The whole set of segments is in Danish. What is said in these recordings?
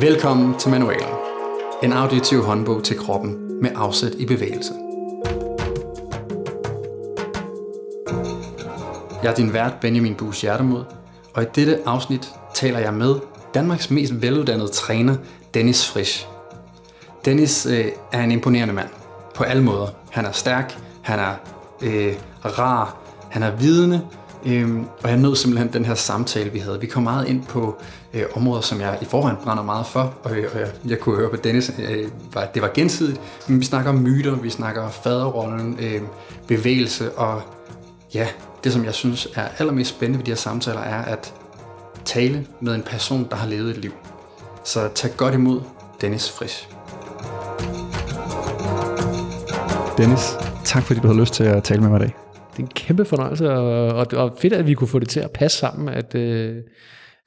Velkommen til Manualen. En auditiv håndbog til kroppen med afsæt i bevægelse. Jeg er din vært Benjamin Bus Hjertemod, og i dette afsnit taler jeg med Danmarks mest veluddannede træner, Dennis Frisch. Dennis øh, er en imponerende mand på alle måder. Han er stærk, han er øh, rar, han er vidende, øh, og jeg nød simpelthen den her samtale, vi havde. Vi kom meget ind på øh, områder, som jeg i forvejen brænder meget for, og, øh, og jeg, jeg kunne høre på Dennis, øh, var, det var gensidigt, men vi snakker om myter, vi snakker faderrollen, øh, bevægelse, og ja, det som jeg synes er allermest spændende ved de her samtaler, er at tale med en person, der har levet et liv. Så tag godt imod Dennis Frisch. Dennis, tak fordi du havde lyst til at tale med mig i dag. Det er en kæmpe fornøjelse, og, og, og fedt, at vi kunne få det til at passe sammen, at øh,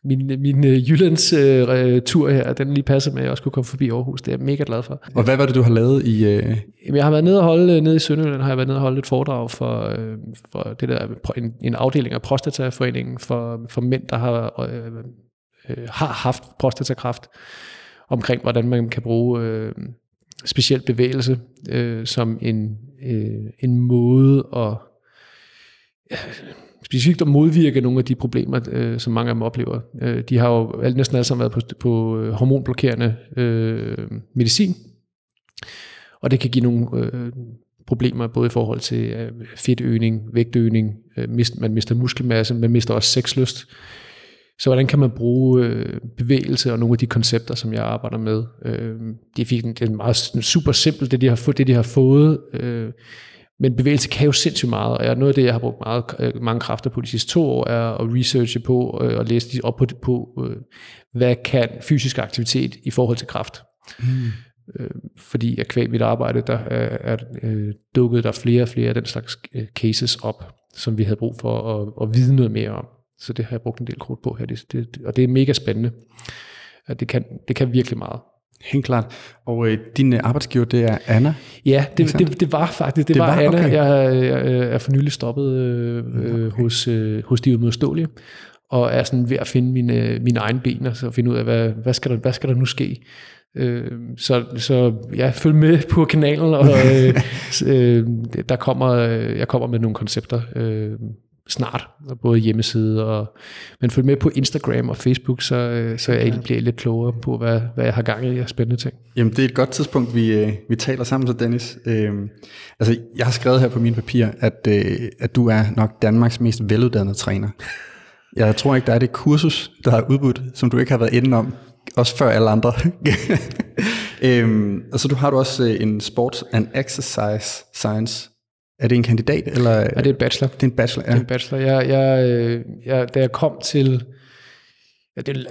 min, min øh, Jyllands øh, tur her, den lige passer med, at jeg også kunne komme forbi Aarhus. Det er jeg mega glad for. Og hvad var det, du har lavet i... Øh... Jamen, jeg har været nede og holde, øh, nede i Sønderjylland, har jeg været nede og holde et foredrag for, øh, for det der, en, en afdeling af Prostataforeningen for, for mænd, der har, øh, øh, har haft prostatakræft, omkring hvordan man kan bruge øh, specielt bevægelse øh, som en, øh, en måde at Øh, specifikt at modvirke nogle af de problemer, øh, som mange af dem oplever. Øh, de har jo alt, næsten alle sammen været på, på øh, hormonblokerende øh, medicin, og det kan give nogle øh, problemer både i forhold til øh, fedtøgning, vægtøgning, øh, mist, man mister muskelmasse, man mister også sexlyst. Så hvordan kan man bruge øh, bevægelse og nogle af de koncepter, som jeg arbejder med? Øh, de fik en, det er meget super simpelt, det de har fået, det de har fået øh, men bevægelse kan jo sindssygt meget, og noget af det, jeg har brugt meget, øh, mange kræfter på de sidste to år, er at researche på og øh, læse op på, på, øh, hvad kan fysisk aktivitet i forhold til kraft. Mm. Fordi at kvæg mit arbejde, der er, er er dukket der flere og flere af den slags cases op, som vi havde brug for at, at vide noget mere om. Så det har jeg brugt en del krudt på her, det, det, og det er mega spændende. Det kan, det kan virkelig meget. Helt klart. Og øh, din øh, arbejdsgiver, det er Anna? Ja, det, det, det var faktisk, det, det var, var Anna. Okay. Jeg, jeg, jeg er for nylig stoppet øh, øh okay. hos, øh, hos de udmodståelige, og er sådan ved at finde mine, mine egne ben, og så finde ud af, hvad, hvad, skal, der, hvad skal der nu ske? Øh, så, så ja, følg med på kanalen, og øh, øh, der kommer, jeg kommer med nogle koncepter, øh, snart, både hjemmeside og, men følg med på Instagram og Facebook, så, øh, så jeg bliver lidt klogere på, hvad, hvad jeg har gang i af spændende ting. Jamen det er et godt tidspunkt, vi, øh, vi taler sammen så Dennis. Øh, altså jeg har skrevet her på mine papir, at, øh, at du er nok Danmarks mest veluddannede træner. Jeg tror ikke, der er det kursus, der er udbudt, som du ikke har været inde om, også før alle andre. øhm, og så du har du også øh, en Sports and Exercise Science er det en kandidat? Eller? Ja, det er en bachelor. Det er en bachelor, ja. Det er en bachelor. Jeg, jeg, øh, jeg, da jeg kom til... Ja, det, er,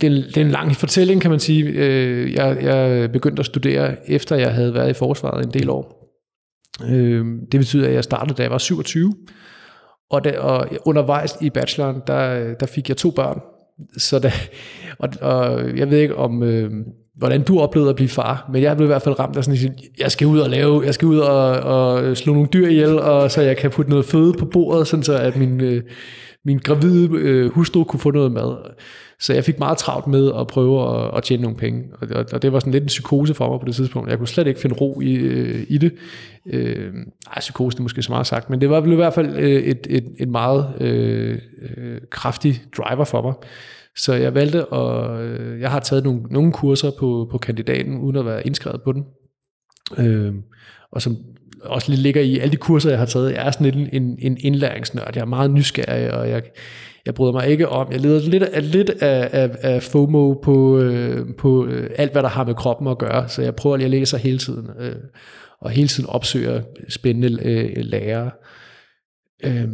det, er, det er en lang fortælling, kan man sige. Øh, jeg, jeg begyndte at studere, efter jeg havde været i forsvaret en del år. Øh, det betyder, at jeg startede, da jeg var 27. Og, da, og undervejs i bacheloren, der, der fik jeg to børn. Så da, og, og jeg ved ikke om, øh, hvordan du oplevede at blive far, men jeg blev i hvert fald ramt af sådan, jeg skal ud og lave, jeg skal ud og, og slå nogle dyr ihjel, og så jeg kan putte noget føde på bordet, sådan så at min, øh, min gravide øh, hustru kunne få noget mad. Så jeg fik meget travlt med at prøve at, at tjene nogle penge, og, og, og det var sådan lidt en psykose for mig på det tidspunkt. Jeg kunne slet ikke finde ro i, øh, i det. Øh, ej, psykose det er måske så meget sagt, men det var i hvert fald øh, et, et, et meget øh, øh, kraftig driver for mig. Så jeg valgte og øh, jeg har taget nogle, nogle kurser på, på kandidaten, uden at være indskrevet på den. Øh, og som også lidt ligger i alle de kurser, jeg har taget. Jeg er sådan lidt en, en indlæringsnørd. Jeg er meget nysgerrig, og jeg, jeg bryder mig ikke om. Jeg leder lidt af, lidt af, af, af FOMO på, øh, på øh, alt, hvad der har med kroppen at gøre. Så jeg prøver lige at læse hele tiden, øh, og hele tiden opsøger spændende øh, lærere. Øh,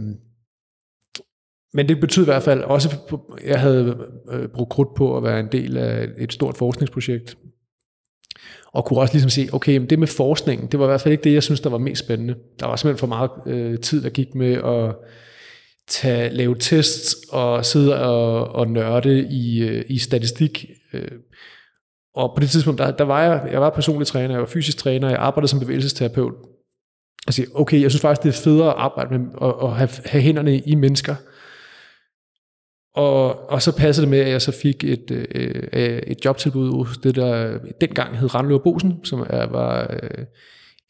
men det betyder i hvert fald også, at jeg havde øh, brugt krudt på at være en del af et stort forskningsprojekt, og kunne også ligesom se, okay, men det med forskningen, det var i hvert fald ikke det, jeg synes, der var mest spændende. Der var simpelthen for meget øh, tid, der gik med at tage, lave tests og sidde og, og nørde i, øh, i statistik. Øh. Og på det tidspunkt, der, der var jeg, jeg var personlig træner, jeg var fysisk træner, jeg arbejdede som bevægelsesterapeut. Og sige, okay, jeg synes faktisk, det er federe at arbejde med at, have, have hænderne i mennesker, og, og så passede det med, at jeg så fik et, øh, øh, et jobtilbud hos det, der dengang hed Randløv Bosen, som er, var øh,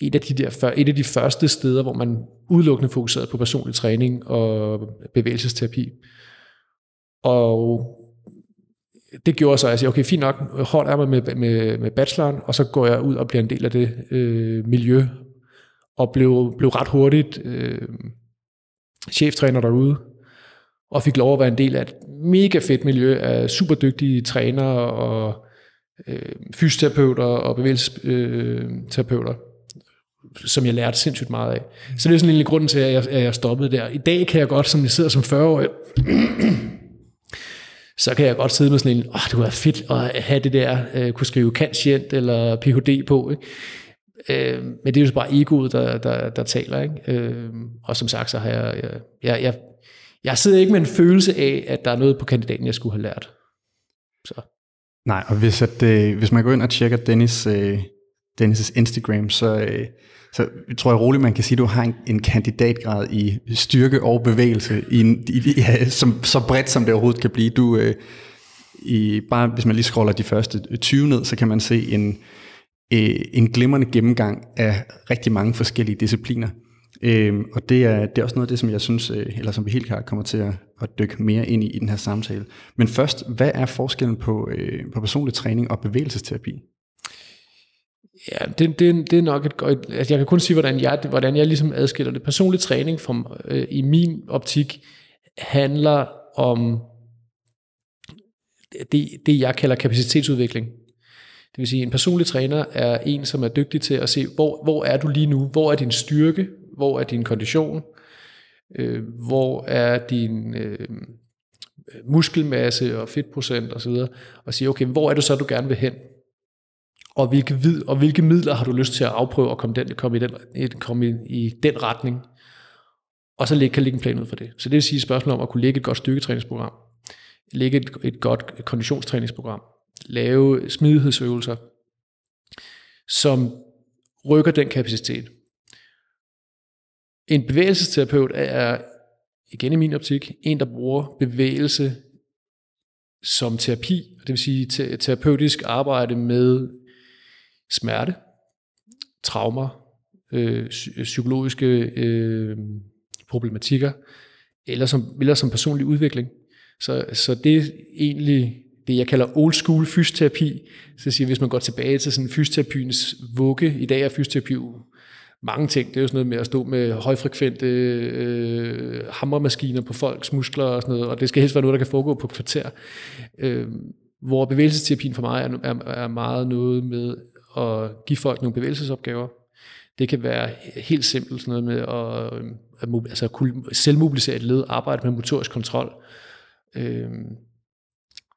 et, af de der, et af de første steder, hvor man udelukkende fokuserede på personlig træning og bevægelsesterapi. Og det gjorde så, at jeg sagde, okay, fint nok, hold mig med, med, med bacheloren, og så går jeg ud og bliver en del af det øh, miljø, og blev, blev ret hurtigt øh, cheftræner derude, og fik lov at være en del af et mega fedt miljø af super dygtige trænere og øh, fysioterapeuter og bevægelsesterapeuter, øh, som jeg lærte sindssygt meget af. Så det er sådan egentlig grunden til, at jeg, at jeg stoppede der. I dag kan jeg godt, som jeg sidder som 40-årig, så kan jeg godt sidde med sådan en, åh, oh, det var fedt at have det der, øh, kunne skrive kantient eller Ph.D. på, ikke? Øh, men det er jo bare egoet, der, der, der taler, ikke? Øh, og som sagt, så har jeg, jeg, jeg, jeg, sidder ikke med en følelse af, at der er noget på kandidaten, jeg skulle have lært. Så. Nej, og hvis, at, øh, hvis man går ind og tjekker Dennis, øh, Dennis' Instagram, så, øh, så tror jeg roligt, man kan sige, at du har en, en kandidatgrad i styrke og bevægelse, i, i, ja, som, så bredt som det overhovedet kan blive. Du, øh, i, bare hvis man lige scroller de første 20 ned, så kan man se en, øh, en glimrende gennemgang af rigtig mange forskellige discipliner. Øh, og det er, det er også noget af det, som jeg synes, øh, eller som vi helt klart kommer til at, at dykke mere ind i i den her samtale. Men først, hvad er forskellen på, øh, på personlig træning og bevægelsesterapi? Ja, det, det, det er nok et godt... Altså jeg kan kun sige, hvordan jeg, hvordan jeg ligesom adskiller det. Personlig træning fra, øh, i min optik handler om det, det, jeg kalder kapacitetsudvikling. Det vil sige, en personlig træner er en, som er dygtig til at se, hvor, hvor er du lige nu? Hvor er din styrke? Hvor er din kondition? Øh, hvor er din øh, muskelmasse og fedtprocent osv.? Og, og sige, okay, hvor er det så, du gerne vil hen? og hvilke, vid, og hvilke midler har du lyst til at afprøve og komme, den, komme, i, den, komme i, i den retning. Og så lægge, kan lægge en plan ud for det. Så det vil sige et spørgsmål om at kunne lægge et godt styrketræningsprogram, lægge et, et godt konditionstræningsprogram, lave smidighedsøvelser, som rykker den kapacitet. En bevægelsesterapeut er, igen i min optik, en, der bruger bevægelse som terapi, det vil sige terapeutisk arbejde med smerte, traumer, øh, øh, psykologiske øh, problematikker, eller som, eller som personlig udvikling. Så, så det er egentlig det, jeg kalder old school fysioterapi. Så siger, hvis man går tilbage til sådan fysioterapiens vugge, i dag er fysioterapi mange ting. Det er jo sådan noget med at stå med højfrekvente øh, hammermaskiner på folks muskler og sådan noget, og det skal helst være noget, der kan foregå på kvarter. Øh, hvor bevægelsesterapien for mig er, er, er meget noget med at give folk nogle bevægelsesopgaver. Det kan være helt simpelt sådan noget med at, øh, at altså selvmobilisere et led, arbejde med motorisk kontrol, øh,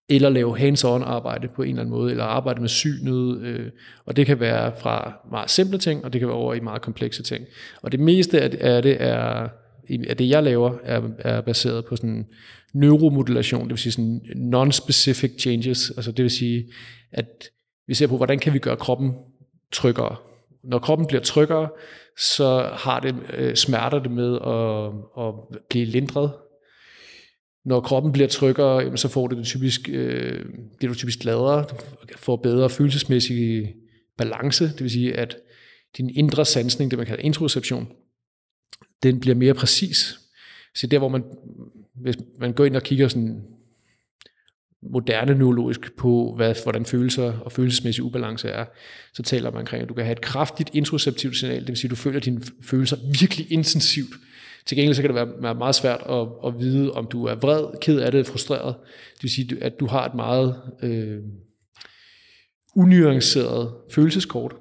eller lave hands-on arbejde på en eller anden måde, eller arbejde med synet, øh, og det kan være fra meget simple ting, og det kan være over i meget komplekse ting. Og det meste af det er, af det jeg laver, er, er baseret på sådan neuromodulation, det vil sige sådan non-specific changes, altså det vil sige, at vi ser på, hvordan kan vi gøre kroppen tryggere. Når kroppen bliver tryggere, så har det øh, smerter det med at, at blive lindret. Når kroppen bliver tryggere, så får det, det typisk, øh, bliver du typisk gladere, du får bedre følelsesmæssig balance, det vil sige, at din indre sansning, det man kalder introception, den bliver mere præcis. Så der, hvor man, hvis man går ind og kigger sådan moderne neurologisk på, hvad, hvordan følelser og følelsesmæssig ubalance er, så taler man omkring, at du kan have et kraftigt introceptivt signal, det vil sige, at du føler dine følelser virkelig intensivt. Til gengæld så kan det være meget svært at, at vide, om du er vred, ked af det, frustreret. Det vil sige, at du har et meget øh, unuanceret følelseskort.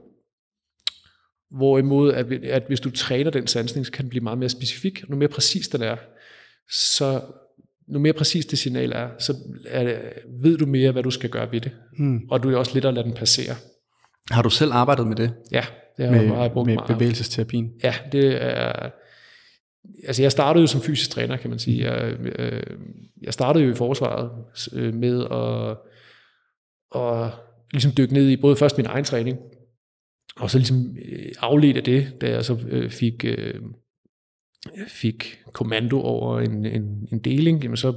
Hvorimod, at, at hvis du træner den sansning, så kan den blive meget mere specifik. Nu mere præcis den er, så nu mere præcis det signal er, så er det, ved du mere, hvad du skal gøre ved det. Mm. Og du er også lidt at lade den passere. Har du selv arbejdet med det? Ja, det har med, jeg brugt med meget. bevægelsesterapien? Ja, det er... Altså jeg startede jo som fysisk træner, kan man sige. Jeg, øh, jeg startede jo i forsvaret øh, med at, at ligesom dykke ned i både først min egen træning, og så ligesom øh, afledt af det, da jeg så øh, fik øh, fik kommando over en, en, en deling, jamen så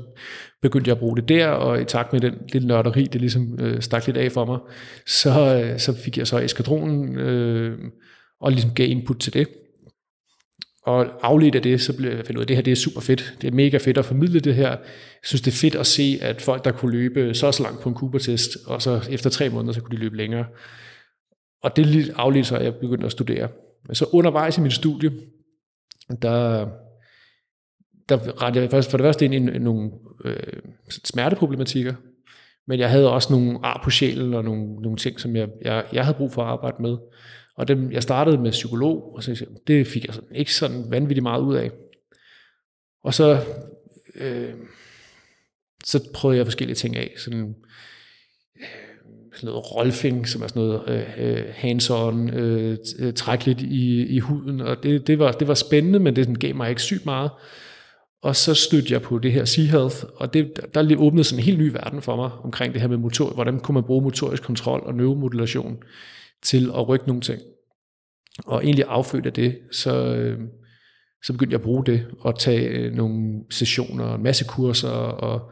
begyndte jeg at bruge det der, og i takt med den lille nørderi, det ligesom øh, stak lidt af for mig, så, øh, så fik jeg så eskadronen øh, og ligesom gav input til det. Og afledt af det, så blev jeg fundet ud af, at det her det er super fedt. Det er mega fedt at formidle det her. Jeg synes, det er fedt at se, at folk, der kunne løbe så så langt på en Cooper-test, og så efter tre måneder, så kunne de løbe længere. Og det lidt afledt så, at jeg begyndte at studere. Men så undervejs i mit studie, der, der rettede jeg først for det første ind i nogle øh, smerteproblematikker, men jeg havde også nogle ar på sjælen og nogle, nogle ting, som jeg, jeg, jeg havde brug for at arbejde med. Og dem, jeg startede med psykolog, og så det fik jeg sådan, ikke sådan vanvittigt meget ud af. Og så, øh, så prøvede jeg forskellige ting af. Sådan, øh, sådan noget rolfing, som er sådan noget øh, øh hands-on, øh, øh, træk lidt i, i huden, og det, det, var, det var spændende, men det gav mig ikke sygt meget. Og så stødte jeg på det her Sea Health, og det, der åbnede sådan en helt ny verden for mig omkring det her med motor, hvordan kunne man bruge motorisk kontrol og neuromodulation til at rykke nogle ting. Og egentlig affødt af det, så, øh, så begyndte jeg at bruge det og tage øh, nogle sessioner, en masse kurser, og,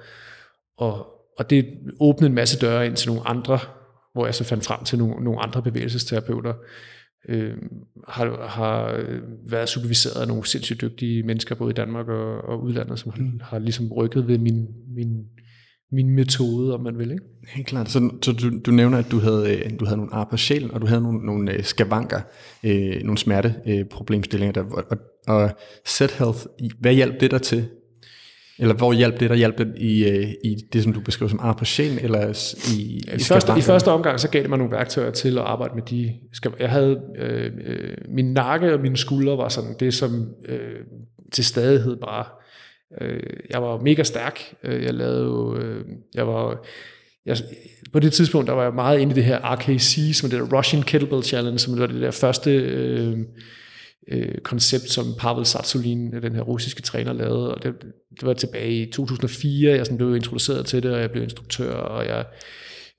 og, og det åbnede en masse døre ind til nogle andre, hvor jeg så fandt frem til nogle, nogle andre bevægelsesterapeuter, øh, har, har været superviseret af nogle sindssygt dygtige mennesker, både i Danmark og, og udlandet, som har, mm. har ligesom rykket ved min, min min metode, om man vil. Ikke? Helt klart. Så, så du, du nævner, at du havde, øh, du havde nogle ar på sjælen, og du havde nogle, nogle øh, skavanker, øh, nogle smerteproblemstillinger. Øh, der, og, og set health, hvad hjalp det der til? Eller hvor hjalp det der? Hjalp det i, øh, i det, som du beskriver som ar på sjælen? Eller i, ja, i, første, I første omgang, så gav det mig nogle værktøjer til at arbejde med de... Jeg havde... Øh, øh, min nakke og mine skuldre var sådan det, som øh, til stadighed bare Øh, jeg var mega stærk. Øh, jeg lavede jo, øh, jeg var, jeg, på det tidspunkt, der var jeg meget inde i det her RKC, som det der Russian Kettlebell Challenge, som var det der første øh, øh, koncept, som Pavel Satsulin, den her russiske træner, lavede. Og det, det var tilbage i 2004, jeg sådan blev introduceret til det, og jeg blev instruktør, og jeg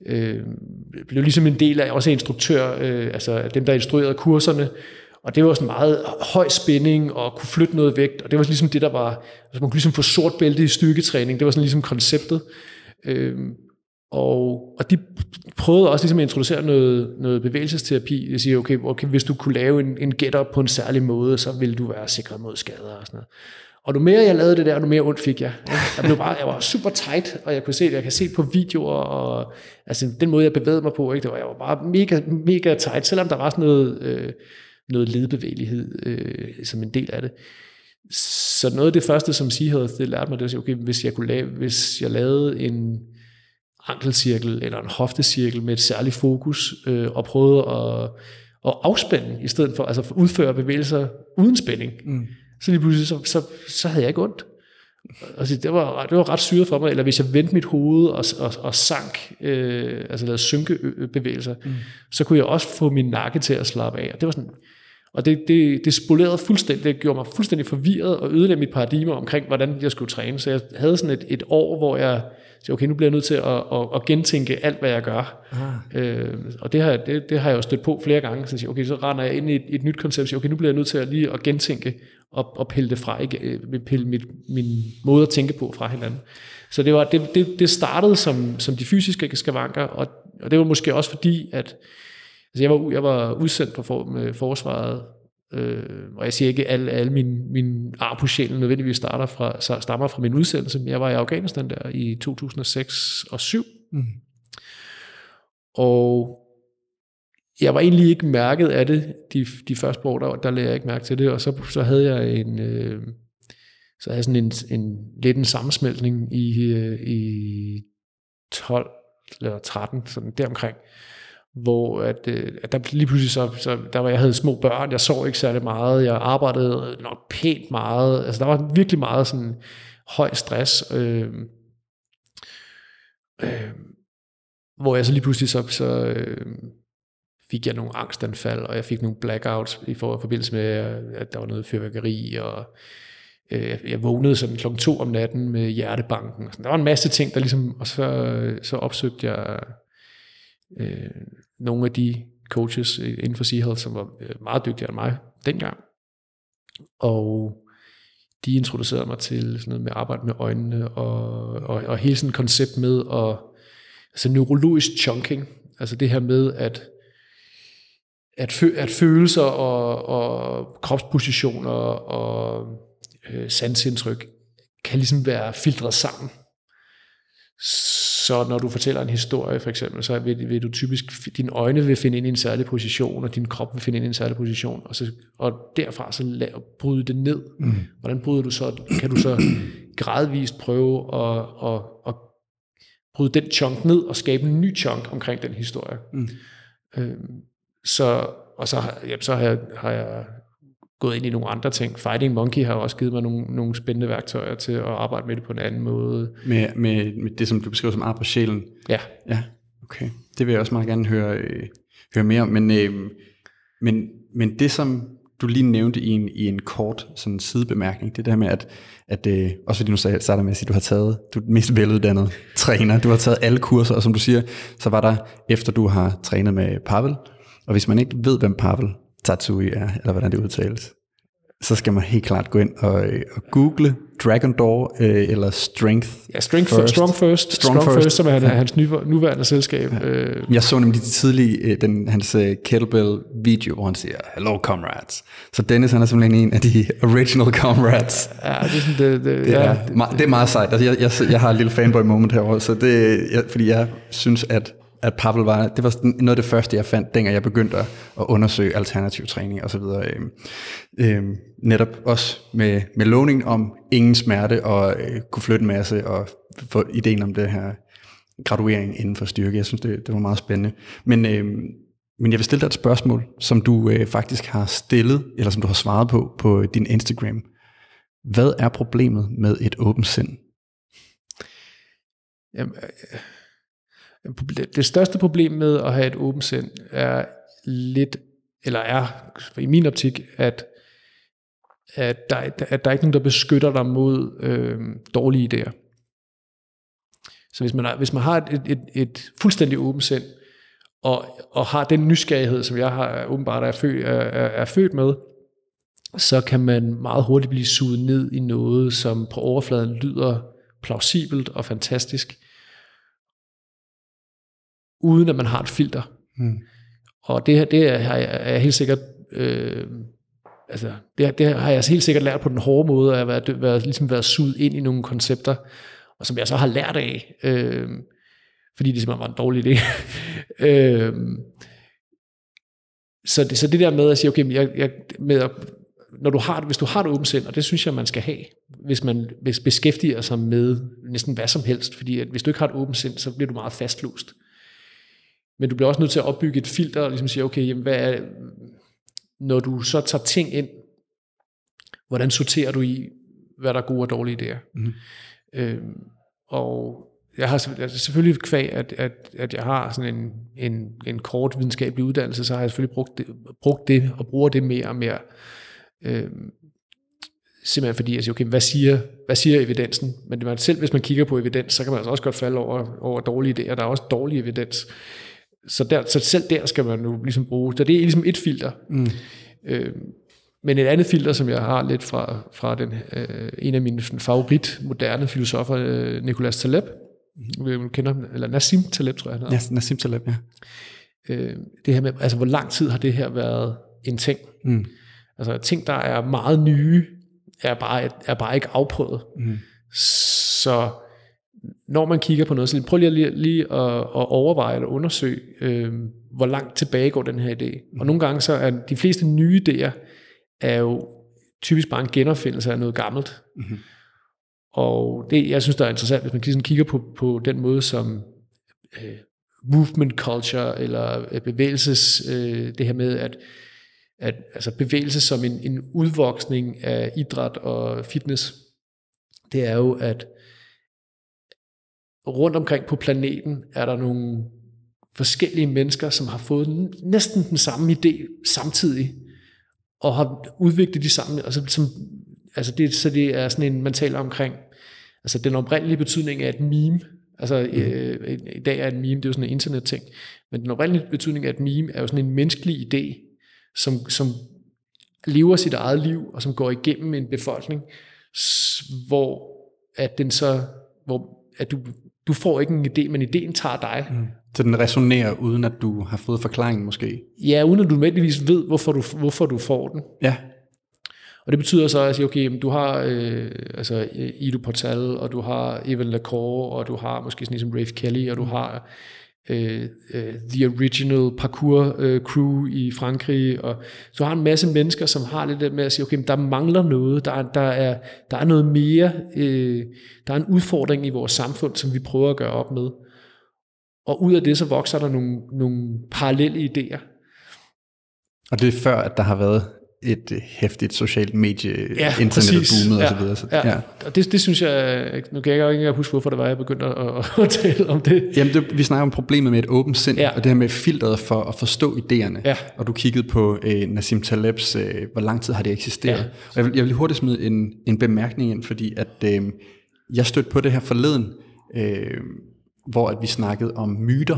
øh, blev ligesom en del af, også instruktør, øh, altså dem, der instruerede kurserne, og det var sådan meget høj spænding og kunne flytte noget vægt. Og det var ligesom det, der var... Altså man kunne ligesom få sort bælte i styrketræning. Det var sådan ligesom konceptet. Øhm, og, og de prøvede også ligesom at introducere noget, noget bevægelsesterapi. De siger, okay, okay, hvis du kunne lave en, en get-up på en særlig måde, så ville du være sikret mod skader og sådan noget. Og nu mere jeg lavede det der, nu mere ondt fik jeg. Jeg, blev bare, jeg var super tight, og jeg kunne se det. Jeg kan se på videoer, og altså, den måde, jeg bevægede mig på, ikke, det var, jeg var bare mega, mega tight, selvom der var sådan noget... Øh, noget ledbevægelighed øh, som en del af det. Så noget af det første, som Seahawks det lærte mig, det var, okay, hvis jeg, kunne lave, hvis jeg lavede en ankelcirkel eller en hoftecirkel med et særligt fokus, øh, og prøvede at, at afspænde, i stedet for altså udføre bevægelser uden spænding, mm. så lige pludselig, så, så, så havde jeg ikke ondt. Altså, det, var, det var ret syret for mig, eller hvis jeg vendte mit hoved og, og, og sank, øh, altså lavede synkebevægelser, mm. så kunne jeg også få min nakke til at slappe af. Og det var sådan, og det, det, det spolerede fuldstændig, det gjorde mig fuldstændig forvirret og ødelagde mit paradigme omkring, hvordan jeg skulle træne. Så jeg havde sådan et, et år, hvor jeg sagde, okay, nu bliver jeg nødt til at, at, at gentænke alt, hvad jeg gør. Ah. Øh, og det har, det, det har jeg jo stødt på flere gange. Så jeg siger, okay, så render jeg ind i et, et nyt koncept, og siger, okay, nu bliver jeg nødt til at lige at gentænke og, og pille det fra, ikke, pille mit, min måde at tænke på fra hinanden. Så det, var, det, det, det startede som, som de fysiske skavanker, og, og det var måske også fordi, at Altså jeg var, jeg var udsendt for, for med forsvaret, øh, og jeg siger ikke, at alle, alle mine, mine ar på sjælen nødvendigvis starter fra, stammer fra min udsendelse, men jeg var i Afghanistan der i 2006 og 7. Mm. Og jeg var egentlig ikke mærket af det de, de første år, der, der lagde jeg ikke mærke til det, og så, så havde jeg en... Øh, så havde jeg sådan en, en lidt en sammensmeltning i, øh, i 12 eller 13, sådan deromkring, hvor at, øh, at der lige pludselig så, så der var, jeg havde små børn, jeg sov ikke særlig meget, jeg arbejdede nok pænt meget, altså der var virkelig meget sådan høj stress, øh, øh, hvor jeg så lige pludselig så, så øh, fik jeg nogle angstanfald, og jeg fik nogle blackouts i forbindelse med, at der var noget fyrværkeri, og øh, jeg vågnede sådan klokken to om natten med hjertebanken. Og sådan. Der var en masse ting, der ligesom, og så, så opsøgte jeg øh, nogle af de coaches øh, inden for Seahawks, som var øh, meget dygtigere end mig dengang. Og de introducerede mig til sådan noget med arbejde med øjnene, og, og, og hele sådan et koncept med, at, altså neurologisk chunking, altså det her med, at at, fø, at følelser og, og kropspositioner og øh, sansindtryk kan ligesom være filtreret sammen. Så når du fortæller en historie for eksempel, så vil, vil du typisk, dine øjne vil finde ind i en særlig position, og din krop vil finde ind i en særlig position, og, så, og derfra så lad, bryde det ned. Mm. Hvordan bryder du så, kan du så gradvist prøve at, at, at bryde den chunk ned og skabe en ny chunk omkring den historie. Mm. Øhm, så, og så, jamen, så har, jeg, har jeg gået ind i nogle andre ting. Fighting Monkey har også givet mig nogle, nogle spændende værktøjer til at arbejde med det på en anden måde. Med, med, med det, som du beskriver som arbejde på sjælen? Ja. Ja, okay. Det vil jeg også meget gerne høre, øh, høre mere om. Men, øh, men, men det, som du lige nævnte i en, i en kort sådan sidebemærkning, det der med, at, at øh, også fordi nu starter med at sige, at du har taget, du er den mest veluddannede træner, du har taget alle kurser, og som du siger, så var der, efter du har trænet med Pavel, og hvis man ikke ved, hvem Pavel Tatsui er, eller hvordan det udtales, så skal man helt klart gå ind og, øh, og google Dragon Door øh, eller Strength Ja, Strength first. Strong First. Strong, Strong first. first, som er ja. hans nye, nuværende selskab. Ja. Øh. Jeg så nemlig de tidlige, øh, den, hans uh, kettlebell video, hvor han siger, hello comrades. Så Dennis, han er simpelthen en af de original comrades. Ja, det er, sådan, det, det, det, ja, er, det, det er meget sejt. Altså, jeg, jeg, jeg har et lille fanboy moment herovre, så det, jeg, fordi jeg synes, at at Pavel var, det var noget af det første, jeg fandt, dengang jeg begyndte at, at undersøge alternativ træning osv. Øh, øh, netop også med, med lovning om ingen smerte og øh, kunne flytte en masse og få ideen om det her graduering inden for styrke. Jeg synes, det, det var meget spændende. Men, øh, men jeg vil stille dig et spørgsmål, som du øh, faktisk har stillet, eller som du har svaret på på din Instagram. Hvad er problemet med et åbent sind? Jamen, øh det største problem med at have et åbent sind er lidt, eller er i min optik, at, at, der, at der er ikke nogen, der beskytter dig mod øh, dårlige idéer. Så hvis man, hvis man har et, et, et fuldstændig åbent sind, og, og har den nysgerrighed, som jeg har åbenbart er født, er, er født med, så kan man meget hurtigt blive suget ned i noget, som på overfladen lyder plausibelt og fantastisk, uden at man har et filter. Mm. Og det her, det er, er jeg helt sikkert, øh, altså, det, det har jeg helt sikkert lært på den hårde måde, at være, været, ligesom været suget ind i nogle koncepter, og som jeg så har lært af, øh, fordi det simpelthen var en dårlig idé. øh, så, det, så det der med at sige, okay, jeg, jeg, med at, når du har, hvis du har et åbent sind, og det synes jeg, man skal have, hvis man hvis beskæftiger sig med næsten hvad som helst, fordi at hvis du ikke har et åbent sind, så bliver du meget fastlåst. Men du bliver også nødt til at opbygge et filter, og ligesom sige, okay, jamen, hvad er, når du så tager ting ind, hvordan sorterer du i, hvad der er gode og dårlige idéer? Mm. Øhm, og jeg har altså selvfølgelig kvæg, at, at, at jeg har sådan en, en, en kort videnskabelig uddannelse, så har jeg selvfølgelig brugt det, brugt det og bruger det mere og mere. Øhm, simpelthen fordi jeg siger, okay, hvad siger, hvad siger evidensen? Men det man selv, hvis man kigger på evidens, så kan man altså også godt falde over, over dårlige idéer. Der er også dårlig evidens. Så, der, så selv der skal man nu ligesom bruge, så det er ligesom et filter. Mm. Øh, men et andet filter, som jeg har lidt fra, fra den, øh, en af mine favorit moderne filosofer, øh, Nicolas Taleb, mm. kender eller Nassim Taleb, tror jeg han Ja, Nassim Taleb, ja. Øh, det her med, altså hvor lang tid har det her været en ting? Mm. Altså ting, der er meget nye, er bare, er bare ikke afprøvet. Mm. Så når man kigger på noget, så prøv lige, lige, lige at, at overveje eller undersøge, øh, hvor langt tilbage går den her idé. Og nogle gange så er de fleste nye idéer, er jo typisk bare en genopfindelse af noget gammelt. Mm-hmm. Og det, jeg synes, der er interessant, hvis man ligesom kigger på, på den måde, som øh, movement culture, eller øh, bevægelses, øh, det her med, at, at altså bevægelse som en, en udvoksning af idræt og fitness, det er jo, at rundt omkring på planeten er der nogle forskellige mennesker, som har fået næsten den samme idé samtidig, og har udviklet de samme, altså, som, altså det, så det er sådan en, man taler omkring, altså den oprindelige betydning af et meme, altså mm. øh, i dag er et meme, det er jo sådan en internetting, men den oprindelige betydning af et meme er jo sådan en menneskelig idé, som, som lever sit eget liv, og som går igennem en befolkning, hvor at den så, hvor at du, du får ikke en idé, men ideen tager dig. Mm. Så den resonerer, uden at du har fået forklaringen måske. Ja, uden at du nødvendigvis ved, hvorfor du, hvorfor du får den. Ja, Og det betyder så, at okay, du har øh, altså Ido Portal, og du har Evan Lacour, og du har måske sådan en som Rafe Kelly, og du har øh, øh, The Original Parkour øh, Crew i Frankrig, og så har en masse mennesker, som har lidt det med at sige, okay, men der mangler noget, der, der, er, der er noget mere, øh, der er en udfordring i vores samfund, som vi prøver at gøre op med. Og ud af det, så vokser der nogle, nogle parallelle idéer. og det er før, at der har været et øh, hæftigt socialt medie, Ja, internet præcis. boomet ja, og så videre. Så, ja. ja. Og det, det synes jeg, nu kan jeg jo ikke engang huske, hvorfor det var, jeg begyndte at, at, tale om det. Jamen, det, vi snakker om problemet med et åbent sind, Ja. og det her med filteret for at forstå idéerne. Ja. Og du kiggede på øh, Nassim Talebs, øh, hvor lang tid har det eksisteret. Ja. Og jeg vil, jeg vil hurtigt smide en, en bemærkning ind, fordi at øh, jeg stødte på det her forleden, øh, hvor at vi snakkede om myter.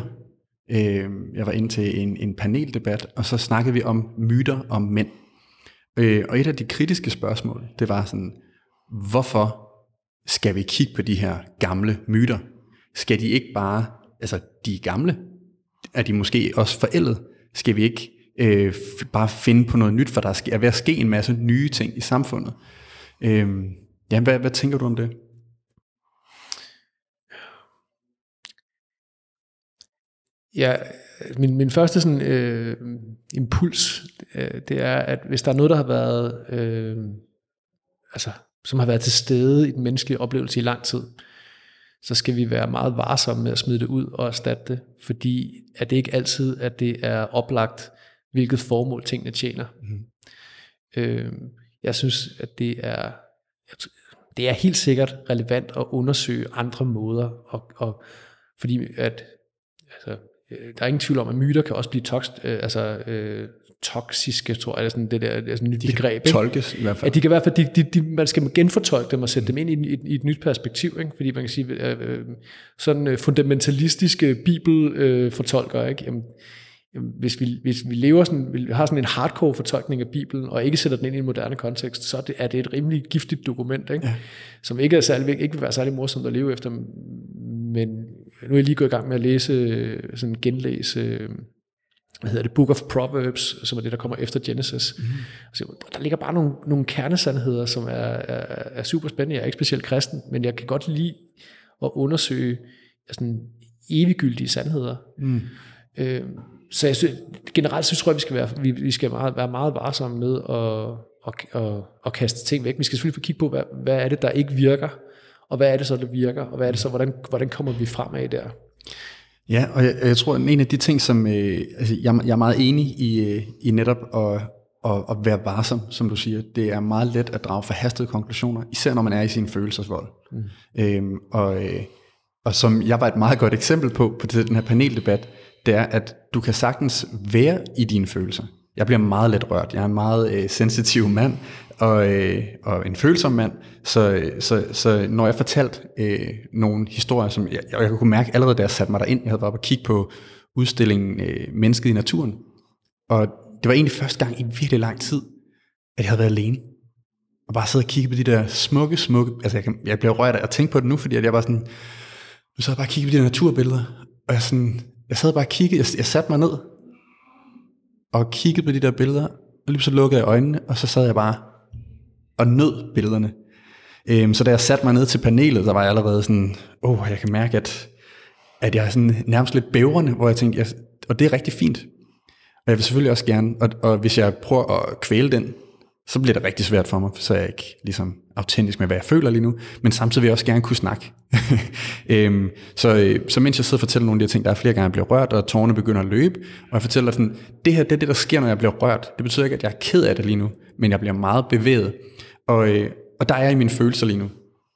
Øh, jeg var inde til en, en paneldebat, og så snakkede vi om myter om mænd. Øh, og et af de kritiske spørgsmål, det var sådan, hvorfor skal vi kigge på de her gamle myter? Skal de ikke bare, altså de er gamle, er de måske også forældet? Skal vi ikke øh, f- bare finde på noget nyt, for der er ved at ske en masse nye ting i samfundet? Øh, ja, hvad, hvad tænker du om det? Ja, min, min første sådan, øh, impuls, øh, det er, at hvis der er noget, der har været, øh, altså, som har været til stede i den menneskelige oplevelse i lang tid, så skal vi være meget varsomme med at smide det ud og erstatte det, fordi at det ikke altid, at det er oplagt, hvilket formål tingene tjener. Mm. Øh, jeg synes, at det er, det er helt sikkert relevant at undersøge andre måder, og, og fordi at altså, der er ingen tvivl om, at myter kan også blive toks, øh, altså, øh, toksiske, tror jeg, er sådan det der er sådan et nyt begreb. ikke? Tolkes i hvert fald. At de kan i hvert fald, de, de, de, man skal genfortolke dem og sætte dem ind i, i, i et nyt perspektiv, ikke? fordi man kan sige, øh, øh, sådan øh, fundamentalistiske bibelfortolkere, øh, ikke? Jamen, jamen, hvis, vi, hvis vi lever sådan, vi har sådan en hardcore fortolkning af Bibelen, og ikke sætter den ind i en moderne kontekst, så er det, er det et rimelig giftigt dokument, ikke? Ja. som ikke, er særlig, ikke vil være særlig morsomt at leve efter, men nu er jeg lige gået i gang med at læse, øh, sådan genlæse, øh, hvad hedder det, Book of Proverbs, som er det, der kommer efter Genesis. Mm. Så der ligger bare nogle, nogle kernesandheder, som er, er, er super spændende. Jeg er ikke specielt kristen, men jeg kan godt lide at undersøge sådan eviggyldige sandheder. Mm. Øh, så jeg synes, generelt så tror jeg, vi skal være, vi, vi skal meget, være meget varsomme med at, at, at, at kaste ting væk. Vi skal selvfølgelig få kigge på, hvad, hvad er det, der ikke virker, og hvad er det så, der virker, og hvad er det så, hvordan, hvordan kommer vi fremad der? Ja, og jeg, jeg tror, at en af de ting, som øh, altså, jeg, jeg er meget enig i, øh, i netop at, at, at være varsom, som du siger, det er meget let at drage forhastede konklusioner, især når man er i sin følelsesvold. Mm. Øhm, og, øh, og som jeg var et meget godt eksempel på, på den her paneldebat, det er, at du kan sagtens være i dine følelser. Jeg bliver meget let rørt. Jeg er en meget øh, sensitiv mand, og, øh, og en følsom mand. Så, så, så når jeg fortalte øh, nogle historier, som jeg, jeg kunne mærke allerede, da jeg satte mig derind, jeg havde været oppe og kigge på udstillingen øh, Mennesket i naturen. Og det var egentlig første gang i virkelig lang tid, at jeg havde været alene. Og bare sidde og kigge på de der smukke, smukke... Altså jeg, kan, jeg bliver rørt af at tænke på det nu, fordi at jeg var sådan... Nu sad jeg bare og kiggede på de der naturbilleder, og jeg, sådan, jeg sad bare og kiggede, jeg, jeg satte mig ned, og kiggede på de der billeder, og lige så lukkede jeg øjnene, og så sad jeg bare og nød billederne. Øhm, så da jeg satte mig ned til panelet, der var jeg allerede sådan, åh, oh, jeg kan mærke, at, at jeg er sådan nærmest lidt bævrende, hvor jeg tænkte, jeg, og det er rigtig fint. Og jeg vil selvfølgelig også gerne, og, og hvis jeg prøver at kvæle den, så bliver det rigtig svært for mig, så er jeg ikke ligesom autentisk med, hvad jeg føler lige nu, men samtidig vil jeg også gerne kunne snakke. øhm, så, øh, så mens jeg sidder og fortæller nogle af de her ting, der er flere gange, jeg bliver rørt, og tårerne begynder at løbe, og jeg fortæller sådan, det her det er det, der sker, når jeg bliver rørt. Det betyder ikke, at jeg er ked af det lige nu, men jeg bliver meget bevæget. Og, øh, og der er jeg i mine følelser lige nu,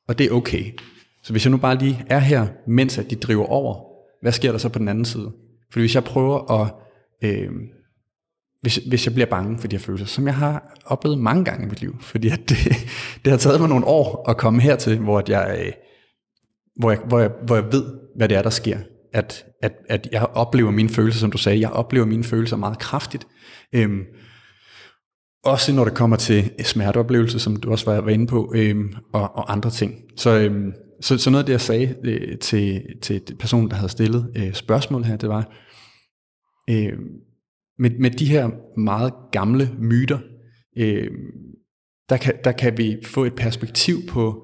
og det er okay. Så hvis jeg nu bare lige er her, mens at de driver over, hvad sker der så på den anden side? Fordi hvis jeg prøver at... Øh, hvis, hvis jeg bliver bange for de her følelser, som jeg har oplevet mange gange i mit liv, fordi at det, det har taget mig nogle år at komme hertil, hvor, at jeg, øh, hvor, jeg, hvor, jeg, hvor jeg ved, hvad det er, der sker. At, at, at jeg oplever mine følelser, som du sagde, jeg oplever mine følelser meget kraftigt. Øhm, også når det kommer til smerteoplevelse, som du også var, inde på, øhm, og, og andre ting. Så, øhm, så, så noget af det, jeg sagde øh, til, til personen, der havde stillet øh, spørgsmål her, det var, øh, med, med de her meget gamle myter, øh, der, kan, der kan vi få et perspektiv på,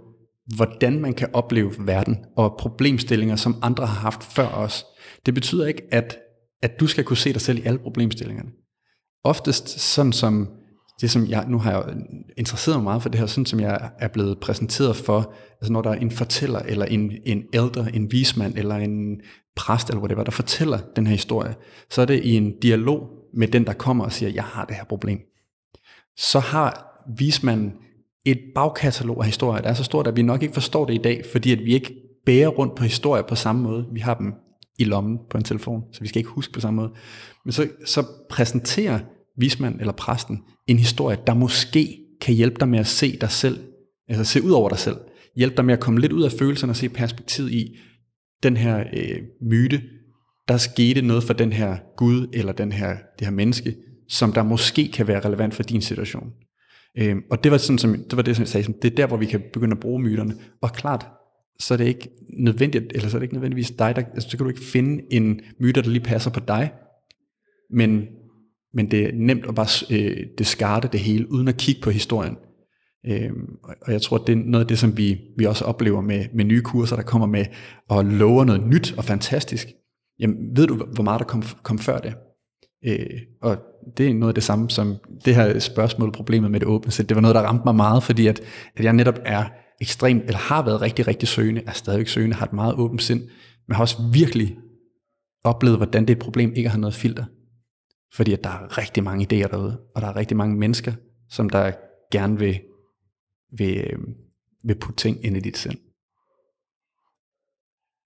hvordan man kan opleve verden, og problemstillinger, som andre har haft før os. Det betyder ikke, at, at du skal kunne se dig selv i alle problemstillingerne. Oftest sådan som det som jeg, nu har jeg interesseret mig meget for det her, sådan som jeg er blevet præsenteret for, altså når der er en fortæller, eller en, en ældre, en vismand, eller en præst, eller whatever, der fortæller den her historie, så er det i en dialog med den, der kommer og siger, jeg har det her problem. Så har vismanden et bagkatalog af historier, der er så stort, at vi nok ikke forstår det i dag, fordi at vi ikke bærer rundt på historier på samme måde. Vi har dem i lommen på en telefon, så vi skal ikke huske på samme måde. Men så, så præsenterer vismand eller præsten en historie, der måske kan hjælpe dig med at se dig selv, altså se ud over dig selv, hjælpe dig med at komme lidt ud af følelserne og se perspektivet i den her øh, myte, der skete noget for den her Gud eller den her, det her menneske, som der måske kan være relevant for din situation. Øh, og det var, sådan, som, det var det, som jeg sagde, det er der, hvor vi kan begynde at bruge myterne. Og klart, så er det ikke nødvendigt, eller så er det ikke nødvendigvis dig, der, altså, så kan du ikke finde en myte, der lige passer på dig, men men det er nemt at bare øh, discarde det hele, uden at kigge på historien. Øh, og jeg tror, det er noget af det, som vi, vi også oplever med, med nye kurser, der kommer med og lover noget nyt og fantastisk. Jamen, ved du, hvor meget der kom, kom før det? Øh, og det er noget af det samme som det her spørgsmål, problemet med det åbne sæt. Det var noget, der ramte mig meget, fordi at, at jeg netop er ekstremt, eller har været rigtig, rigtig søgende, er stadigvæk søgende, har et meget åbent sind, men har også virkelig oplevet, hvordan det er et problem ikke at have noget filter. Fordi at der er rigtig mange idéer derude, og der er rigtig mange mennesker, som der gerne vil, vil, øh, vil putte ting ind i dit sind.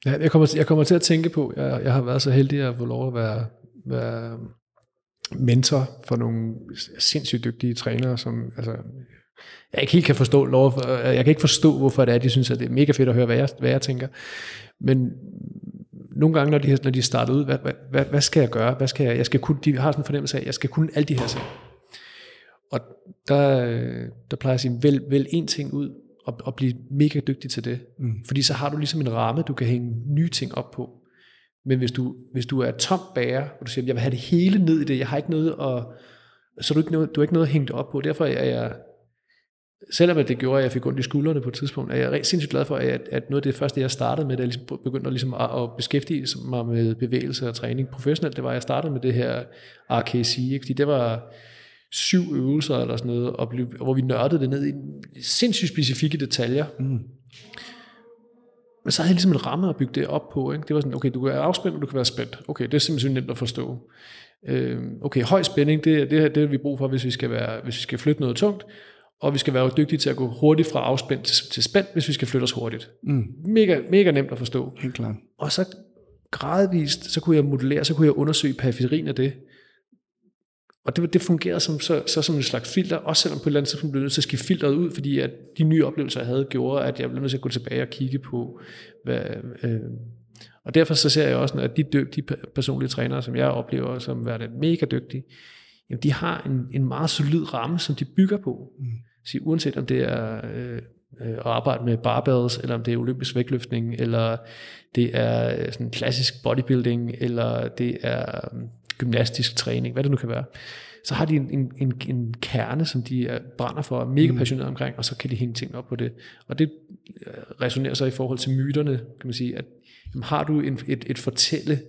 Ja, jeg, kommer, jeg kommer til at tænke på, jeg, jeg har været så heldig at få lov at være, være mentor for nogle sindssygt dygtige trænere, som altså, jeg ikke helt kan forstå, lov, jeg kan ikke forstå, hvorfor det er, de synes, at det er mega fedt at høre, hvad jeg, hvad jeg tænker. Men nogle gange, når de, når de starter ud, hvad, hvad, hvad skal jeg gøre? Hvad skal jeg, jeg skal kunne, de har sådan en fornemmelse af, at jeg skal kunne alle de her ting. Og der, der plejer jeg at sige, vælg, vælg én ting ud, og, og blive mega dygtig til det. Mm. Fordi så har du ligesom en ramme, du kan hænge nye ting op på. Men hvis du, hvis du er tom bærer, og du siger, jeg vil have det hele ned i det, jeg har ikke noget at, så du ikke noget, du har ikke noget at hænge det op på. Derfor er jeg selvom det gjorde, at jeg fik ondt i skuldrene på et tidspunkt, er jeg sindssygt glad for, at, at noget af det første, jeg startede med, da jeg ligesom begyndte at, ligesom at, at beskæftige mig med bevægelse og træning professionelt, det var, at jeg startede med det her RKC, ikke? fordi det var syv øvelser eller sådan noget, og blev, hvor vi nørdede det ned i sindssygt specifikke detaljer. Mm. Men så havde jeg ligesom en ramme at bygge det op på. Ikke? Det var sådan, okay, du kan være afspændt, og du kan være spændt. Okay, det er simpelthen nemt at forstå. Øh, okay, høj spænding, det, det, det er vi brug for, hvis vi skal, være, hvis vi skal flytte noget tungt og vi skal være dygtige til at gå hurtigt fra afspændt til, til spændt, hvis vi skal flytte os hurtigt. Mm. Mega, mega nemt at forstå. Helt klart. Og så gradvist, så kunne jeg modellere, så kunne jeg undersøge periferien af det. Og det, det fungerede som, så, så som en slags filter, også selvom på et eller andet tidspunkt blev nødt til at skifte filteret ud, fordi at de nye oplevelser, jeg havde, gjorde, at jeg blev nødt til at gå tilbage og kigge på, hvad, øh, og derfor så ser jeg også, at de, de personlige trænere, som jeg oplever som værende mega dygtige, jamen de har en, en meget solid ramme, som de bygger på. Mm. Så uanset om det er øh, øh, at arbejde med barbells, eller om det er olympisk vægtløftning, eller det er øh, sådan klassisk bodybuilding, eller det er øh, gymnastisk træning, hvad det nu kan være, så har de en, en, en, en kerne, som de er, brænder for, og mega mm. passionerede omkring, og så kan de hænge ting op på det. Og det resonerer så i forhold til myterne, kan man sige, at jamen, har du en, et, et fortælle,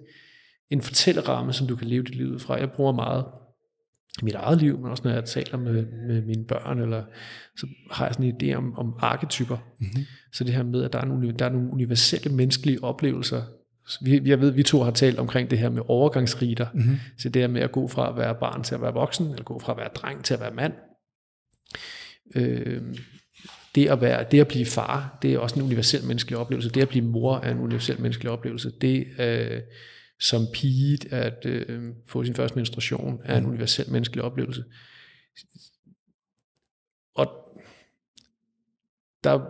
en fortælleramme, som du kan leve dit liv ud fra. Jeg bruger meget mit eget liv, men også når jeg taler med, med mine børn, eller, så har jeg sådan en idé om, om arketyper. Mm-hmm. Så det her med, at der er nogle, der er nogle universelle menneskelige oplevelser. Vi, jeg ved, vi to har talt omkring det her med overgangsriter. Mm-hmm. Så det her med at gå fra at være barn til at være voksen, eller gå fra at være dreng til at være mand. Øh, det at, være, det at blive far, det er også en universel menneskelig oplevelse. Det at blive mor er en universel menneskelig oplevelse. Det øh, som pige at øh, få sin første menstruation er en mm. universel menneskelig oplevelse. Og der,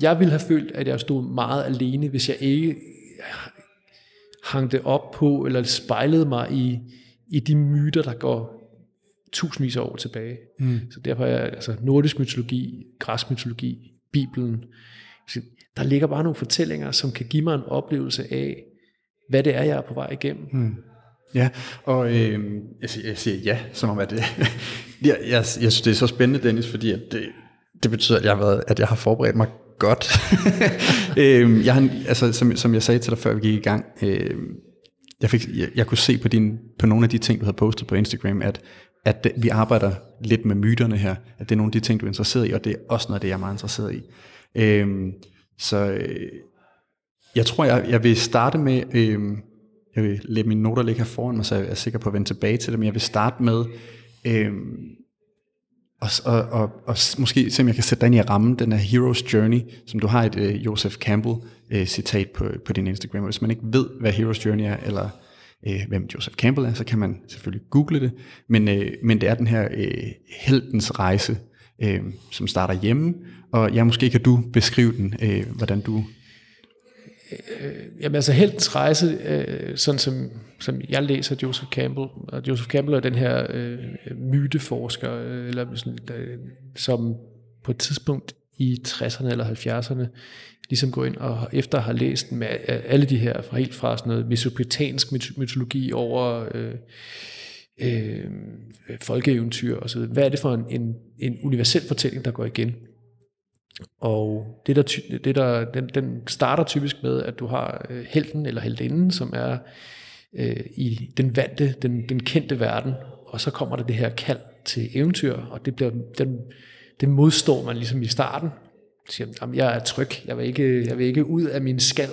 jeg ville have følt, at jeg stod meget alene, hvis jeg ikke hang det op på, eller spejlede mig i, i de myter, der går tusindvis af år tilbage. Mm. Så derfor er altså nordisk mytologi, græsk mytologi, Bibelen, der ligger bare nogle fortællinger, som kan give mig en oplevelse af, hvad det er, jeg er på vej igennem. Mm. Ja, og øh, jeg, siger, jeg siger ja, som om at det, jeg, jeg, jeg synes, det er så spændende, Dennis, fordi at det, det betyder, at jeg, har været, at jeg har forberedt mig godt. øh, jeg har, altså, som, som jeg sagde til dig, før vi gik i gang, øh, jeg, fik, jeg, jeg kunne se på, din, på nogle af de ting, du havde postet på Instagram, at, at det, vi arbejder lidt med myterne her, at det er nogle af de ting, du er interesseret i, og det er også noget af det, jeg er meget interesseret i. Øh, så øh, jeg tror, jeg, jeg vil starte med, øh, jeg vil lade mine noter ligge her foran mig, så jeg er sikker på at vende tilbage til dem. Jeg vil starte med, øh, og, og, og, og måske se om jeg kan sætte dig ind i rammen, den her Hero's Journey, som du har et øh, Joseph Campbell øh, citat på, på din Instagram. Hvis man ikke ved, hvad Hero's Journey er, eller øh, hvem Joseph Campbell er, så kan man selvfølgelig google det. Men, øh, men det er den her øh, heldens rejse, øh, som starter hjemme, og ja, måske kan du beskrive den, øh, hvordan du øh, jamen altså heltens rejse, øh, sådan som, som jeg læser Joseph Campbell, og Joseph Campbell er den her øh, myteforsker, øh, eller sådan, der, som på et tidspunkt i 60'erne eller 70'erne, ligesom går ind og efter har læst med alle de her, fra helt fra sådan noget mesopotansk mytologi over øh, øh, folkeeventyr og så videre. Hvad er det for en, en, en universel fortælling, der går igen? Og det der, det der, den, den starter typisk med, at du har øh, helten eller heldinden, som er øh, i den vante, den, den kendte verden, og så kommer der det her kald til eventyr, og det, bliver, den, det modstår man ligesom i starten. Siger, jamen, jeg er tryg, jeg vil ikke, jeg vil ikke ud af min skal,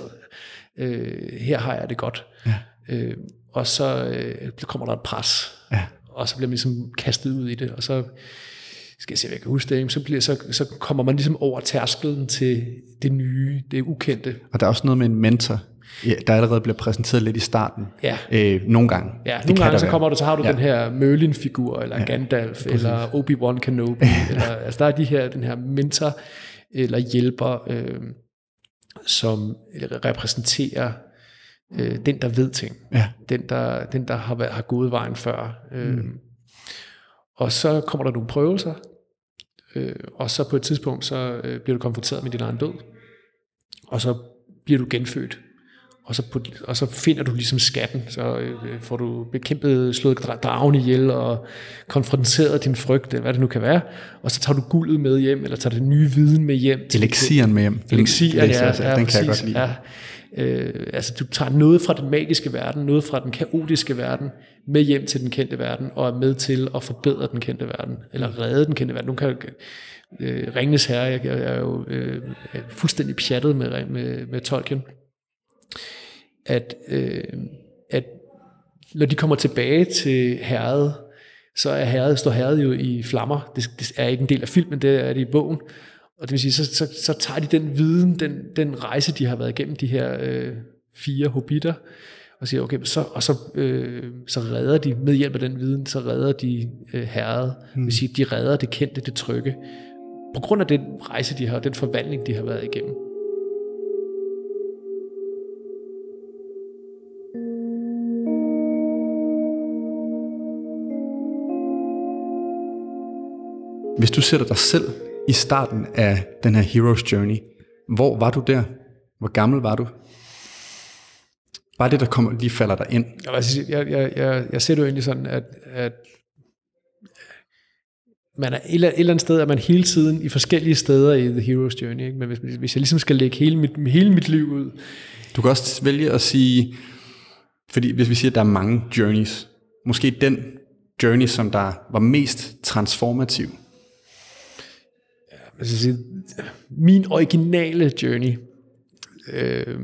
øh, her har jeg det godt. Ja. Øh, og så øh, kommer der et pres, ja. og så bliver man ligesom kastet ud i det, og så skal jeg se, hvad jeg kan huske det, så, bliver, så, så kommer man ligesom over tærskelen til det nye, det ukendte. Og der er også noget med en mentor, ja, der allerede bliver præsenteret lidt i starten. Ja. Øh, nogle gange. Ja, det nogle gange så kommer du, så har du ja. den her Merlin-figur, eller ja. Gandalf, Præcis. eller Obi-Wan Kenobi. eller, altså der er de her, den her mentor, eller hjælper, øh, som repræsenterer øh, den, der ved ting. Ja. Den, der, den, der har, været, har gået vejen før. Øh, mm. Og så kommer der nogle prøvelser, øh, og så på et tidspunkt, så øh, bliver du konfronteret med din egen død, og så bliver du genfødt. Og så, på, og så finder du ligesom skatten, så øh, får du bekæmpet, slået dragen ihjel og konfronteret din frygt, hvad det nu kan være, og så tager du guldet med hjem, eller tager den nye viden med hjem. Elixieren med hjem. Elixieren, ja, ja, den kan jeg godt lide. Ja. Øh, altså du tager noget fra den magiske verden, noget fra den kaotiske verden, med hjem til den kendte verden, og er med til at forbedre den kendte verden, eller redde den kendte verden. Nu kan øh, Ringnes Herre, jeg, jeg er jo øh, er fuldstændig pjattet med, med, med Tolkien, at, øh, at når de kommer tilbage til herret, så er herret, står herret jo i flammer. Det, det er ikke en del af filmen, det er det i bogen. Og det vil sige, så, så, så tager de den viden, den, den rejse, de har været igennem, de her øh, fire hobitter, og siger, okay, så, og så, øh, så redder de, med hjælp af den viden, så redder de øh, herret. Mm. Det vil sige, de redder det kendte, det trygge. På grund af den rejse, de har, den forvandling, de har været igennem. Hvis du sætter dig selv i starten af den her Hero's Journey. Hvor var du der? Hvor gammel var du? Bare det, der kommer, lige falder dig ind. Jeg, jeg, jeg, jeg ser det jo egentlig sådan, at, at man er et eller, et eller andet sted, er man hele tiden i forskellige steder i The Hero's Journey. Ikke? Men hvis, hvis jeg ligesom skal lægge hele mit, hele mit liv ud. Du kan også vælge at sige, fordi hvis vi siger, at der er mange journeys, måske den journey, som der var mest transformativ, sige, min originale journey øh,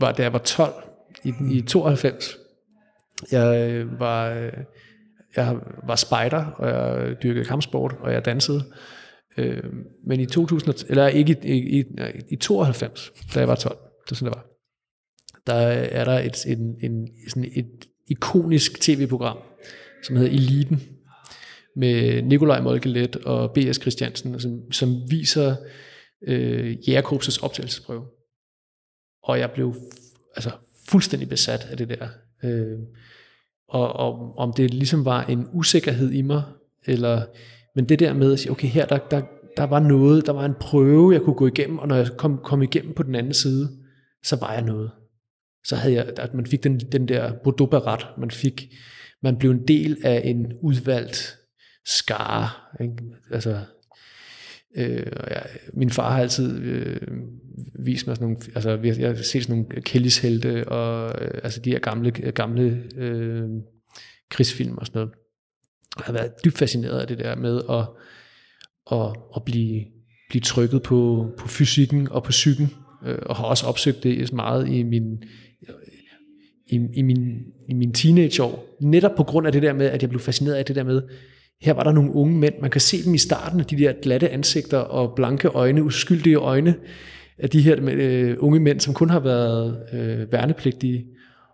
var, da jeg var 12 i, i 92. Jeg øh, var, øh, jeg var spider, og jeg dyrkede kampsport, og jeg dansede. Øh, men i 2000, eller ikke i, i, i 92, da jeg var 12, det er sådan det var, der er der et, en, en, sådan et ikonisk tv-program, som hedder Eliten, med Nikolaj Molkelet og B.S. Christiansen, som, som viser øh, Jægerkorpsets optagelsesprøve. Og jeg blev altså, fuldstændig besat af det der. Øh, og, og om det ligesom var en usikkerhed i mig, eller, men det der med at sige, okay, her der, der, der var noget, der var en prøve, jeg kunne gå igennem, og når jeg kom, kom igennem på den anden side, så var jeg noget. Så havde jeg, at man fik den, den der Bordeaux man fik, man blev en del af en udvalgt skare. Ikke? Altså, øh, jeg, min far har altid øh, vist mig sådan nogle, altså jeg har set sådan nogle Kellys og øh, altså de her gamle, gamle øh, krigsfilm og sådan noget. Jeg har været dybt fascineret af det der med at, at, at blive, blive trykket på, på fysikken og på psyken, øh, og har også opsøgt det meget i min, i, i, min, i min teenageår, netop på grund af det der med, at jeg blev fascineret af det der med, her var der nogle unge mænd, man kan se dem i starten, de der glatte ansigter og blanke øjne, uskyldige øjne, af de her øh, unge mænd, som kun har været øh, værnepligtige,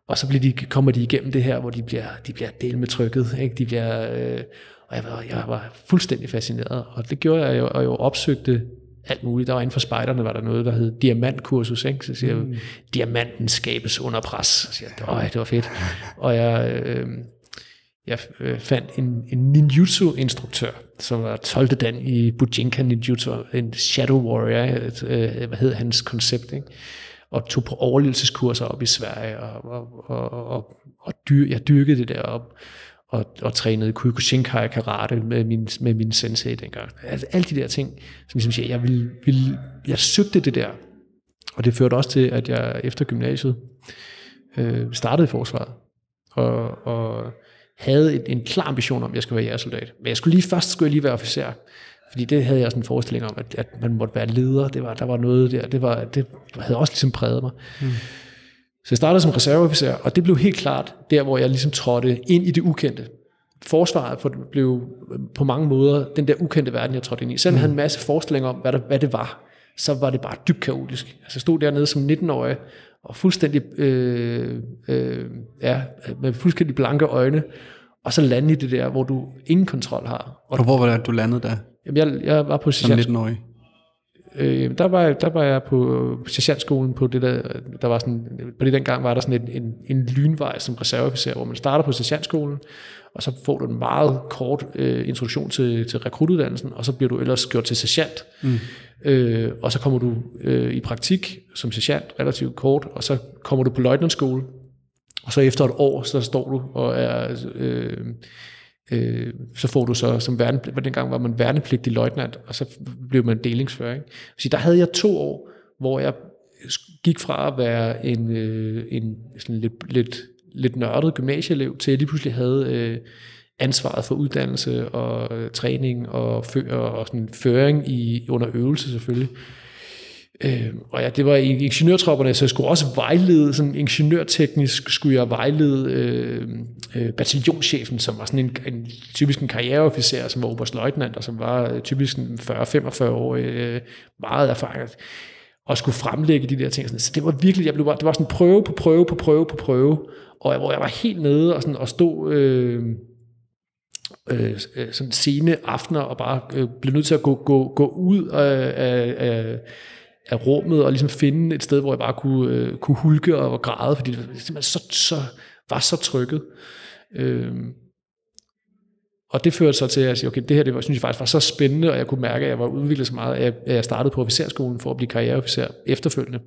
og så bliver de, kommer de igennem det her, hvor de bliver, de bliver delt med trykket, ikke? De bliver, øh, og jeg var, jeg var fuldstændig fascineret, og det gjorde jeg jo, og jo opsøgte alt muligt. Der var inden for spejderne, var der noget, der hed diamantkursus, ikke? så siger mm. jeg, diamanten skabes under pres, så siger jeg, det var fedt, og jeg... Øh, jeg øh, fandt en, en ninjutsu-instruktør, som var 12. dan i Bujinka Ninjutsu, en Shadow Warrior, et, øh, hvad hed hans koncept, ikke? og tog på overlevelseskurser op i Sverige, og, og, og, og, og dyr, jeg dyrkede det der op, og, og trænede Kyokushinkai karate med min, med min sensei dengang. Altså, alle de der ting, som ligesom siger, jeg, ville, ville, jeg søgte det der, og det førte også til, at jeg efter gymnasiet øh, startede i forsvaret, og, og havde en, en klar ambition om, at jeg skulle være jægersoldat. Men jeg skulle lige først skulle jeg lige være officer. Fordi det havde jeg også en forestilling om, at, at man måtte være leder. Det var, der var noget der, det, var, det havde også ligesom præget mig. Mm. Så jeg startede som reserveofficer, og det blev helt klart der, hvor jeg ligesom trådte ind i det ukendte. Forsvaret blev på mange måder den der ukendte verden, jeg trådte ind i. Selvom mm. jeg havde en masse forestillinger om, hvad, der, hvad det var, så var det bare dybt kaotisk. Altså jeg stod dernede som 19-årig, og fuldstændig, øh, øh, ja, med fuldstændig blanke øjne, og så lande i det der, hvor du ingen kontrol har. Og, og hvor var det, du landede der? Jamen, jeg, jeg var på Som 19-årig? Øh, der, var, der var jeg på sergeantskolen på det der, der var sådan, på det dengang var der sådan en, en, en lynvej som reserveofficer, hvor man starter på sergeantskolen, og så får du en meget kort øh, introduktion til, til rekrutuddannelsen, og så bliver du ellers gjort til sergeant. Mm. Øh, og så kommer du øh, i praktik som sergeant, relativt kort, og så kommer du på løjtnantskole, og så efter et år, så står du og er... Øh, øh, så får du så som værnepligt, dengang var man værnepligtig løjtnant, og så blev man delingsfører. Ikke? Så der havde jeg to år, hvor jeg gik fra at være en, øh, en sådan lidt, lidt, lidt nørdet gymnasieelev, til jeg lige pludselig havde øh, ansvaret for uddannelse og øh, træning og, fører og sådan føring i, under øvelse selvfølgelig. Øh, og ja, det var i ingeniørtropperne, så jeg skulle også vejlede, sådan ingeniørteknisk skulle jeg vejlede øhm, øh, øh, bataljonschefen, som var sådan en, en typisk en karriereofficer, som var oberstløjtnant, og som var øh, typisk 40-45 år, øh, meget erfaring, og skulle fremlægge de der ting. Sådan. Så det var virkelig, jeg blev bare, det var sådan prøve på prøve på prøve på prøve, og jeg, hvor jeg var helt nede og, sådan, og stod... Øh, Øh, øh, sådan sene aftener og bare øh, blev nødt til at gå, gå, gå ud af, af, af, rummet og ligesom finde et sted, hvor jeg bare kunne, øh, kunne hulke og græde, fordi det simpelthen så, så, var så trykket. Øh, og det førte så til, at jeg siger, okay, det her det var, synes jeg faktisk var så spændende, og jeg kunne mærke, at jeg var udviklet så meget, at jeg startede på officerskolen for at blive karriereofficer efterfølgende.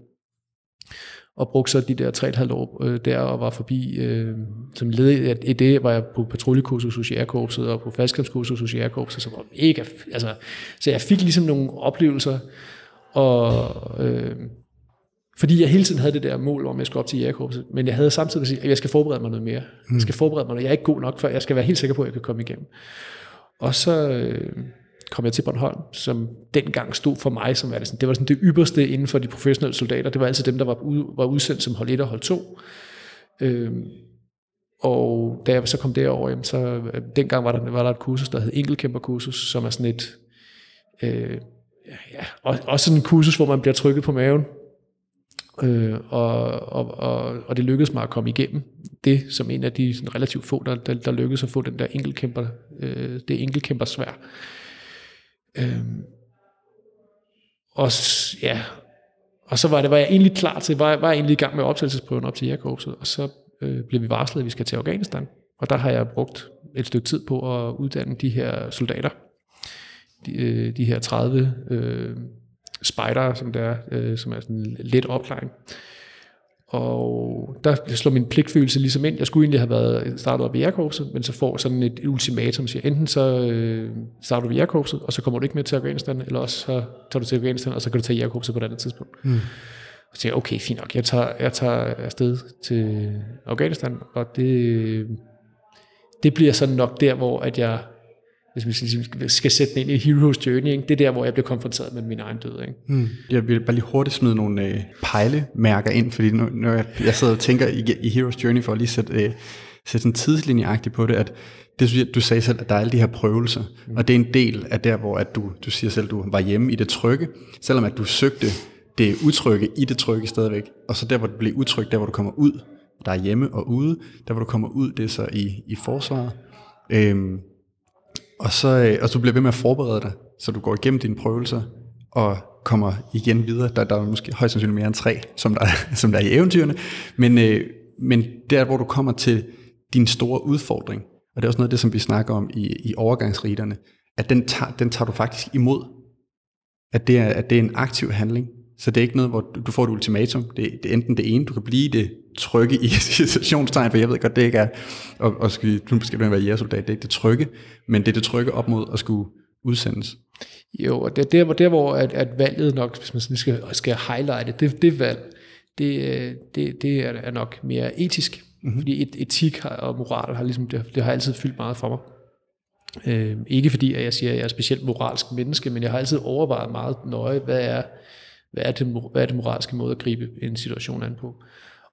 Og brugte så de der 3,5 år øh, der og var forbi, øh, som led i det, var jeg på patruljekursus hos Jægerkorpset og på faldskabskursus hos Jægerkorpset, så var mega, altså, så jeg fik ligesom nogle oplevelser, og øh, fordi jeg hele tiden havde det der mål om, at jeg skulle op til jægerkorpset, men jeg havde samtidig sige, at jeg skal forberede mig noget mere. Mm. Jeg skal forberede mig noget. Jeg er ikke god nok, for jeg skal være helt sikker på, at jeg kan komme igennem. Og så øh, kom jeg til Bornholm, som dengang stod for mig, som var det, sådan, det var sådan det ypperste inden for de professionelle soldater. Det var altid dem, der var, ud, var udsendt som hold 1 og hold 2. Øhm, og da jeg så kom derover, jamen, så øh, dengang var der, var der et kursus, der hed enkeltkæmperkursus, som er sådan et øh, ja, også sådan en kursus, hvor man bliver trykket på maven, øh, og, og, og, og det lykkedes mig at komme igennem det, som en af de sådan relativt få, der, der, der lykkedes at få den der enkeltkæmper, øh, det enkeltkæmper svær. Øh, og ja, og så var, det, var jeg egentlig klar til, var, var jeg egentlig i gang med optagelsesprøven op til Jakobset, og så øh, blev vi varslet, at vi skal til Afghanistan. Og der har jeg brugt et stykke tid på at uddanne de her soldater, de, øh, de her 30 øh, spejdere, som der er, øh, som er sådan en let opklaring. Og der slår min pligtfølelse ligesom ind. Jeg skulle egentlig have været startet op i jægerkorpset, men så får sådan et ultimatum, siger enten så øh, starter du i jægerkorpset, og så kommer du ikke med til Afghanistan, eller også så tager du til Afghanistan, og så kan du tage jægerkorpset på et andet tidspunkt. Mm. Og så siger jeg, okay, fint nok, jeg tager, jeg tager afsted til Afghanistan, og det, det bliver sådan nok der, hvor at jeg hvis vi skal sætte den ind i Hero's Journey, ikke? det er der, hvor jeg bliver konfronteret med min egen død. Ikke? Mm. Jeg vil bare lige hurtigt smide nogle øh, pejlemærker ind, fordi nu, når jeg, jeg sidder og tænker i, i Hero's Journey for at lige sætte, øh, sætte en tidslinjeagtigt på det, at det, du sagde selv, at der er alle de her prøvelser, mm. og det er en del af der, hvor at du, du siger selv, at du var hjemme i det trygge, selvom at du søgte det utrygge i det trygge stadigvæk, og så der, hvor det bliver utrygt, der hvor du kommer ud, der er hjemme og ude, der hvor du kommer ud, det er så i, i forsvaret. Øhm, og så, øh, og så bliver ved med at forberede dig, så du går igennem dine prøvelser, og kommer igen videre. Der, der er måske højst sandsynligt mere end tre, som der, som der er i eventyrene. Men, øh, men der, hvor du kommer til din store udfordring, og det er også noget af det, som vi snakker om i, i overgangsriterne, at den tager, den tager du faktisk imod. At det, er, at det er en aktiv handling. Så det er ikke noget, hvor du får et ultimatum. Det, det er enten det ene, du kan blive det trygge i situationstegn, for jeg ved godt, det ikke er, og, og skal, nu skal du være jægersoldat, det er ikke det trygge, men det er det trygge op mod at skulle udsendes. Jo, og det er der, der hvor at, at valget nok, hvis man skal, skal highlighte det, det valg, det, det, det er nok mere etisk, mm-hmm. fordi et, etik og moral har ligesom, det, det har altid fyldt meget for mig. Øh, ikke fordi, at jeg siger, at jeg er specielt moralsk menneske, men jeg har altid overvejet meget nøje, hvad er, hvad er, det, hvad er det moralske måde at gribe en situation an på.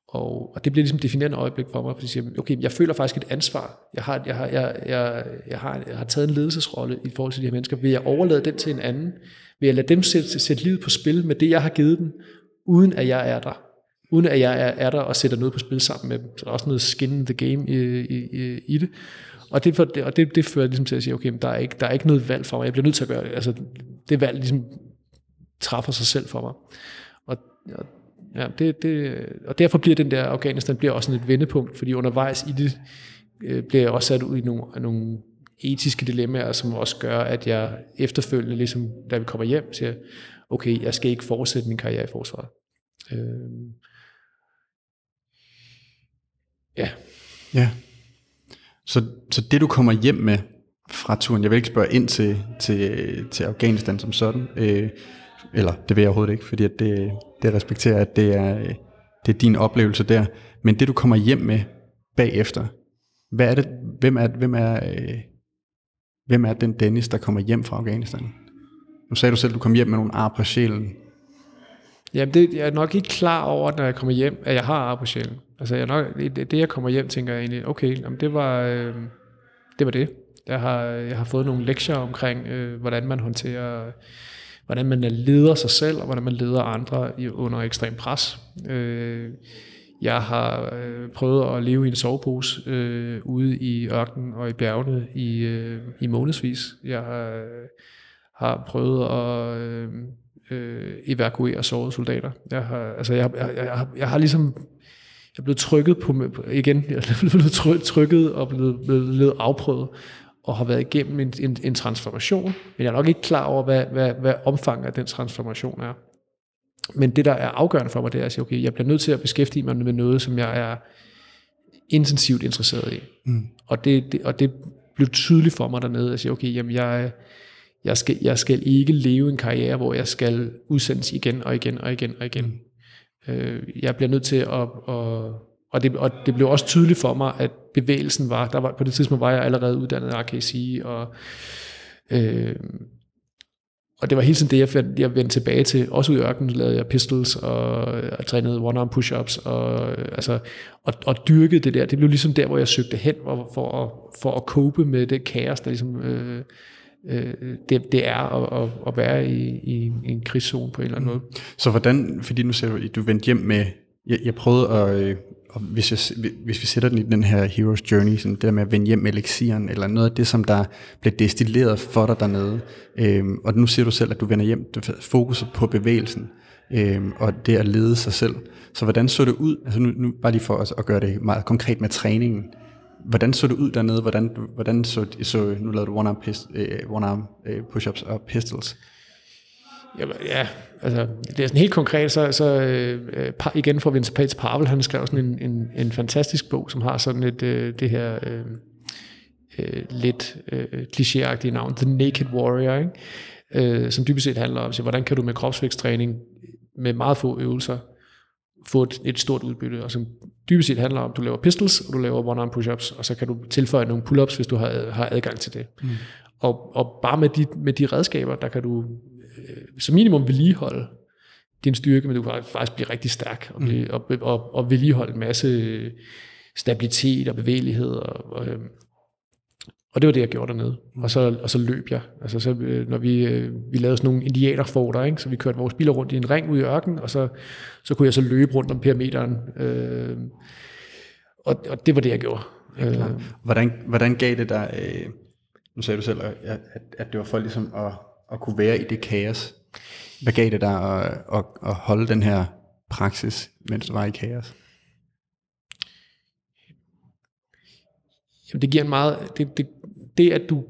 Og, og det bliver ligesom definerende øjeblik for mig, fordi jeg siger, okay, jeg føler faktisk et ansvar. Jeg har, jeg har, jeg, jeg, jeg har, jeg har taget en ledelsesrolle i forhold til de her mennesker. Vil jeg overlade den til en anden? Vil jeg lade dem sætte, sætte livet på spil med det, jeg har givet dem, uden at jeg er der? Uden at jeg er, er der og sætter noget på spil sammen med dem. Så der er også noget skin in the game i, i, i, i det. Og det, for, og det, det fører ligesom til at sige, okay, men der er, ikke, der er ikke noget valg for mig. Jeg bliver nødt til at gøre det. Altså, det valg ligesom træffer sig selv for mig. Og, og Ja, det, det, og derfor bliver den der Afghanistan bliver også et vendepunkt, fordi undervejs i det øh, bliver jeg også sat ud i nogle, nogle etiske dilemmaer, som også gør, at jeg efterfølgende, ligesom da vi kommer hjem, siger, okay, jeg skal ikke fortsætte min karriere i forsvaret. Øh, ja. Ja. Så, så det du kommer hjem med fra turen, jeg vil ikke spørge ind til, til, til Afghanistan som sådan, øh, eller det vil jeg overhovedet ikke, fordi at det, det respekterer, at det er, øh, det er din oplevelse der. Men det du kommer hjem med bagefter, hvad er det, hvem er, hvem er, øh, hvem er den Dennis, der kommer hjem fra Afghanistan? Nu sagde du selv, at du kom hjem med nogle ar på sjælen. Jamen, det, jeg er nok ikke klar over, når jeg kommer hjem, at jeg har ar på sjælen. Altså, jeg nok, det, det, jeg kommer hjem, tænker jeg egentlig, okay, jamen, det, var, øh, det var det. Jeg har, jeg har fået nogle lektier omkring, øh, hvordan man håndterer hvordan man leder sig selv, og hvordan man leder andre under ekstrem pres. Øh, jeg har øh, prøvet at leve i en sovepose øh, ude i ørkenen og i bjergene i, øh, i månedsvis. Jeg har, øh, har prøvet at øh, øh, evakuere sårede soldater. Jeg har, altså jeg, jeg, jeg, jeg, jeg har ligesom jeg er blevet trykket på, igen, jeg er blevet trykket og blevet, blevet, blevet afprøvet og har været igennem en, en, en transformation, men jeg er nok ikke klar over, hvad, hvad, hvad omfanget af den transformation er. Men det, der er afgørende for mig, det er at sige, okay, jeg bliver nødt til at beskæftige mig med noget, som jeg er intensivt interesseret i. Mm. Og, det, det, og det blev tydeligt for mig dernede, at sige, okay, jamen jeg, jeg, skal, jeg skal ikke leve en karriere, hvor jeg skal udsendes igen og igen og igen og igen. Mm. Øh, jeg bliver nødt til at, at og det, og det blev også tydeligt for mig, at bevægelsen var, der var på det tidspunkt var jeg allerede uddannet RKC, og, øh, og det var hele tiden det, jeg, fandt, jeg vendte tilbage til. Også ud i ørkenen lavede jeg pistols, og jeg trænede one-arm push-ups, og, altså, og, og dyrkede det der. Det blev ligesom der, hvor jeg søgte hen for, for, at, for at cope med det kaos, der ligesom... Øh, øh, det, det er at, at være i, i, en krigszone på en eller anden måde. Så hvordan, fordi nu ser du, du vendte hjem med, jeg, jeg prøvede at, øh, og hvis, jeg, hvis vi sætter den i den her Hero's Journey, sådan det der med at vende hjem med elixiren, eller noget af det, som der blev destilleret for dig dernede, øhm, og nu siger du selv, at du vender hjem, du fokuset på bevægelsen, øhm, og det at lede sig selv. Så hvordan så det ud, altså nu, nu bare lige for os at gøre det meget konkret med træningen, hvordan så det ud dernede? Hvordan, hvordan så, så nu lavede du one-arm, pist, øh, one-arm øh, push-ups og pistols. Ja, ja, altså det er sådan helt konkret, så, så øh, igen får vi tilbage til Pavel, han skrev sådan en, en, en fantastisk bog, som har sådan et, øh, det her øh, øh, lidt øh, klichéagtige navn, The Naked Warrior, ikke? Øh, som dybest set handler om, så, hvordan kan du med kropsvægtstræning, med meget få øvelser, få et, et stort udbytte, og som dybest set handler om, at du laver pistols, og du laver one-arm push-ups, og så kan du tilføje nogle pull-ups, hvis du har, har adgang til det. Mm. Og, og bare med de, med de redskaber, der kan du som minimum vedligeholde din styrke, men du kan faktisk blive rigtig stærk, og, blive, mm. og, og, og vedligeholde en masse stabilitet og bevægelighed, og, og, øhm, og det var det, jeg gjorde dernede. Mm. Og så, og så løb jeg. Altså, så, øh, når vi, øh, vi lavede sådan nogle indianerforter, ikke? så vi kørte vores biler rundt i en ring ud i ørkenen, og så, så kunne jeg så løbe rundt om perimeteren. Øh, og, og det var det, jeg gjorde. Ja, øh, hvordan, hvordan gav det dig, øh, nu sagde du selv, at, at, at det var for ligesom at, at kunne være i det kaos. Hvad gav det dig at, at, at holde den her praksis, mens du var i kaos? Jamen, det giver en meget, det, det, det at du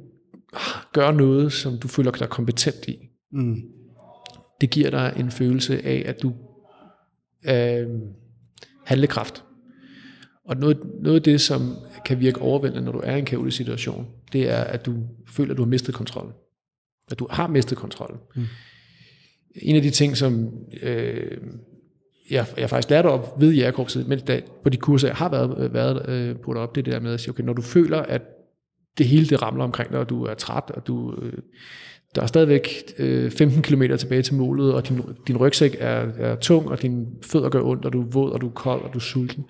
gør noget, som du føler dig kompetent i, mm. det giver dig en følelse af, at du øh, handlekraft. Og noget, noget af det, som kan virke overvældende, når du er i en kaotisk situation, det er, at du føler, at du har mistet kontrollen. At du har mistet kontrollen. Mm. En af de ting, som øh, jeg, jeg faktisk lærte op ved jægerkorpset, men da, på de kurser, jeg har været, været øh, på op, det der med at sige, okay, når du føler, at det hele det ramler omkring dig, og du er træt, og du, øh, der er stadigvæk øh, 15 km tilbage til målet, og din, din rygsæk er, er tung, og dine fødder gør ondt, og du er våd, og du er kold, og du er sulten.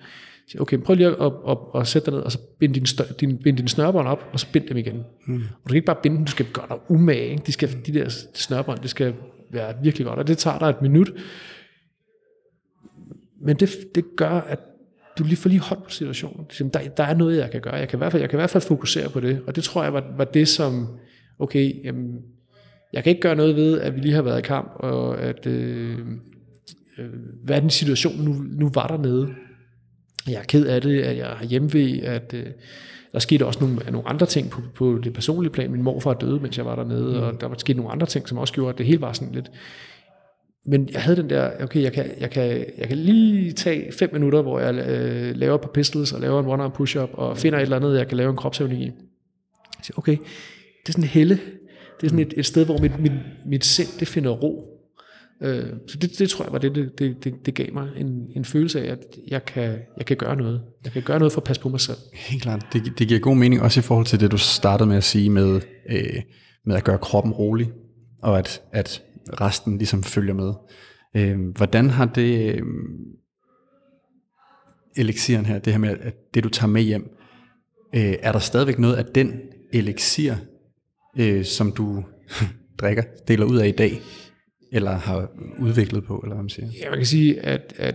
Så okay, prøv lige at, at, at, at sætte dig ned, og så bind din, stør, din, bind din snørbånd op, og så bind dem igen. Mm. Og du kan ikke bare binde dem, du skal gøre dig umage. Ikke? De, skal, de der snørbånd, det skal være virkelig godt, og det tager dig et minut. Men det, det gør, at du lige får lige hånd på situationen. Der, der er noget, jeg kan gøre. Jeg kan, i hvert fald, jeg kan i hvert fald fokusere på det. Og det tror jeg var, var det, som, okay, jamen, jeg kan ikke gøre noget ved, at vi lige har været i kamp, og at, øh, øh, hvad den situation nu, nu var der nede. Jeg er ked af det, at jeg har hjemvej, at øh, der skete også nogle, nogle andre ting på, på det personlige plan. Min morfar døde, mens jeg var dernede, mm. og der var sket nogle andre ting, som også gjorde, at det hele var sådan lidt men jeg havde den der, okay, jeg kan, jeg kan, jeg kan lige tage fem minutter, hvor jeg øh, laver på pistols og laver en one-arm push-up, og finder et eller andet, jeg kan lave en kropshævning i. Så okay, det er sådan en helle. Det er sådan et, et sted, hvor mit, mit, mit sind, det finder ro. Øh, så det, det tror jeg var det, det, det, det gav mig en, en følelse af, at jeg kan, jeg kan gøre noget. Jeg kan gøre noget for at passe på mig selv. Helt klart. Det, det giver god mening, også i forhold til det, du startede med at sige med, øh, med at gøre kroppen rolig, og at, at resten ligesom følger med. Øh, hvordan har det øh, elixiren her, det her med, at det du tager med hjem, øh, er der stadigvæk noget af den elixir, øh, som du drikker, deler ud af i dag, eller har udviklet på, eller hvad man siger? Ja, man kan sige, at, at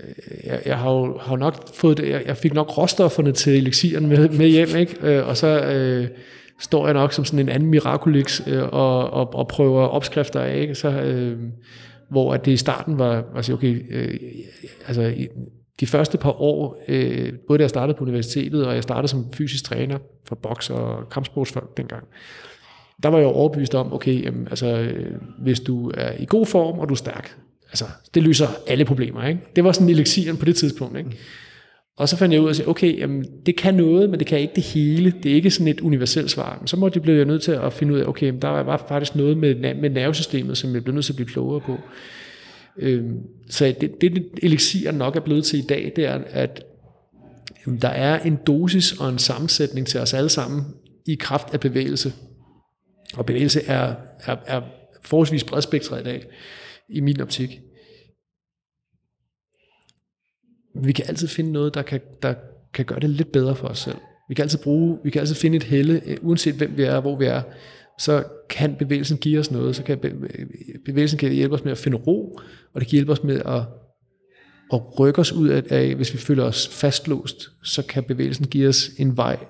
øh, jeg, jeg har jo har nok fået det, jeg, jeg fik nok råstofferne til elixiren med, med hjem, ikke? Øh, og så øh, står jeg nok som sådan en anden mirakulix øh, og, og, og prøver opskrifter af, ikke? Så, øh, hvor at det i starten var, altså okay, øh, altså de første par år, øh, både da jeg startede på universitetet, og jeg startede som fysisk træner for boks og kampsportsfolk dengang, der var jeg jo overbevist om, okay, jamen, altså, øh, hvis du er i god form, og du er stærk, altså, det løser alle problemer, ikke? Det var sådan elixiren på det tidspunkt, ikke? Og så fandt jeg ud af at okay, jamen, det kan noget, men det kan ikke det hele. Det er ikke sådan et universelt svar. Men så måtte jeg blive nødt til at finde ud af, okay, der var faktisk noget med, med nervesystemet, som jeg blev nødt til at blive klogere på. Øhm, så det, det, elixir nok er blevet til i dag, det er, at jamen, der er en dosis og en sammensætning til os alle sammen i kraft af bevægelse. Og bevægelse er, er, er forholdsvis bredspektret i dag, i min optik. vi kan altid finde noget, der kan, der kan gøre det lidt bedre for os selv. Vi kan altid bruge, vi kan altid finde et helle, øh, uanset hvem vi er og hvor vi er, så kan bevægelsen give os noget, så kan øh, bevægelsen kan hjælpe os med at finde ro, og det kan hjælpe os med at, at rykke os ud af, af, hvis vi føler os fastlåst, så kan bevægelsen give os en vej,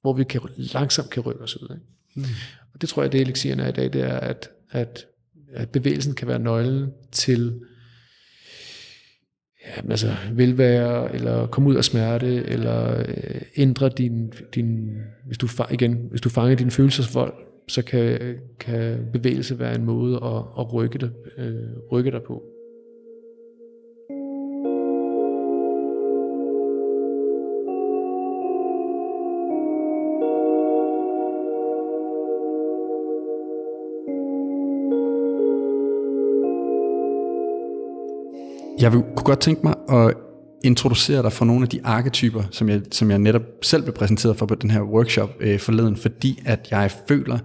hvor vi kan, langsomt kan rykke os ud. Ikke? Mm. Og det tror jeg, det elixiren er i dag, det er, at, at, at bevægelsen kan være nøglen til ja, altså velvære, eller komme ud af smerte, eller øh, ændre din, din hvis du, igen, hvis du fanger din følelsesvold, så kan, kan bevægelse være en måde at, at rykke, det, øh, rykke dig på. Jeg vil, kunne godt tænke mig at introducere dig for nogle af de arketyper, som jeg, som jeg netop selv blev præsenteret for på den her workshop øh, forleden, fordi at jeg føler,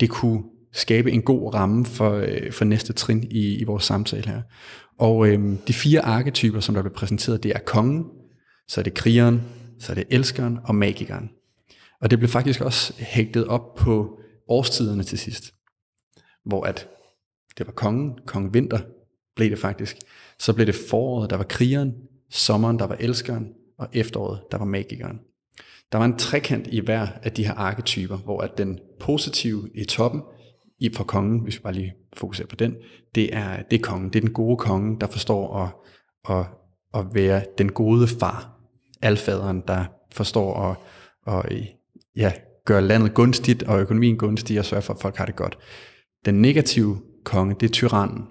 det kunne skabe en god ramme for, øh, for næste trin i, i vores samtale her. Og øh, de fire arketyper, som der blev præsenteret, det er kongen, så er det krigeren, så er det elskeren og magikeren. Og det blev faktisk også hægtet op på årstiderne til sidst, hvor at det var kongen, kong vinter blev det faktisk. Så blev det foråret, der var krigeren, sommeren, der var elskeren, og efteråret, der var magikeren. Der var en trekant i hver af de her arketyper, hvor at den positive i toppen, i for kongen, hvis vi bare lige fokuserer på den, det er, det er kongen. Det er den gode konge, der forstår at, at, at være den gode far. Alfaderen, der forstår at, at ja, gøre landet gunstigt og økonomien gunstig og sørge for, at folk har det godt. Den negative konge, det er tyrannen.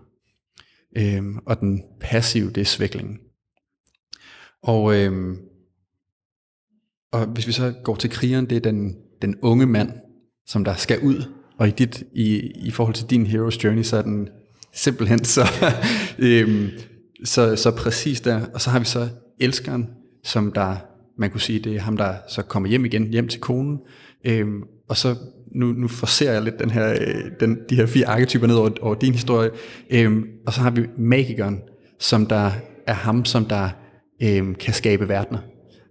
Øhm, og den passive, det er svæklingen. Og, øhm, og hvis vi så går til krigeren, det er den, den unge mand, som der skal ud. Og i, dit, i, i forhold til din hero's journey, så er den simpelthen så, øhm, så, så præcis der. Og så har vi så elskeren, som der, man kunne sige, det er ham, der så kommer hjem igen, hjem til konen. Øhm, og så nu, nu forser jeg lidt den her, øh, den, de her fire arketyper ned over, over din historie. Øhm, og så har vi magikeren, som der er ham, som der øhm, kan skabe verdener.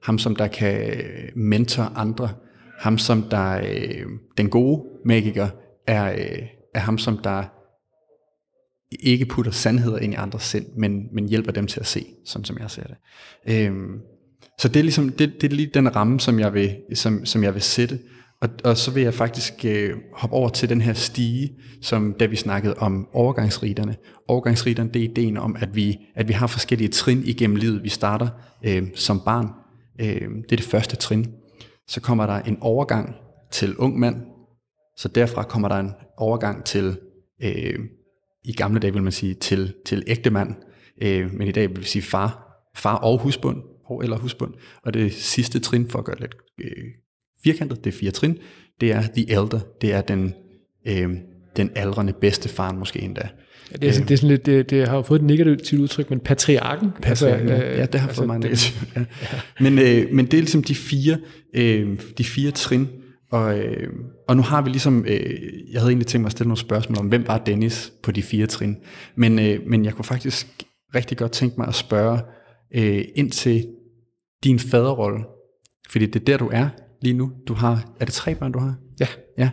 Ham, som der kan øh, mentor andre. Ham, som der, øh, den gode magiker, er, øh, er ham, som der ikke putter sandheder ind i andres sind, men, men hjælper dem til at se, som, som jeg ser det. Øhm, så det er ligesom det, det er lige den ramme, som jeg vil, som, som jeg vil sætte. Og, og så vil jeg faktisk øh, hoppe over til den her stige, som da vi snakkede om overgangsriterne. Overgangsriterne, det er ideen om, at vi, at vi har forskellige trin igennem livet. Vi starter øh, som barn. Øh, det er det første trin. Så kommer der en overgang til ung mand. Så derfra kommer der en overgang til, øh, i gamle dage vil man sige, til, til ægte mand. Øh, men i dag vil vi sige far, far og husbund, og eller husbund. Og det sidste trin, for at gøre det lidt øh, firkantet, det er fire trin, det er the elder, det er den, øh, den aldrende bedste far måske endda. Ja, det, er sådan, det, er sådan lidt, det, det har jo fået et negativt udtryk, men patriarken. Patriarken, altså, ja, det har altså, fået meget negativt. Ja. ja. Men, øh, men det er ligesom de fire, øh, de fire trin, og, øh, og nu har vi ligesom, øh, jeg havde egentlig tænkt mig at stille nogle spørgsmål om, hvem var Dennis på de fire trin, men, øh, men jeg kunne faktisk rigtig godt tænke mig at spørge øh, ind til din faderrolle, fordi det er der, du er lige nu. Du har, er det tre børn, du har? Ja. Ja.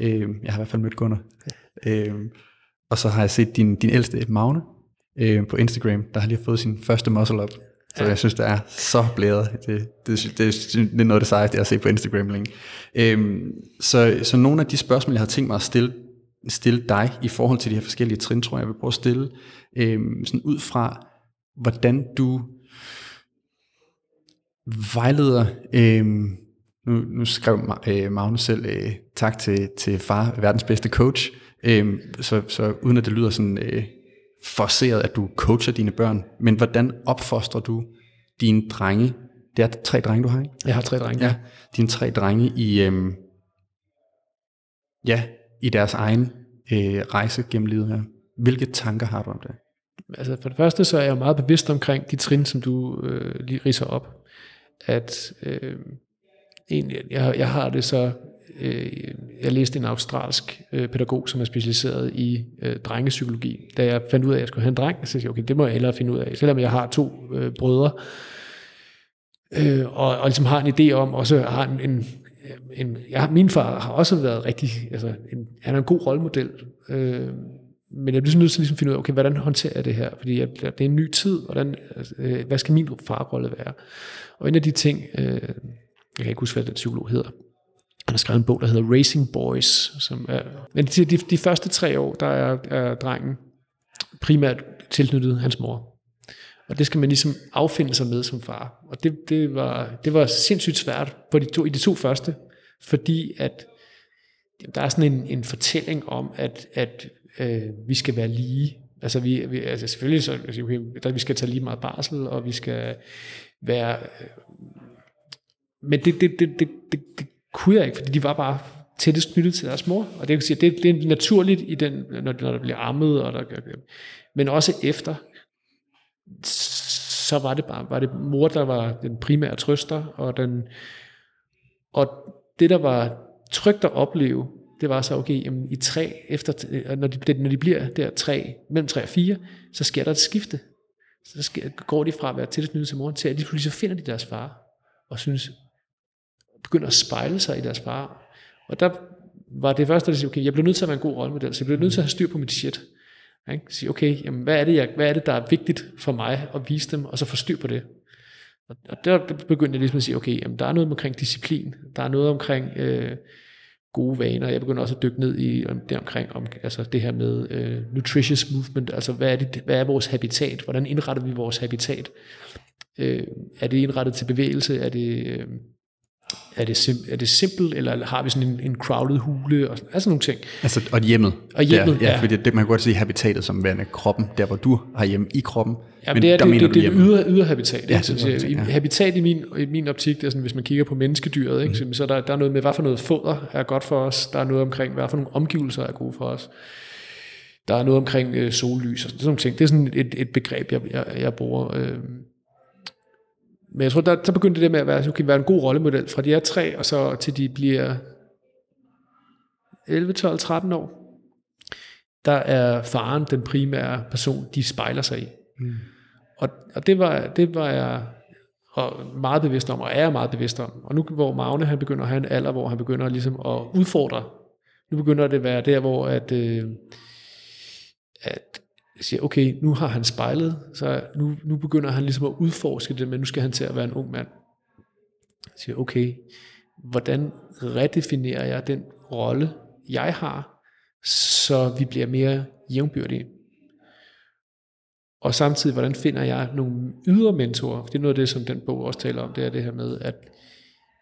Øh, jeg har i hvert fald mødt Gunnar. Øh, og så har jeg set din, din ældste, Magne, øh, på Instagram, der har lige fået sin første muscle up. Så jeg synes, det er så blæret. Det, det, det, det, det er noget af det sejeste, jeg har set på Instagram længe. Øhm, så, så nogle af de spørgsmål, jeg har tænkt mig at stille, stille dig i forhold til de her forskellige trin, tror jeg, jeg vil prøve at stille øhm, sådan ud fra, hvordan du vejleder øhm, nu, nu skrev øh, Magnus selv, øh, tak til, til far, verdens bedste coach. Øh, så, så uden at det lyder sådan øh, forceret, at du coacher dine børn, men hvordan opfostrer du dine drenge? Det er tre drenge, du har, ikke? Jeg har tre drenge. Ja, dine tre drenge i, øh, ja, i deres egen øh, rejse gennem livet her. Hvilke tanker har du om det? Altså for det første, så er jeg meget bevidst omkring de trin, som du øh, lige riser op. At øh, egentlig, jeg, jeg har det så, øh, jeg læste en australsk øh, pædagog, som er specialiseret i øh, drengepsykologi. Da jeg fandt ud af, at jeg skulle have en dreng, så sagde jeg, okay, det må jeg hellere finde ud af. Selvom jeg har to øh, brødre, øh, og, og ligesom har en idé om, og så har en, en, en jeg, min far har også været rigtig, altså en, han er en god rollemodel, øh, men jeg bliver nødt til ligesom at finde ud af, okay, hvordan håndterer jeg det her? Fordi jeg, det er en ny tid, hvordan, øh, hvad skal min farrolle være? Og en af de ting, øh, jeg kan ikke huske, hvad den psykolog hedder. Han har skrevet en bog, der hedder Racing Boys. Som er, men de, de, de første tre år, der er, er drengen primært tilknyttet hans mor. Og det skal man ligesom affinde sig med som far. Og det, det, var, det var sindssygt svært på de to, i de to første, fordi at der er sådan en, en fortælling om, at, at øh, vi skal være lige. Altså, vi, vi, altså selvfølgelig så, altså, okay, der, vi skal tage lige meget barsel, og vi skal være... Øh, men det, det, det, det, det, det kunne jeg ikke, fordi de var bare tættest knyttet til deres mor. Og det, kan sige, det, det er naturligt, i den, når, når der bliver ammet, og der, men også efter, så var det bare var det mor, der var den primære trøster, og, den, og det, der var trygt at opleve, det var så, okay, jamen, i tre, efter, når, de, når de bliver der tre, mellem tre og fire, så sker der et skifte. Så sker, går de fra at være tilknyttet til moren til, at de pludselig så finder de deres far, og synes, begynder at spejle sig i deres far. Og der var det første, der siger, okay, jeg bliver nødt til at være en god rollemodel, så jeg bliver nødt til at have styr på mit shit. Ikke? Sige, okay, jamen, hvad, er det, jeg, hvad er det, der er vigtigt for mig at vise dem, og så få styr på det. Og, og der begyndte jeg ligesom at sige, okay, jamen, der er noget omkring disciplin, der er noget omkring øh, gode vaner. Jeg begynder også at dykke ned i om, det omkring om, altså det her med øh, nutritious movement, altså hvad er, det, hvad er vores habitat, hvordan indretter vi vores habitat? Øh, er det indrettet til bevægelse? Er det... Øh, er det, sim, er det simpelt, eller har vi sådan en, en crowded hule, og sådan, altså nogle ting. Altså, og hjemmet. Og hjemmet, ja. ja. ja. Fordi det, man kan godt sige habitatet som værende kroppen, der hvor du har hjemme i kroppen. Ja, men det er der det, mener det, du det, det ydre, ydre habitat. Ja, ikke? Det habitat, ja. habitat i min, i min optik, det er sådan, hvis man kigger på menneskedyret, ikke? Mm. så der, der er noget med, hvad for noget foder er godt for os, der er noget omkring, hvad for nogle omgivelser er gode for os. Der er noget omkring øh, sollys og sådan nogle ting. Det er sådan et, et begreb, jeg, jeg, jeg bruger. Øh, men jeg tror, der, så begyndte det med at være, okay, være en god rollemodel fra de er tre, og så til de bliver 11, 12, 13 år. Der er faren den primære person, de spejler sig i. Mm. Og, og det, var, det var jeg og meget bevidst om, og er meget bevidst om. Og nu hvor Magne han begynder at have en alder, hvor han begynder ligesom at udfordre, nu begynder det at være der, hvor at, øh, at siger, okay, nu har han spejlet, så nu, nu begynder han ligesom at udforske det, men nu skal han til at være en ung mand. Jeg siger, okay, hvordan redefinerer jeg den rolle, jeg har, så vi bliver mere jævnbyrdige? Og samtidig, hvordan finder jeg nogle ydre mentorer? Det er noget af det, som den bog også taler om, det er det her med, at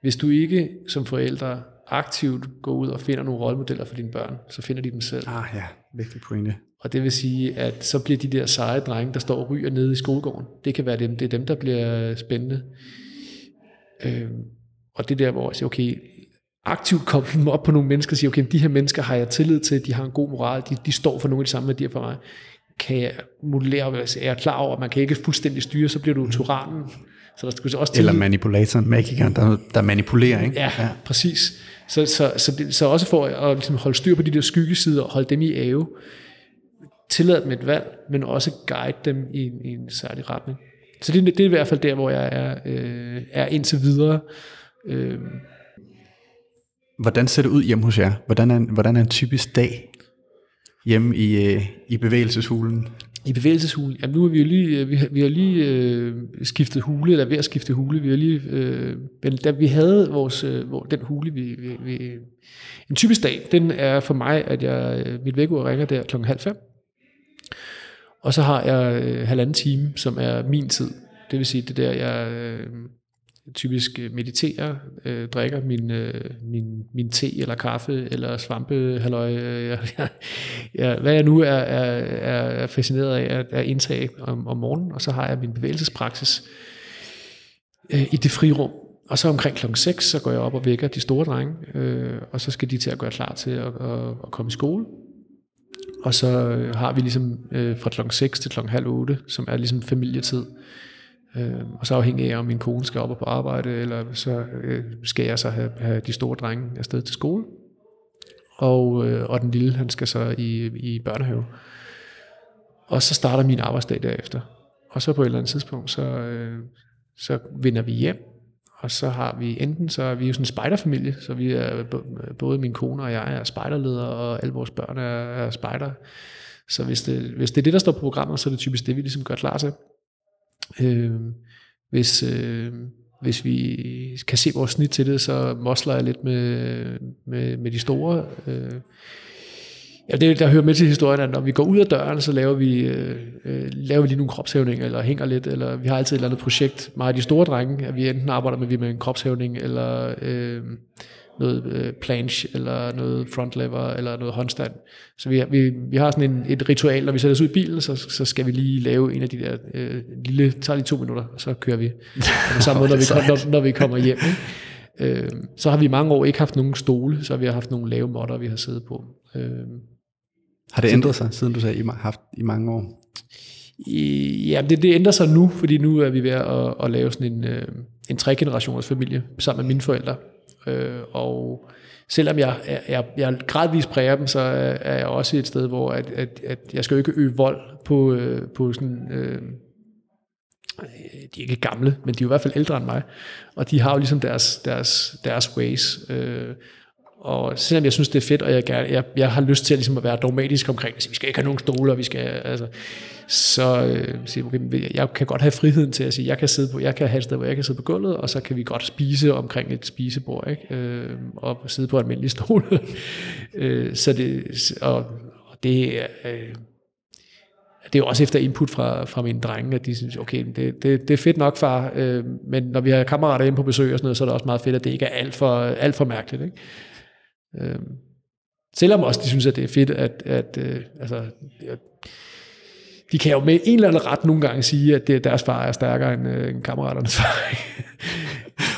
hvis du ikke som forældre aktivt går ud og finder nogle rollemodeller for dine børn, så finder de dem selv. Ah ja, vigtig pointe. Og det vil sige, at så bliver de der seje drenge, der står og ryger nede i skolegården, det kan være dem, det er dem, der bliver spændende. Øh, og det der, hvor jeg siger, okay, aktivt koble dem op på nogle mennesker, og sige, okay, de her mennesker har jeg tillid til, de har en god moral, de, de står for nogle af de samme værdier for mig. Kan jeg modellere, er jeg klar over, at man kan ikke fuldstændig styre, så bliver du tyrannen. Så der skal også Eller manipulatoren, magikeren, der, der manipulerer, ikke? Ja, ja. præcis. Så, så, så, det, så også for at ligesom holde styr på de der skyggesider, og holde dem i ave, tillade dem et valg, men også guide dem i en, i en særlig retning. Så det, det er i hvert fald der, hvor jeg er, øh, er indtil videre. Øh, Hvordan ser det ud hjemme hos jer? Hvordan er, hvordan er en typisk dag hjemme i, øh, i bevægelseshulen? I bevægelseshulen, jamen nu har vi jo lige, øh, vi har, vi har lige øh, skiftet hule, eller ved at skifte hule. Vi har lige, øh, men da vi havde vores, øh, hvor, den hule, vi, vi, vi, en typisk dag, den er for mig, at jeg, øh, mit vækkeur ringer der klokken halv fem. Og så har jeg øh, halvanden time, som er min tid. Det vil sige, det der, jeg øh, typisk øh, mediterer, øh, drikker min, øh, min, min te eller kaffe eller svampe, halløj, øh, jeg, jeg, jeg, hvad jeg nu er, er, er fascineret af, at, er indtage om, om morgenen, og så har jeg min bevægelsespraksis øh, i det frirum. Og så omkring klokken 6, så går jeg op og vækker de store drenge, øh, og så skal de til at gøre klar til at, at, at komme i skole. Og så øh, har vi ligesom øh, fra klokken 6 til klokken halv 8, som er ligesom familietid. Øh, Øh, og så afhængig af, om min kone skal op og på arbejde, eller så øh, skal jeg så have, have de store drenge afsted til skole. Og, øh, og den lille, han skal så i, i børnehave. Og så starter min arbejdsdag derefter. Og så på et eller andet tidspunkt, så, øh, så vender vi hjem. Og så har vi enten, så er vi jo sådan en spejderfamilie, så vi er, både min kone og jeg er spejderledere, og alle vores børn er, er spejder. Så hvis det, hvis det er det, der står på programmet, så er det typisk det, vi ligesom gør klar til. Øh, hvis, øh, hvis vi kan se vores snit til det, så mosler jeg lidt med, med, med de store. Øh, Ja, det der hører med til historien, at når vi går ud af døren, så laver vi, øh, øh, laver vi lige nogle kropshævninger, eller hænger lidt, eller vi har altid et eller andet projekt. Meget af de store drenge, at vi enten arbejder med, vi med en kropshævning, eller øh, noget øh, planche, eller noget front lever, eller noget håndstand. Så vi, vi, vi har sådan en, et ritual, når vi sætter os ud i bilen, så, så skal vi lige lave en af de der øh, lille, tager lige to minutter, og så kører vi. På samme måde, når vi, når, når vi kommer hjem. Ikke? Øh, så har vi i mange år ikke haft nogen stole, så vi har haft nogle lave måtter, vi har siddet på. Øh, har det ændret sig, siden du sagde, I har haft i mange år? I, ja, det, det ændrer sig nu, fordi nu er vi ved at, at lave sådan en, øh, en tre-generationers familie sammen med mine forældre. Øh, og selvom jeg, jeg, jeg gradvist præger dem, så er jeg også et sted, hvor at, at, at jeg skal jo ikke øve vold på, øh, på sådan... Øh, de er ikke gamle, men de er i hvert fald ældre end mig, og de har jo ligesom deres, deres, deres ways. Øh, og selvom jeg synes, det er fedt, og jeg, gerne, jeg, jeg har lyst til at, ligesom at være dogmatisk omkring det, vi skal ikke have nogen stole, og vi skal, altså, så øh, okay, jeg kan godt have friheden til at sige, jeg kan sidde på, jeg kan have et sted, hvor jeg kan sidde på gulvet, og så kan vi godt spise omkring et spisebord, ikke? Øh, og sidde på en almindelig stol. øh, så det, og, og det er, øh, det er jo også efter input fra, fra mine drenge, at de synes, okay, det, det, det er fedt nok, far, øh, men når vi har kammerater inde på besøg og sådan noget, så er det også meget fedt, at det ikke er alt for, alt for mærkeligt. Ikke? Øh, selvom også de synes, at det er fedt, at, at øh, altså, at, de kan jo med en eller anden ret nogle gange sige, at det, deres far er stærkere end, øh, end kammeraternes far.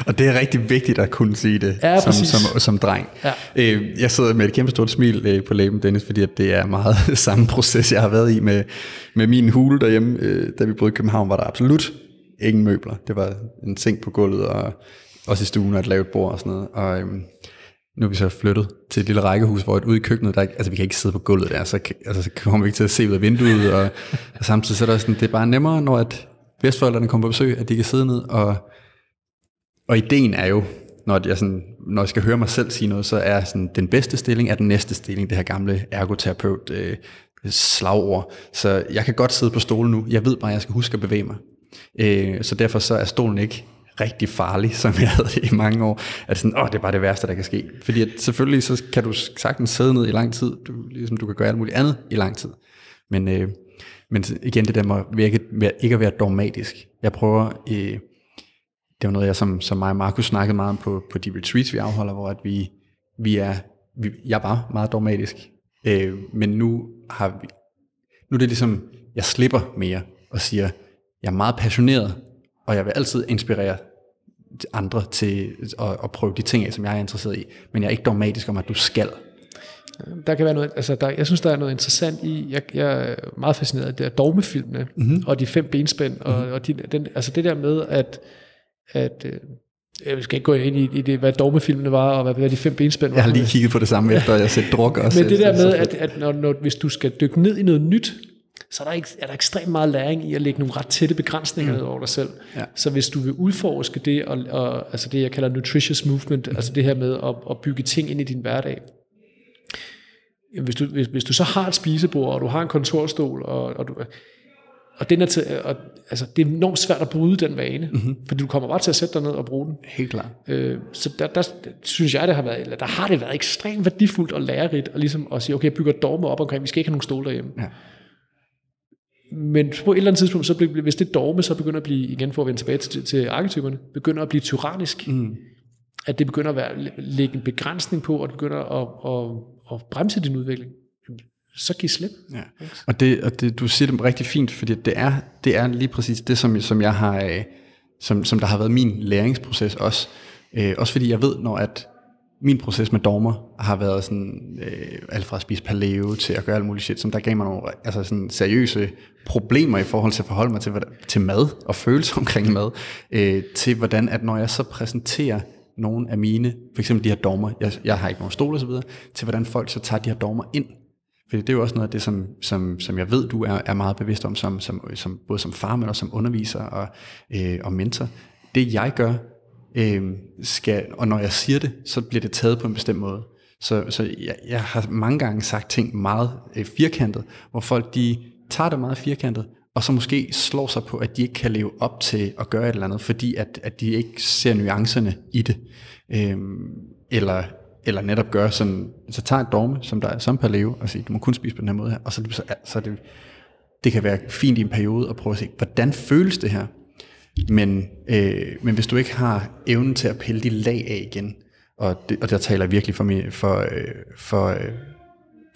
og det er rigtig vigtigt at kunne sige det ja, som, som, som dreng. Ja. Øh, jeg sidder med et kæmpe stort smil øh, på læben, Dennis, fordi at det er meget samme proces, jeg har været i med, med min hule derhjemme. Øh, da vi boede i København, var der absolut ingen møbler. Det var en seng på gulvet, og også i stuen og et lavt bord og sådan noget. Og, øhm, nu er vi så flyttet til et lille rækkehus, hvor et ude i køkkenet, der, altså vi kan ikke sidde på gulvet der, så, altså, så kommer vi ikke til at se ud af vinduet, og, og samtidig så er der sådan, det er bare nemmere, når at bedsteforældrene kommer på besøg, at de kan sidde ned, og, og ideen er jo, når jeg, sådan, når jeg skal høre mig selv sige noget, så er sådan, den bedste stilling er den næste stilling, det her gamle ergoterapeut øh, slagord. Så jeg kan godt sidde på stolen nu, jeg ved bare, at jeg skal huske at bevæge mig. Øh, så derfor så er stolen ikke rigtig farlig, som jeg havde i mange år. At sådan, åh, det er bare det værste, der kan ske. Fordi at selvfølgelig så kan du sagtens sidde ned i lang tid, du, ligesom du kan gøre alt muligt andet i lang tid. Men, øh, men igen, det der med ikke, ikke at være dogmatisk. Jeg prøver, øh, det var noget, jeg som, som mig og Markus snakkede meget om på, på de retreats, vi afholder, hvor at vi, vi er, vi, jeg var meget dogmatisk. Øh, men nu har vi, nu er det ligesom, jeg slipper mere og siger, jeg er meget passioneret og jeg vil altid inspirere andre til at, at prøve de ting af, som jeg er interesseret i. Men jeg er ikke dogmatisk om, at du skal. Der kan være noget, altså der, jeg synes, der er noget interessant i, jeg, jeg er meget fascineret af det der dogmefilmene, mm-hmm. og de fem benspænd, mm-hmm. og, og de, den, altså det der med, at, at øh, jeg skal ikke gå ind i, i det, hvad dogmefilmene var, og hvad, hvad de fem benspænd var. Jeg har lige kigget på det samme, efter jeg har set druk også. Men det der med, at, at når, når, hvis du skal dykke ned i noget nyt, så er der, ikke, er der ekstremt meget læring i at lægge nogle ret tætte begrænsninger mm. over dig selv. Ja. Så hvis du vil udforske det, og, og, altså det jeg kalder nutritious movement, mm. altså det her med at, at bygge ting ind i din hverdag, hvis du, hvis, hvis du så har et spisebord, og du har en kontorstol, og, og du, og, den er til, og altså, det er enormt svært at bryde den vane, mm-hmm. fordi du kommer bare til at sætte dig ned og bruge den. Helt klart. Øh, så der, der, synes jeg, det har været, eller der har det været ekstremt værdifuldt og lærerigt, at, ligesom at sige, okay, jeg bygger dogme op omkring, vi skal ikke have nogen stole derhjemme. Ja. Men på et eller andet tidspunkt, så bliver, hvis det dogme så begynder at blive, igen for at vende tilbage til, til arketyperne, begynder at blive tyrannisk, mm. at det begynder at være, lægge en begrænsning på, og det begynder at, at, at bremse din udvikling, så giv slip. Ja. Og, det, og det, du siger det rigtig fint, fordi det er, det er lige præcis det, som, som jeg har, øh, som, som der har været min læringsproces også. Øh, også fordi jeg ved, når at min proces med dogmer har været sådan, øh, alt fra at spise paleo til at gøre alt muligt shit, som der gav mig nogle altså sådan seriøse problemer i forhold til at forholde mig til, til mad og følelser omkring mad, øh, til hvordan, at når jeg så præsenterer nogle af mine, for eksempel de her dogmer, jeg, jeg har ikke nogen stol og så videre, til hvordan folk så tager de her dogmer ind. For det er jo også noget af det, som, som, som jeg ved, du er, er meget bevidst om, som, som, som, både som far, men også som underviser og, øh, og mentor. Det jeg gør, øh, skal, og når jeg siger det, så bliver det taget på en bestemt måde. Så, så jeg, jeg har mange gange sagt ting meget øh, firkantet, hvor folk de tager det meget firkantet, og så måske slår sig på, at de ikke kan leve op til at gøre et eller andet, fordi at, at de ikke ser nuancerne i det. Øhm, eller eller netop gør sådan, så tager et dogme, som der er som leve og siger, du må kun spise på den her måde her, og så, så, så det, det kan være fint i en periode at prøve at se, hvordan føles det her? Men, øh, men hvis du ikke har evnen til at pille de lag af igen, og, det, og der taler jeg virkelig for, mig, for, øh, for, øh,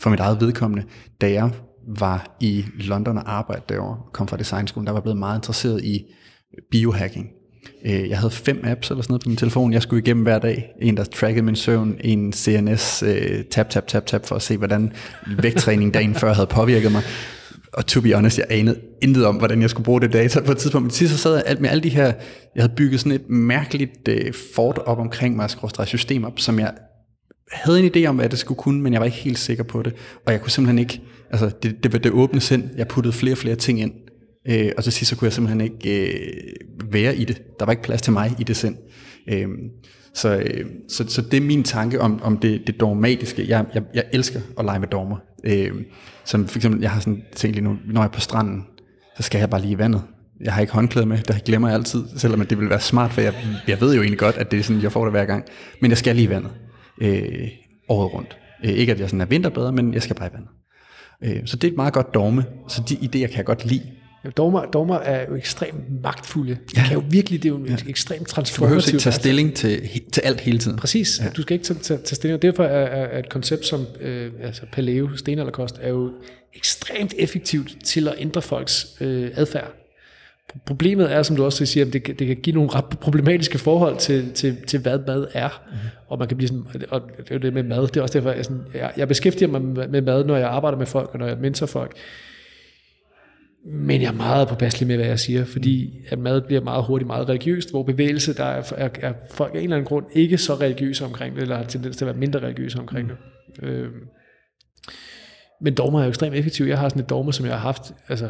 for mit eget vedkommende, da jeg var i London og arbejdede derovre, kom fra designskolen, der var blevet meget interesseret i biohacking. Øh, jeg havde fem apps eller sådan noget på min telefon, jeg skulle igennem hver dag. En, der trackede min søvn, en CNS, øh, tap, tap, tap, tap, for at se, hvordan vægttræning dagen før havde påvirket mig. Og to be honest, jeg anede intet om, hvordan jeg skulle bruge det data på et tidspunkt. Men til sidst så sad jeg med alle de her, jeg havde bygget sådan et mærkeligt øh, fort op omkring mig, system op, som jeg havde en idé om, hvad det skulle kunne, men jeg var ikke helt sikker på det. Og jeg kunne simpelthen ikke, altså det, det var det åbne sind, jeg puttede flere og flere ting ind. Øh, og til sidst så kunne jeg simpelthen ikke øh, være i det. Der var ikke plads til mig i det sind. Øh, så, øh, så, så det er min tanke om, om det, det dogmatiske. Jeg, jeg, jeg elsker at lege med dogmer. Øh, som for eksempel, jeg har sådan tænkt lige nu, når jeg er på stranden, så skal jeg bare lige i vandet. Jeg har ikke håndklæde med, det glemmer jeg altid, selvom det ville være smart, for jeg, jeg ved jo egentlig godt, at det er sådan, jeg får det hver gang. Men jeg skal lige i vandet øh, året rundt. Øh, ikke at jeg sådan er vinterbader, men jeg skal bare i vandet. Øh, så det er et meget godt dogme, så de idéer kan jeg godt lide. Ja, dogmer, dogmer er jo ekstremt magtfulde. De ja. kan jo virkelig, det er jo ja. ekstremt transformativt. Du behøver ikke tage stilling til, til alt hele tiden. Præcis, ja. du skal ikke tage, tage, tage stilling. Derfor er, er et koncept som øh, altså paleo, stenalderkost, er jo ekstremt effektivt til at ændre folks øh, adfærd. Problemet er, som du også siger, at det, det kan give nogle ret problematiske forhold til, til, til hvad mad er. Mm. Og man kan blive sådan, og det er jo det med mad, det er også derfor, jeg, sådan, jeg, jeg beskæftiger mig med mad, når jeg arbejder med folk, og når jeg mentor folk. Men jeg er meget påpasselig med, hvad jeg siger, fordi at mad bliver meget hurtigt meget religiøst, hvor bevægelse, der er, er, er folk af en eller anden grund ikke så religiøse omkring det, eller har tendens til at være mindre religiøse omkring mm. det. Øh, men dogmer er jo ekstremt effektivt. Jeg har sådan et dogme, som jeg har haft altså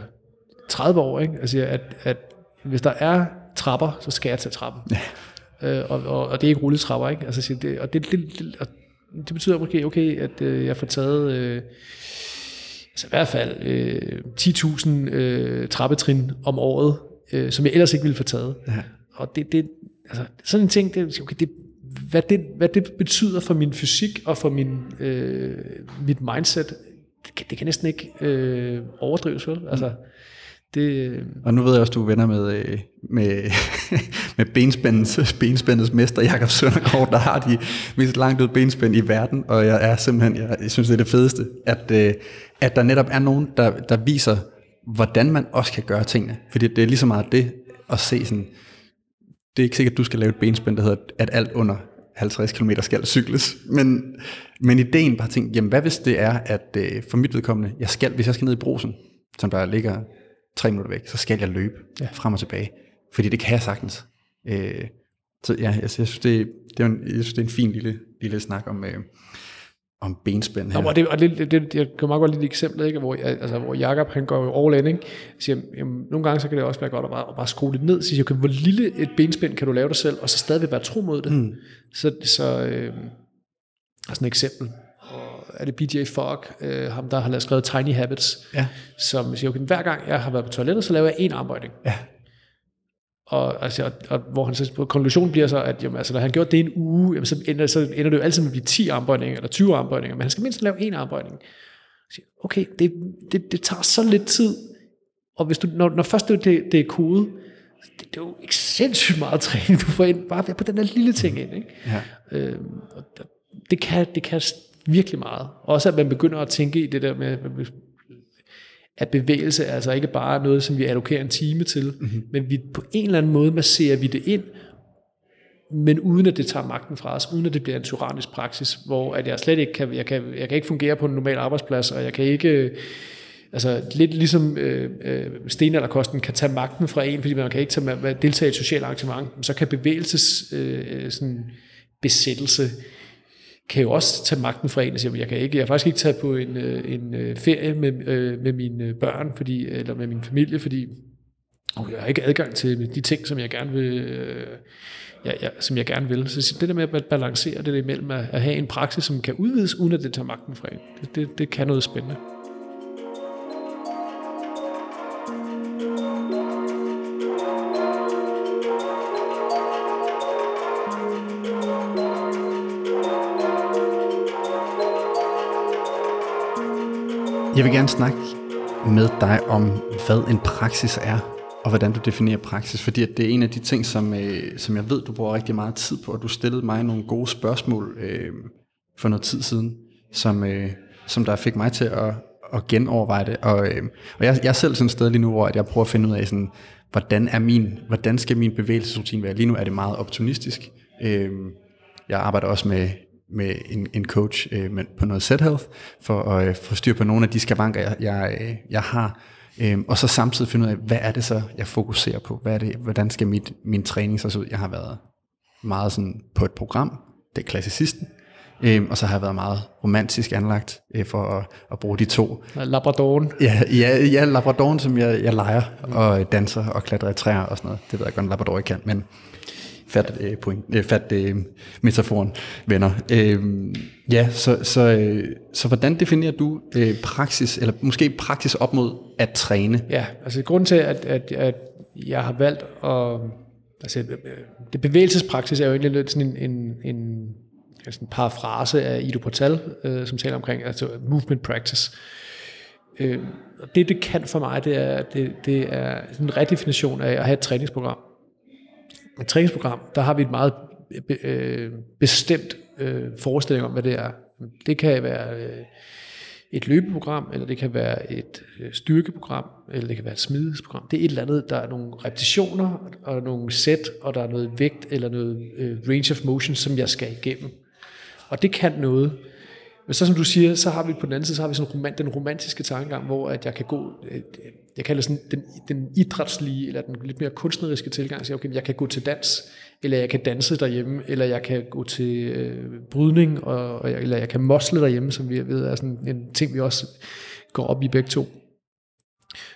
30 år, ikke? Altså, at, at hvis der er trapper, så skal jeg tage trappen. Ja. Øh, og, og, og det er ikke rulletrapper, ikke? Altså, det, og det, det, det, og det betyder måske, okay, at øh, jeg får taget... Øh, altså i hvert fald øh, 10.000 øh, trappetrin om året, øh, som jeg ellers ikke ville få taget. Ja. Og det, det, altså, sådan en ting, det, okay, det, hvad, det, hvad det betyder for min fysik og for min, øh, mit mindset, det kan, det kan næsten ikke øh, overdrives, vel? Altså, det, og nu ved jeg også, du er venner med, øh, med, med benspændens, benspændens mester, Jakob Søndergaard, der har de mest langt ud benspænd i verden, og jeg er simpelthen, jeg, synes, det er det fedeste, at, øh, at der netop er nogen, der, der viser, hvordan man også kan gøre tingene. Fordi det er lige så meget det at se sådan, det er ikke sikkert, at du skal lave et benspænd, der hedder, at alt under 50 km skal cykles. Men, men ideen bare tænke, jamen hvad hvis det er, at øh, for mit vedkommende, jeg skal, hvis jeg skal ned i brosen, som der ligger tre minutter væk, så skal jeg løbe ja. frem og tilbage. Fordi det kan jeg sagtens. Øh, så ja, jeg, jeg, synes, det, det er en, jeg synes, det er en fin lille, lille snak om, øh, om benspænd her. og det, og det, det, jeg kan meget godt lide et eksempel, ikke? Hvor, altså, hvor Jacob han går jo all in, ikke? siger, jamen, nogle gange så kan det også være godt at bare, at bare skrue lidt ned, siger, okay, hvor lille et benspænd kan du lave dig selv, og så stadig være tro mod det. Mm. Så, så øh, altså et eksempel, er det BJ Fogg, øh, ham der har lavet skrevet Tiny Habits, ja. som siger, okay, hver gang jeg har været på toilettet, så laver jeg en armbøjning. Ja. Og, altså, og, og, hvor han så, konklusionen bliver så, at jamen, altså, når han gjort det en uge, jamen, så, ender, så ender det jo altid med at blive 10 armbøjninger, eller 20 armbøjninger, men han skal mindst lave en armbøjning. Så, okay, det, det, det tager så lidt tid, og hvis du, når, når først det, det, det er kode, det, det er jo ikke sindssygt meget træning, du får ind, bare på den der lille ting ind. Ikke? Ja. Øhm, og det, kan, det kan virkelig meget. Også at man begynder at tænke i det der med, at bevægelse er altså ikke bare noget, som vi allokerer en time til, mm-hmm. men vi på en eller anden måde masserer vi det ind, men uden at det tager magten fra os, uden at det bliver en tyrannisk praksis, hvor at jeg slet ikke kan, jeg kan, jeg kan ikke fungere på en normal arbejdsplads, og jeg kan ikke, altså lidt ligesom øh, øh, stenalderkosten kan tage magten fra en, fordi man kan ikke tage, deltage i et socialt arrangement, så kan bevægelses øh, sådan besættelse kan jo også tage magten fra en og sige, jeg kan ikke, jeg har faktisk ikke taget på en, øh, en øh, ferie med, øh, med mine børn, fordi, eller med min familie, fordi okay, jeg har ikke adgang til de ting, som jeg gerne vil, ja, ja, som jeg gerne vil. Så det der med at balancere det der imellem at, at have en praksis, som kan udvides, uden at det tager magten fra en, det, det, det kan noget spændende. Jeg vil gerne snakke med dig om, hvad en praksis er, og hvordan du definerer praksis, fordi det er en af de ting, som, øh, som jeg ved, du bruger rigtig meget tid på, og du stillede mig nogle gode spørgsmål øh, for noget tid siden, som, øh, som der fik mig til at, at genoverveje det, og, øh, og jeg, jeg er selv sådan et sted lige nu, hvor jeg prøver at finde ud af, sådan, hvordan, er min, hvordan skal min bevægelsesrutine være? Lige nu er det meget optimistisk. Øh, jeg arbejder også med med en, en coach øh, med, på noget set health, for at øh, få styr på nogle af de skavanker, jeg, jeg, øh, jeg har. Øh, og så samtidig finde ud af, hvad er det så, jeg fokuserer på? Hvad er det, hvordan skal mit, min træning så se ud? Jeg har været meget sådan på et program, det er klassicisten, øh, og så har jeg været meget romantisk anlagt øh, for at, at bruge de to. Labradoren. Ja, ja, ja Labradoren, som jeg, jeg leger og danser og klatrer i træer og sådan noget. Det ved jeg godt, en Labrador ikke kan, men fat, øh, point, øh, fat øh, metaforen, venner. Øh, ja, så, så, øh, så hvordan definerer du øh, praksis, eller måske praksis op mod at træne? Ja, altså grunden til, at, at, at jeg har valgt at... Altså, øh, det bevægelsespraksis er jo egentlig lidt sådan en, en, en, altså en parafrase af Ido Portal, øh, som taler omkring altså movement practice. Øh, og det, det kan for mig, det er, det, det er en redefinition af at have et træningsprogram træningsprogram, der har vi et meget øh, bestemt øh, forestilling om, hvad det er. Det kan være øh, et løbeprogram, eller det kan være et øh, styrkeprogram, eller det kan være et smidighedsprogram. Det er et eller andet, der er nogle repetitioner, og nogle sæt, og der er noget vægt, eller noget øh, range of motion, som jeg skal igennem. Og det kan noget. Men så som du siger, så har vi på den anden side, så har vi sådan romant, den romantiske tankegang, hvor at jeg kan gå, øh, øh, jeg kalder sådan den, den idrætslige, eller den lidt mere kunstneriske tilgang, så okay, jeg kan gå til dans, eller jeg kan danse derhjemme, eller jeg kan gå til øh, brydning, og, eller jeg kan mosle derhjemme, som vi ved er sådan en ting, vi også går op i begge to,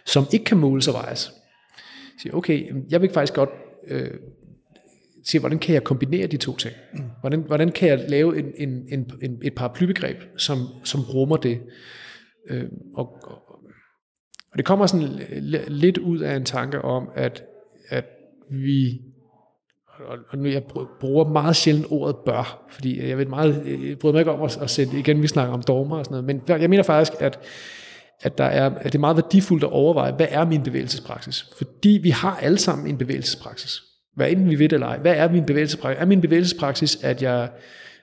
som ikke kan måles og vejes. Så okay, jeg vil faktisk godt øh, se, hvordan kan jeg kombinere de to ting? Hvordan, hvordan kan jeg lave en, en, en, en, et paraplybegreb, som, som rummer det? Øh, og, og det kommer sådan lidt ud af en tanke om, at, at vi, og nu jeg bruger meget sjældent ordet bør, fordi jeg ved meget, jeg bryder mig ikke om at, at sætte, igen vi snakker om dogmer og sådan noget, men jeg mener faktisk, at, at, der er, at det er meget værdifuldt at overveje, hvad er min bevægelsespraksis? Fordi vi har alle sammen en bevægelsespraksis. Hvad enten vi ved det eller ej. Hvad er min bevægelsespraksis? Er min bevægelsespraksis, at jeg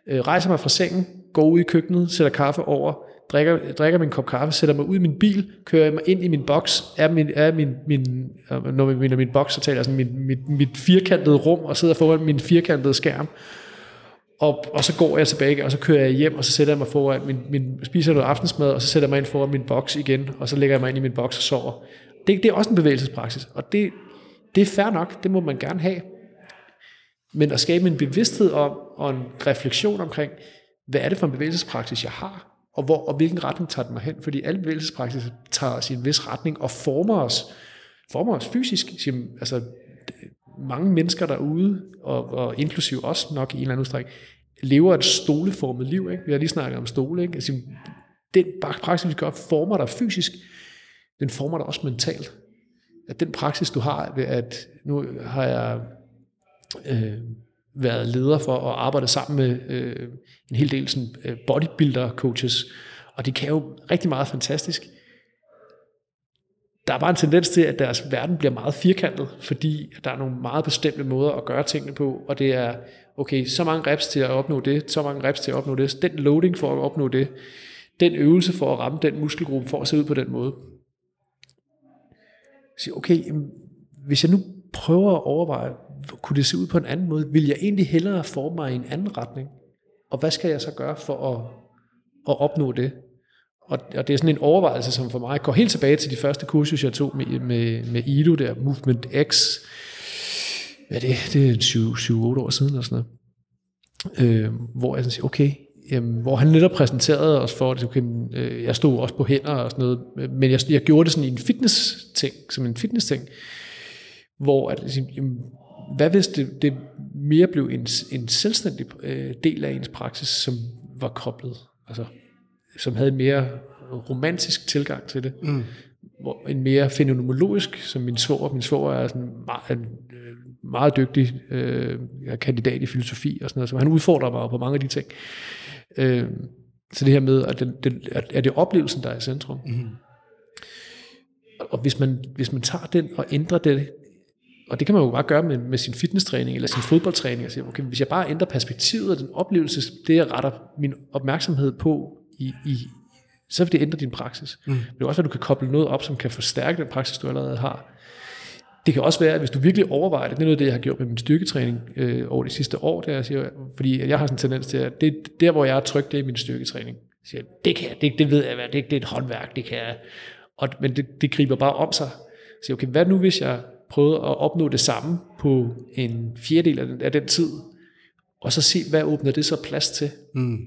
øh, rejser mig fra sengen, går ud i køkkenet, sætter kaffe over, drikker, drikker min kop kaffe, sætter mig ud i min bil, kører mig ind i min boks, er min, er min, min øh, når jeg mener min boks, så taler jeg sådan min, mit, mit firkantede rum, og sidder foran min firkantede skærm, og, og så går jeg tilbage, og så kører jeg hjem, og så sætter jeg mig foran min, min spiser noget aftensmad, og så sætter jeg mig ind foran min boks igen, og så lægger jeg mig ind i min boks og sover. Det, det er også en bevægelsespraksis, og det, det er fair nok, det må man gerne have. Men at skabe en bevidsthed om, og en refleksion omkring, hvad er det for en bevægelsespraksis, jeg har? og, hvor, og hvilken retning tager den mig hen? Fordi alle bevægelsespraksis tager os i en vis retning og former os, former os fysisk. Altså, mange mennesker derude, og, og inklusiv os nok i en eller anden udstrækning, lever et stoleformet liv. Ikke? Vi har lige snakket om stole. Ikke? Altså, den praksis, vi gør, former dig fysisk, den former dig også mentalt. At den praksis, du har, ved at nu har jeg øh, været leder for at arbejde sammen med øh, en hel del sådan, øh, bodybuilder-coaches, og de kan jo rigtig meget fantastisk. Der er bare en tendens til, at deres verden bliver meget firkantet, fordi der er nogle meget bestemte måder at gøre tingene på, og det er, okay, så mange reps til at opnå det, så mange reps til at opnå det, den loading for at opnå det, den øvelse for at ramme den muskelgruppe for at se ud på den måde sige, okay, hvis jeg nu prøver at overveje, kunne det se ud på en anden måde? Vil jeg egentlig hellere forme mig i en anden retning? Og hvad skal jeg så gøre for at, at opnå det? Og, og det er sådan en overvejelse, som for mig går helt tilbage til de første kurser, jeg tog med, med, med IDO, der Movement X. Ja, det, det er 7-8 år siden eller sådan noget. Øh, hvor jeg sådan siger, okay, jamen, hvor han netop præsenterede os for, at okay, øh, jeg stod også på hænder og sådan noget, men jeg, jeg gjorde det sådan i en fitness-ting, som en fitness-ting, hvor at, jamen, hvad hvis det, det mere blev en, en selvstændig øh, del af ens praksis, som var koblet, altså som havde en mere romantisk tilgang til det, mm. hvor en mere fenomenologisk, som min svoger, min svoger er sådan meget, øh, meget dygtig øh, kandidat i filosofi og sådan noget, så han udfordrer mig på mange af de ting. Øh, Så det her med, at, den, den, at er det oplevelsen, der er i centrum. Mm. Og hvis man, hvis man tager den og ændrer det, og det kan man jo bare gøre med, med sin fitnesstræning eller sin fodboldtræning, og sige, okay, hvis jeg bare ændrer perspektivet og den oplevelse, det jeg retter min opmærksomhed på, i, i, så vil det ændre din praksis. Mm. Men det er også, at du kan koble noget op, som kan forstærke den praksis, du allerede har. Det kan også være, at hvis du virkelig overvejer det, det er noget af det, jeg har gjort med min styrketræning øh, over de sidste år, der jeg siger, fordi jeg har sådan en tendens til, at det, der, hvor jeg er tryg, det er min styrketræning. Jeg siger, det kan jeg, det, det ved jeg, hvad, det, det er et håndværk, det kan jeg. Og, men det, det griber bare om sig. Så siger, okay, hvad nu hvis jeg prøvede at opnå det samme på en fjerdedel af den, af den tid, og så se, hvad åbner det så plads til. Mm.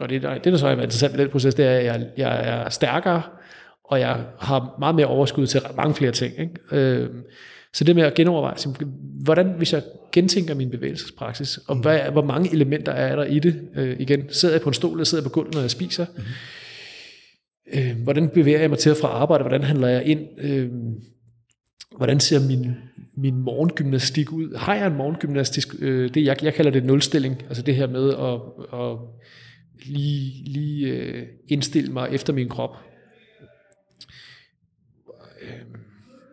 Og det, det, der så er interessant ved den proces, det er, at jeg, jeg er stærkere, og jeg har meget mere overskud til mange flere ting. Ikke? Øh, så det med at genoverveje, hvordan hvis jeg gentænker min bevægelsespraksis, og hvad, hvor mange elementer er der i det? Øh, igen, sidder jeg på en stol, eller sidder jeg på gulvet, når jeg spiser? Mm. Øh, hvordan bevæger jeg mig til at fra arbejde? Hvordan handler jeg ind? Øh, hvordan ser min, min morgengymnastik ud? Har jeg en morgengymnastisk, øh, det jeg, jeg kalder det nulstilling, altså det her med at, at lige, lige øh, indstille mig efter min krop.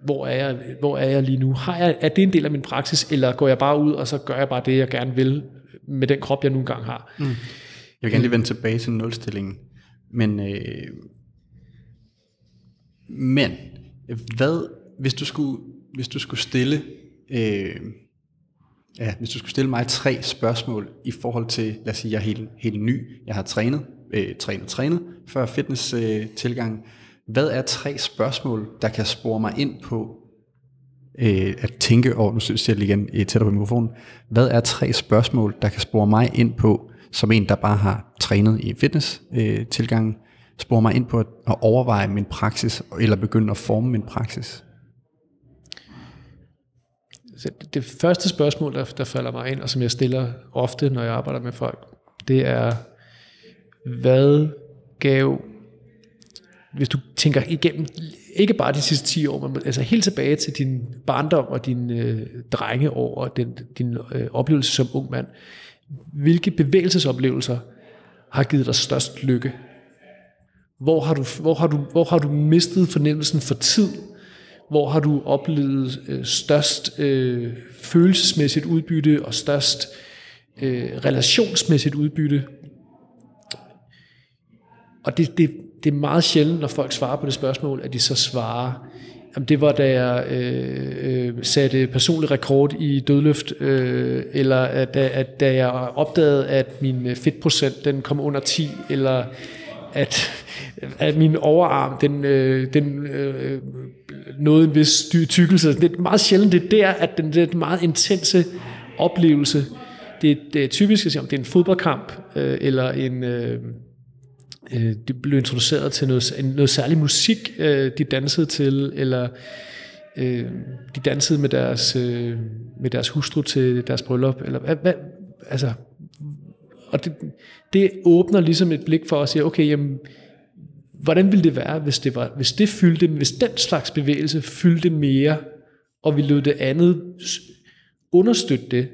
Hvor er, jeg, hvor er jeg lige nu? Har jeg, er det en del af min praksis, eller går jeg bare ud, og så gør jeg bare det, jeg gerne vil, med den krop, jeg nu engang har? Mm. Jeg vil gerne lige vende tilbage til nulstillingen. Men, øh, men hvad, hvis du skulle, hvis du skulle stille øh, ja, hvis du skulle stille mig tre spørgsmål i forhold til, lad os sige, jeg er helt, helt ny, jeg har trænet, øh, trænet, trænet før fitness øh, tilgang. Hvad er tre spørgsmål, der kan spore mig ind på øh, at tænke over, nu synes jeg igen øh, tættere på mikrofonen, hvad er tre spørgsmål, der kan spore mig ind på, som en, der bare har trænet i fitness øh, tilgang, spore mig ind på at, at overveje min praksis, eller begynde at forme min praksis? Det første spørgsmål, der, der falder mig ind, og som jeg stiller ofte, når jeg arbejder med folk, det er, hvad gav, hvis du tænker igennem, ikke bare de sidste 10 år, men altså helt tilbage til din barndom og din øh, drengeår og den, din øh, oplevelse som ung mand, hvilke bevægelsesoplevelser har givet dig størst lykke? Hvor har du, hvor har du, hvor har du mistet fornemmelsen for tid hvor har du oplevet øh, størst øh, følelsesmæssigt udbytte og størst øh, relationsmæssigt udbytte? Og det, det, det er meget sjældent, når folk svarer på det spørgsmål, at de så svarer, jamen det var da jeg øh, øh, satte personlig rekord i dødløft, øh, eller at, at da jeg opdagede, at min øh, fedtprocent den kom under 10, eller at, at min overarm, den, øh, den øh, nåede en vis tykkelse. Det er meget sjældent, det er der, at den, det er meget intense oplevelse. Det, det er typisk, at sige, om det er en fodboldkamp, øh, eller en... Øh, øh, de blev introduceret til noget, noget særlig musik, øh, de dansede til, eller øh, de dansede med deres, øh, med deres hustru til deres bryllup, eller hvad, hvad altså, og det, det åbner ligesom et blik for at sige, okay, jamen, hvordan ville det være, hvis det, var, hvis det fyldte, hvis den slags bevægelse fyldte mere, og vi lod det andet understøtte det.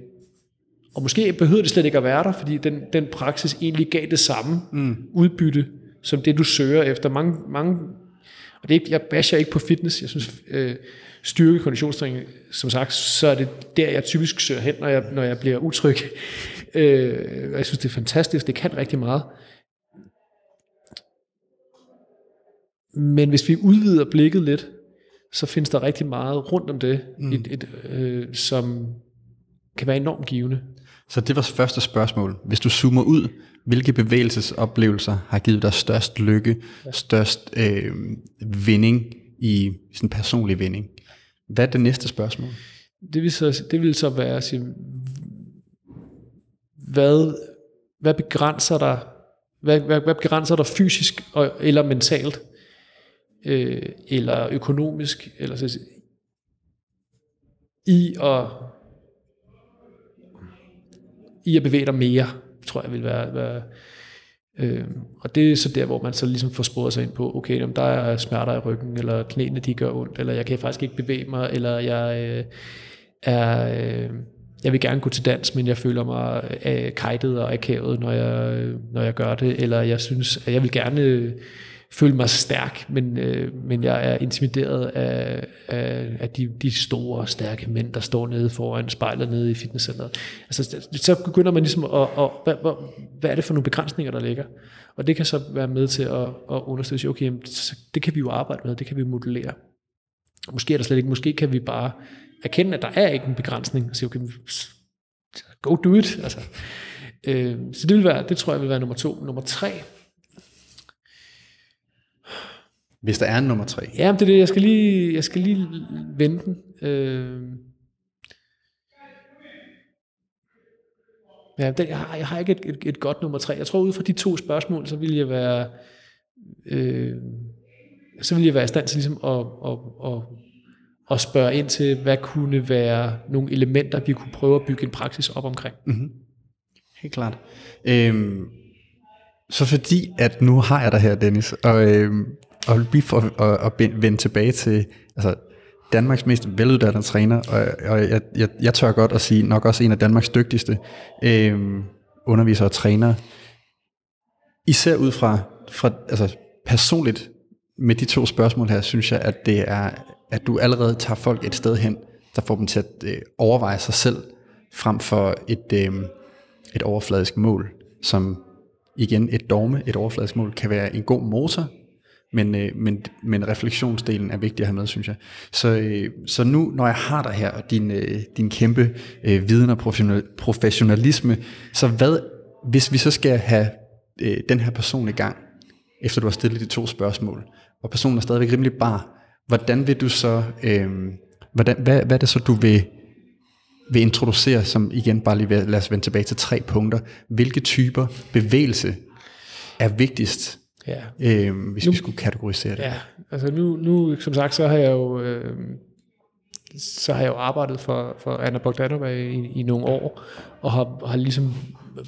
Og måske behøvede det slet ikke at være der, fordi den, den praksis egentlig gav det samme mm. udbytte, som det du søger efter. Mange, mange, og det er ikke, jeg basher ikke på fitness, jeg synes øh, styrke, konditionstræning, som sagt, så er det der, jeg typisk søger hen, når jeg, når jeg bliver utryg. Øh, jeg synes, det er fantastisk, det kan rigtig meget. Men hvis vi udvider blikket lidt, så findes der rigtig meget rundt om det, mm. et, et, øh, som kan være enormt givende. Så det var første spørgsmål. Hvis du zoomer ud, hvilke bevægelsesoplevelser har givet dig størst lykke, størst øh, vinding i sådan personlig vinding? Hvad er det næste spørgsmål? Det vil så, det vil så være at sige, hvad, hvad begrænser dig hvad, hvad, hvad begrænser dig fysisk og, eller mentalt øh, eller økonomisk, eller så, i at, i at bevæge dig mere, tror jeg vil være, være øh, og det er så der, hvor man så ligesom får sporet sig ind på, okay, jamen, der er smerter i ryggen, eller knæene de gør ondt, eller jeg kan faktisk ikke bevæge mig, eller jeg øh, er, øh, jeg vil gerne gå til dans, men jeg føler mig øh, kajtet og akavet, når jeg, øh, når jeg gør det, eller jeg synes, at jeg vil gerne øh, føle mig stærk, men, øh, men jeg er intimideret af, af, af de, de store, stærke mænd, der står nede foran spejlet nede i fitnesscenteret. Altså, så begynder man ligesom at, at hvad, hvad, hvad er det for nogle begrænsninger, der ligger? Og det kan så være med til at, at understøtte, okay, jamen, det kan vi jo arbejde med, det kan vi modellere. Måske er der slet ikke, måske kan vi bare erkende, at der er ikke en begrænsning, og sige, okay, go do it. Altså, øh, så det vil være, det tror jeg vil være nummer to. Nummer tre, hvis der er en nummer tre. Ja, det er det. Jeg skal lige, jeg skal lige vende den. Øh, ja, det, jeg, har, jeg har ikke et, et, et godt nummer tre. Jeg tror, ud fra de to spørgsmål, så vil jeg være... Øh, så vil jeg være i stand til ligesom at, at, at, at spørge ind til, hvad kunne være nogle elementer, vi kunne prøve at bygge en praksis op omkring. Mm-hmm. Helt klart. Øhm, så fordi, at nu har jeg dig her, Dennis, og øhm, og lige for at, at vende tilbage til altså, Danmarks mest veluddannede træner, og, og jeg, jeg, jeg tør godt at sige, nok også en af Danmarks dygtigste øh, undervisere og trænere. Især ud fra, fra altså personligt med de to spørgsmål her, synes jeg, at det er, at du allerede tager folk et sted hen, der får dem til at øh, overveje sig selv, frem for et, øh, et overfladisk mål, som igen et dogme, et overfladisk mål, kan være en god motor men, øh, men, men refleksionsdelen er vigtig at have med, synes jeg. Så, øh, så nu, når jeg har dig her, og din, øh, din kæmpe øh, viden og professionalisme, så hvad, hvis vi så skal have øh, den her person i gang, efter du har stillet de to spørgsmål, og personen er stadigvæk rimelig bar, hvordan vil du så, øh, hvordan, hvad, hvad er det så, du vil, vil introducere, som igen bare lige lad os vende tilbage til tre punkter. Hvilke typer bevægelse er vigtigst Ja. Øh, hvis nu, vi skulle kategorisere det. Ja, altså nu, nu som sagt, så har jeg jo, øh, så har jeg jo arbejdet for, for Anna Bogdanova i, i nogle år, og har, har ligesom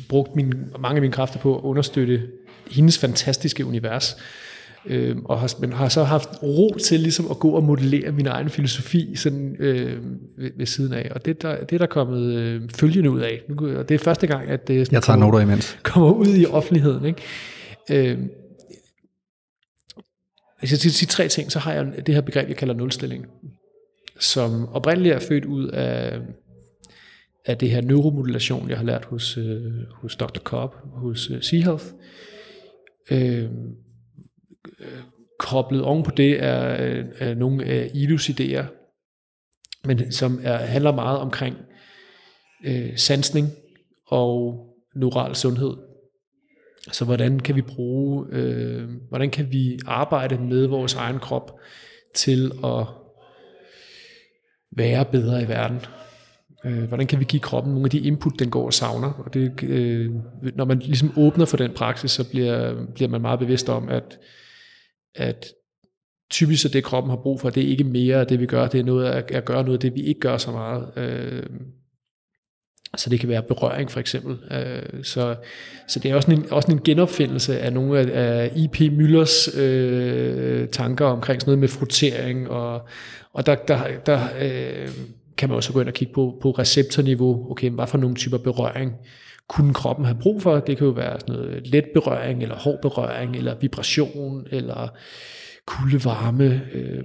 brugt min, mange af mine kræfter på at understøtte hendes fantastiske univers. Øh, og har, men har så haft ro til ligesom at gå og modellere min egen filosofi sådan, øh, ved, ved siden af. Og det, der, det er der kommet øh, følgende ud af. Nu, og det er første gang, at det sådan Jeg tager kommer, noter imens. kommer ud i offentligheden. Ikke? Øh, hvis jeg skal sige tre ting, så har jeg det her begreb, jeg kalder nulstilling, som oprindeligt er født ud af, af det her neuromodulation, jeg har lært hos, øh, hos Dr. Cobb, hos øh, Seahealth. Øhm, øh, koblet oven på det er, øh, er nogle af ILUs idéer, men som er, handler meget omkring øh, sansning og neural sundhed. Så hvordan kan vi bruge, øh, hvordan kan vi arbejde med vores egen krop til at være bedre i verden? Øh, hvordan kan vi give kroppen nogle af de input, den går og savner? Og det, øh, når man ligesom åbner for den praksis, så bliver, bliver man meget bevidst om, at, at typisk er det, kroppen har brug for, det er ikke mere af det, vi gør, det er noget at, at gøre noget af det, vi ikke gør så meget. Øh, så det kan være berøring for eksempel. Øh, så, så det er også en, også en genopfindelse af nogle af, af I.P. Müllers øh, tanker omkring sådan noget med frotering, og, og der, der, der øh, kan man også gå ind og kigge på, på receptorniveau, okay, hvad for nogle typer berøring kunne kroppen have brug for? Det kan jo være sådan noget let berøring, eller hård berøring, eller vibration, eller kulde varme, øh,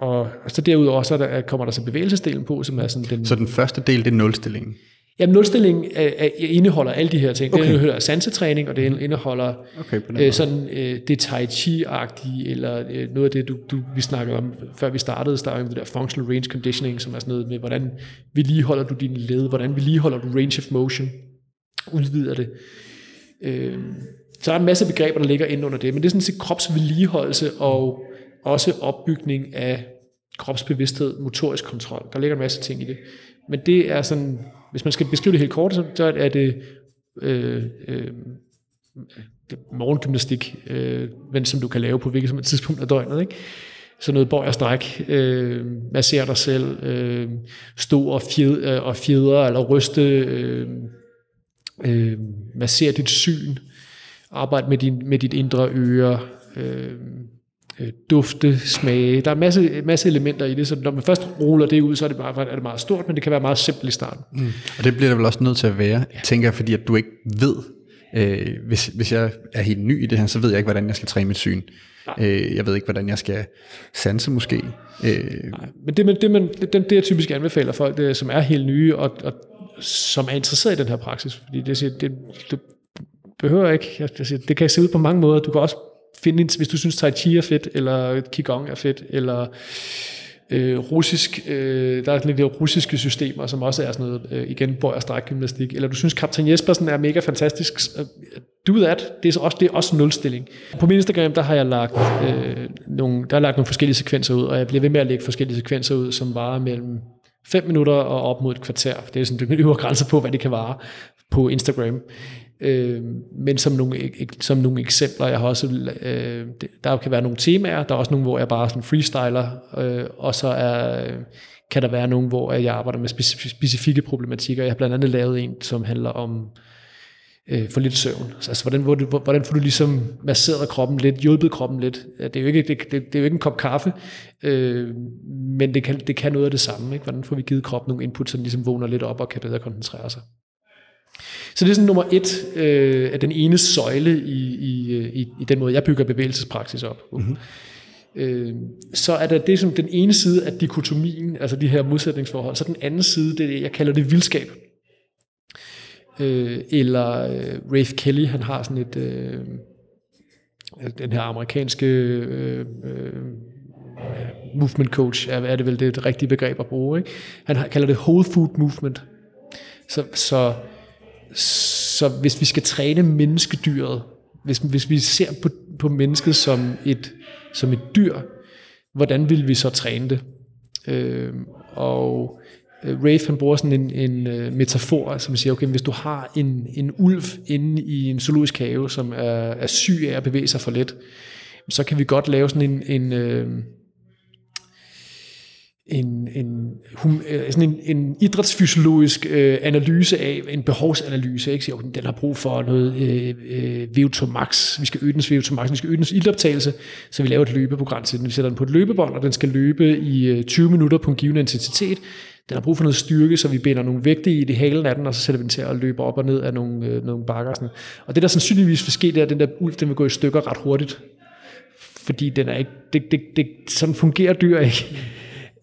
og, så derudover så der, kommer der så bevægelsesdelen på, som er sådan den... Så den første del, det er nulstillingen? Jamen nulstillingen er, er, indeholder alle de her ting. Okay. Det indeholder sansetræning, og det indeholder okay, øh, sådan øh, det tai chi-agtige, eller øh, noget af det, du, du, vi snakkede om, før vi startede, startede det der functional range conditioning, som er sådan noget med, hvordan vedligeholder du dine led, hvordan vedligeholder du range of motion, udvider det. Øh, så der er en masse begreber, der ligger inde under det, men det er sådan set kropsvedligeholdelse og også opbygning af kropsbevidsthed, motorisk kontrol. Der ligger en masse ting i det. Men det er sådan, hvis man skal beskrive det helt kort, så er det øh, øh, morgengymnastik, øh, men som du kan lave på hvilket som et tidspunkt af døgnet. Ikke? Så noget bøj og stræk, øh, massere dig selv, øh, stå og, fjed, øh, og fjedre eller ryste, øh, øh, massere dit syn, arbejde med, din, med dit indre øre, øh, øh, dufte, smage. Der er masse, masse elementer i det, så når man først ruller det ud, så er det, meget, er det meget stort, men det kan være meget simpelt i starten. Mm. Og det bliver det vel også nødt til at være, ja. tænker jeg, fordi at du ikke ved, øh, hvis, hvis jeg er helt ny i det her, så ved jeg ikke, hvordan jeg skal træne mit syn. Øh, jeg ved ikke, hvordan jeg skal sanse måske. Øh. Nej, men det, man, det, man, det, det, jeg typisk anbefaler folk, det, som er helt nye, og, og som er interesseret i den her praksis, fordi det, siger, det, det behøver ikke, jeg siger, det kan se ud på mange måder. Du kan også finde, hvis du synes, Tai Chi er fedt, eller Qigong er fedt, eller øh, russisk, øh, der er lidt de russiske systemer, som også er sådan noget, øh, igen, bøj- og strækgymnastik, eller du synes, Kaptajn Jespersen er mega fantastisk, øh, do that, det er også, det er også nulstilling. På min Instagram, der har jeg lagt, øh, nogle, der har lagt nogle forskellige sekvenser ud, og jeg bliver ved med at lægge forskellige sekvenser ud, som varer mellem 5 minutter og op mod et kvarter. Det er sådan den øvre grænse på, hvad det kan vare på Instagram. Øh, men som nogle, som nogle eksempler, jeg har også, øh, der kan være nogle temaer, der er også nogle, hvor jeg bare sådan freestyler, øh, og så er, kan der være nogle, hvor jeg arbejder med specifikke problematikker. Jeg har blandt andet lavet en, som handler om øh, for lidt søvn. Altså, hvordan, hvordan, hvordan får du ligesom masseret kroppen lidt, hjulpet kroppen lidt? Det er jo ikke, det, det, det er jo ikke en kop kaffe, øh, men det kan, det kan noget af det samme. Ikke? Hvordan får vi givet kroppen nogle input, så den ligesom vågner lidt op og kan bedre koncentrere sig? Så det er sådan nummer et øh, af den ene søjle i, i, i, i den måde, jeg bygger bevægelsespraksis op. Mm-hmm. Øh, så er der det som den ene side af dikotomien, altså de her modsætningsforhold, så den anden side, det jeg kalder det vildskab. Øh, eller øh, Rafe Kelly, han har sådan et, øh, den her amerikanske øh, øh, movement coach, er, er det vel det rigtige begreb at bruge. Ikke? Han kalder det whole food movement. Så, så så hvis vi skal træne menneskedyret, hvis, hvis vi ser på, på mennesket som et, som et dyr, hvordan vil vi så træne det? Øhm, øh, og Rafe han bruger sådan en, en øh, metafor, som siger, okay, hvis du har en, en ulv inde i en zoologisk have, som er, er syg af at bevæge sig for let, så kan vi godt lave sådan en, en, uh, en, en, hum, øh, sådan en, en idrætsfysiologisk øh, analyse af, en behovsanalyse, ikke? Siger, den har brug for noget øh, øh, VO2 max, vi skal øge dens VO2 max, vi skal øge dens ildoptagelse, så vi laver et løbeprogram til den. Vi sætter den på et løbebånd, og den skal løbe i øh, 20 minutter på en given intensitet. Den har brug for noget styrke, så vi binder nogle vægte i det halen af den, og så sætter vi den til at løbe op og ned af nogle, øh, nogle bakker. Sådan. Og det der sandsynligvis vil ske, det er, at den der ulv, den vil gå i stykker ret hurtigt. Fordi den er ikke, det, det, det, sådan fungerer dyr ikke.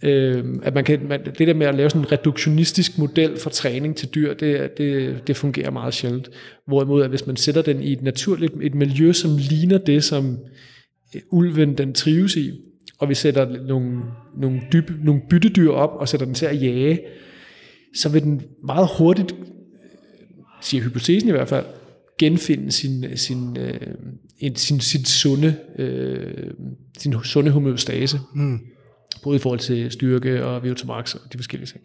Øh, at man kan, man, det der med at lave sådan en reduktionistisk model for træning til dyr, det, det, det fungerer meget sjældent. Hvorimod, at hvis man sætter den i et naturligt et miljø, som ligner det, som øh, ulven den trives i, og vi sætter nogle, nogle, dyb, nogle byttedyr op og sætter den til at jage, så vil den meget hurtigt, øh, siger hypotesen i hvert fald, genfinde sin, sin, øh, sin, sin, sunde, øh, sin sunde homeostase. Mm både i forhold til styrke og VO2 max og de forskellige ting.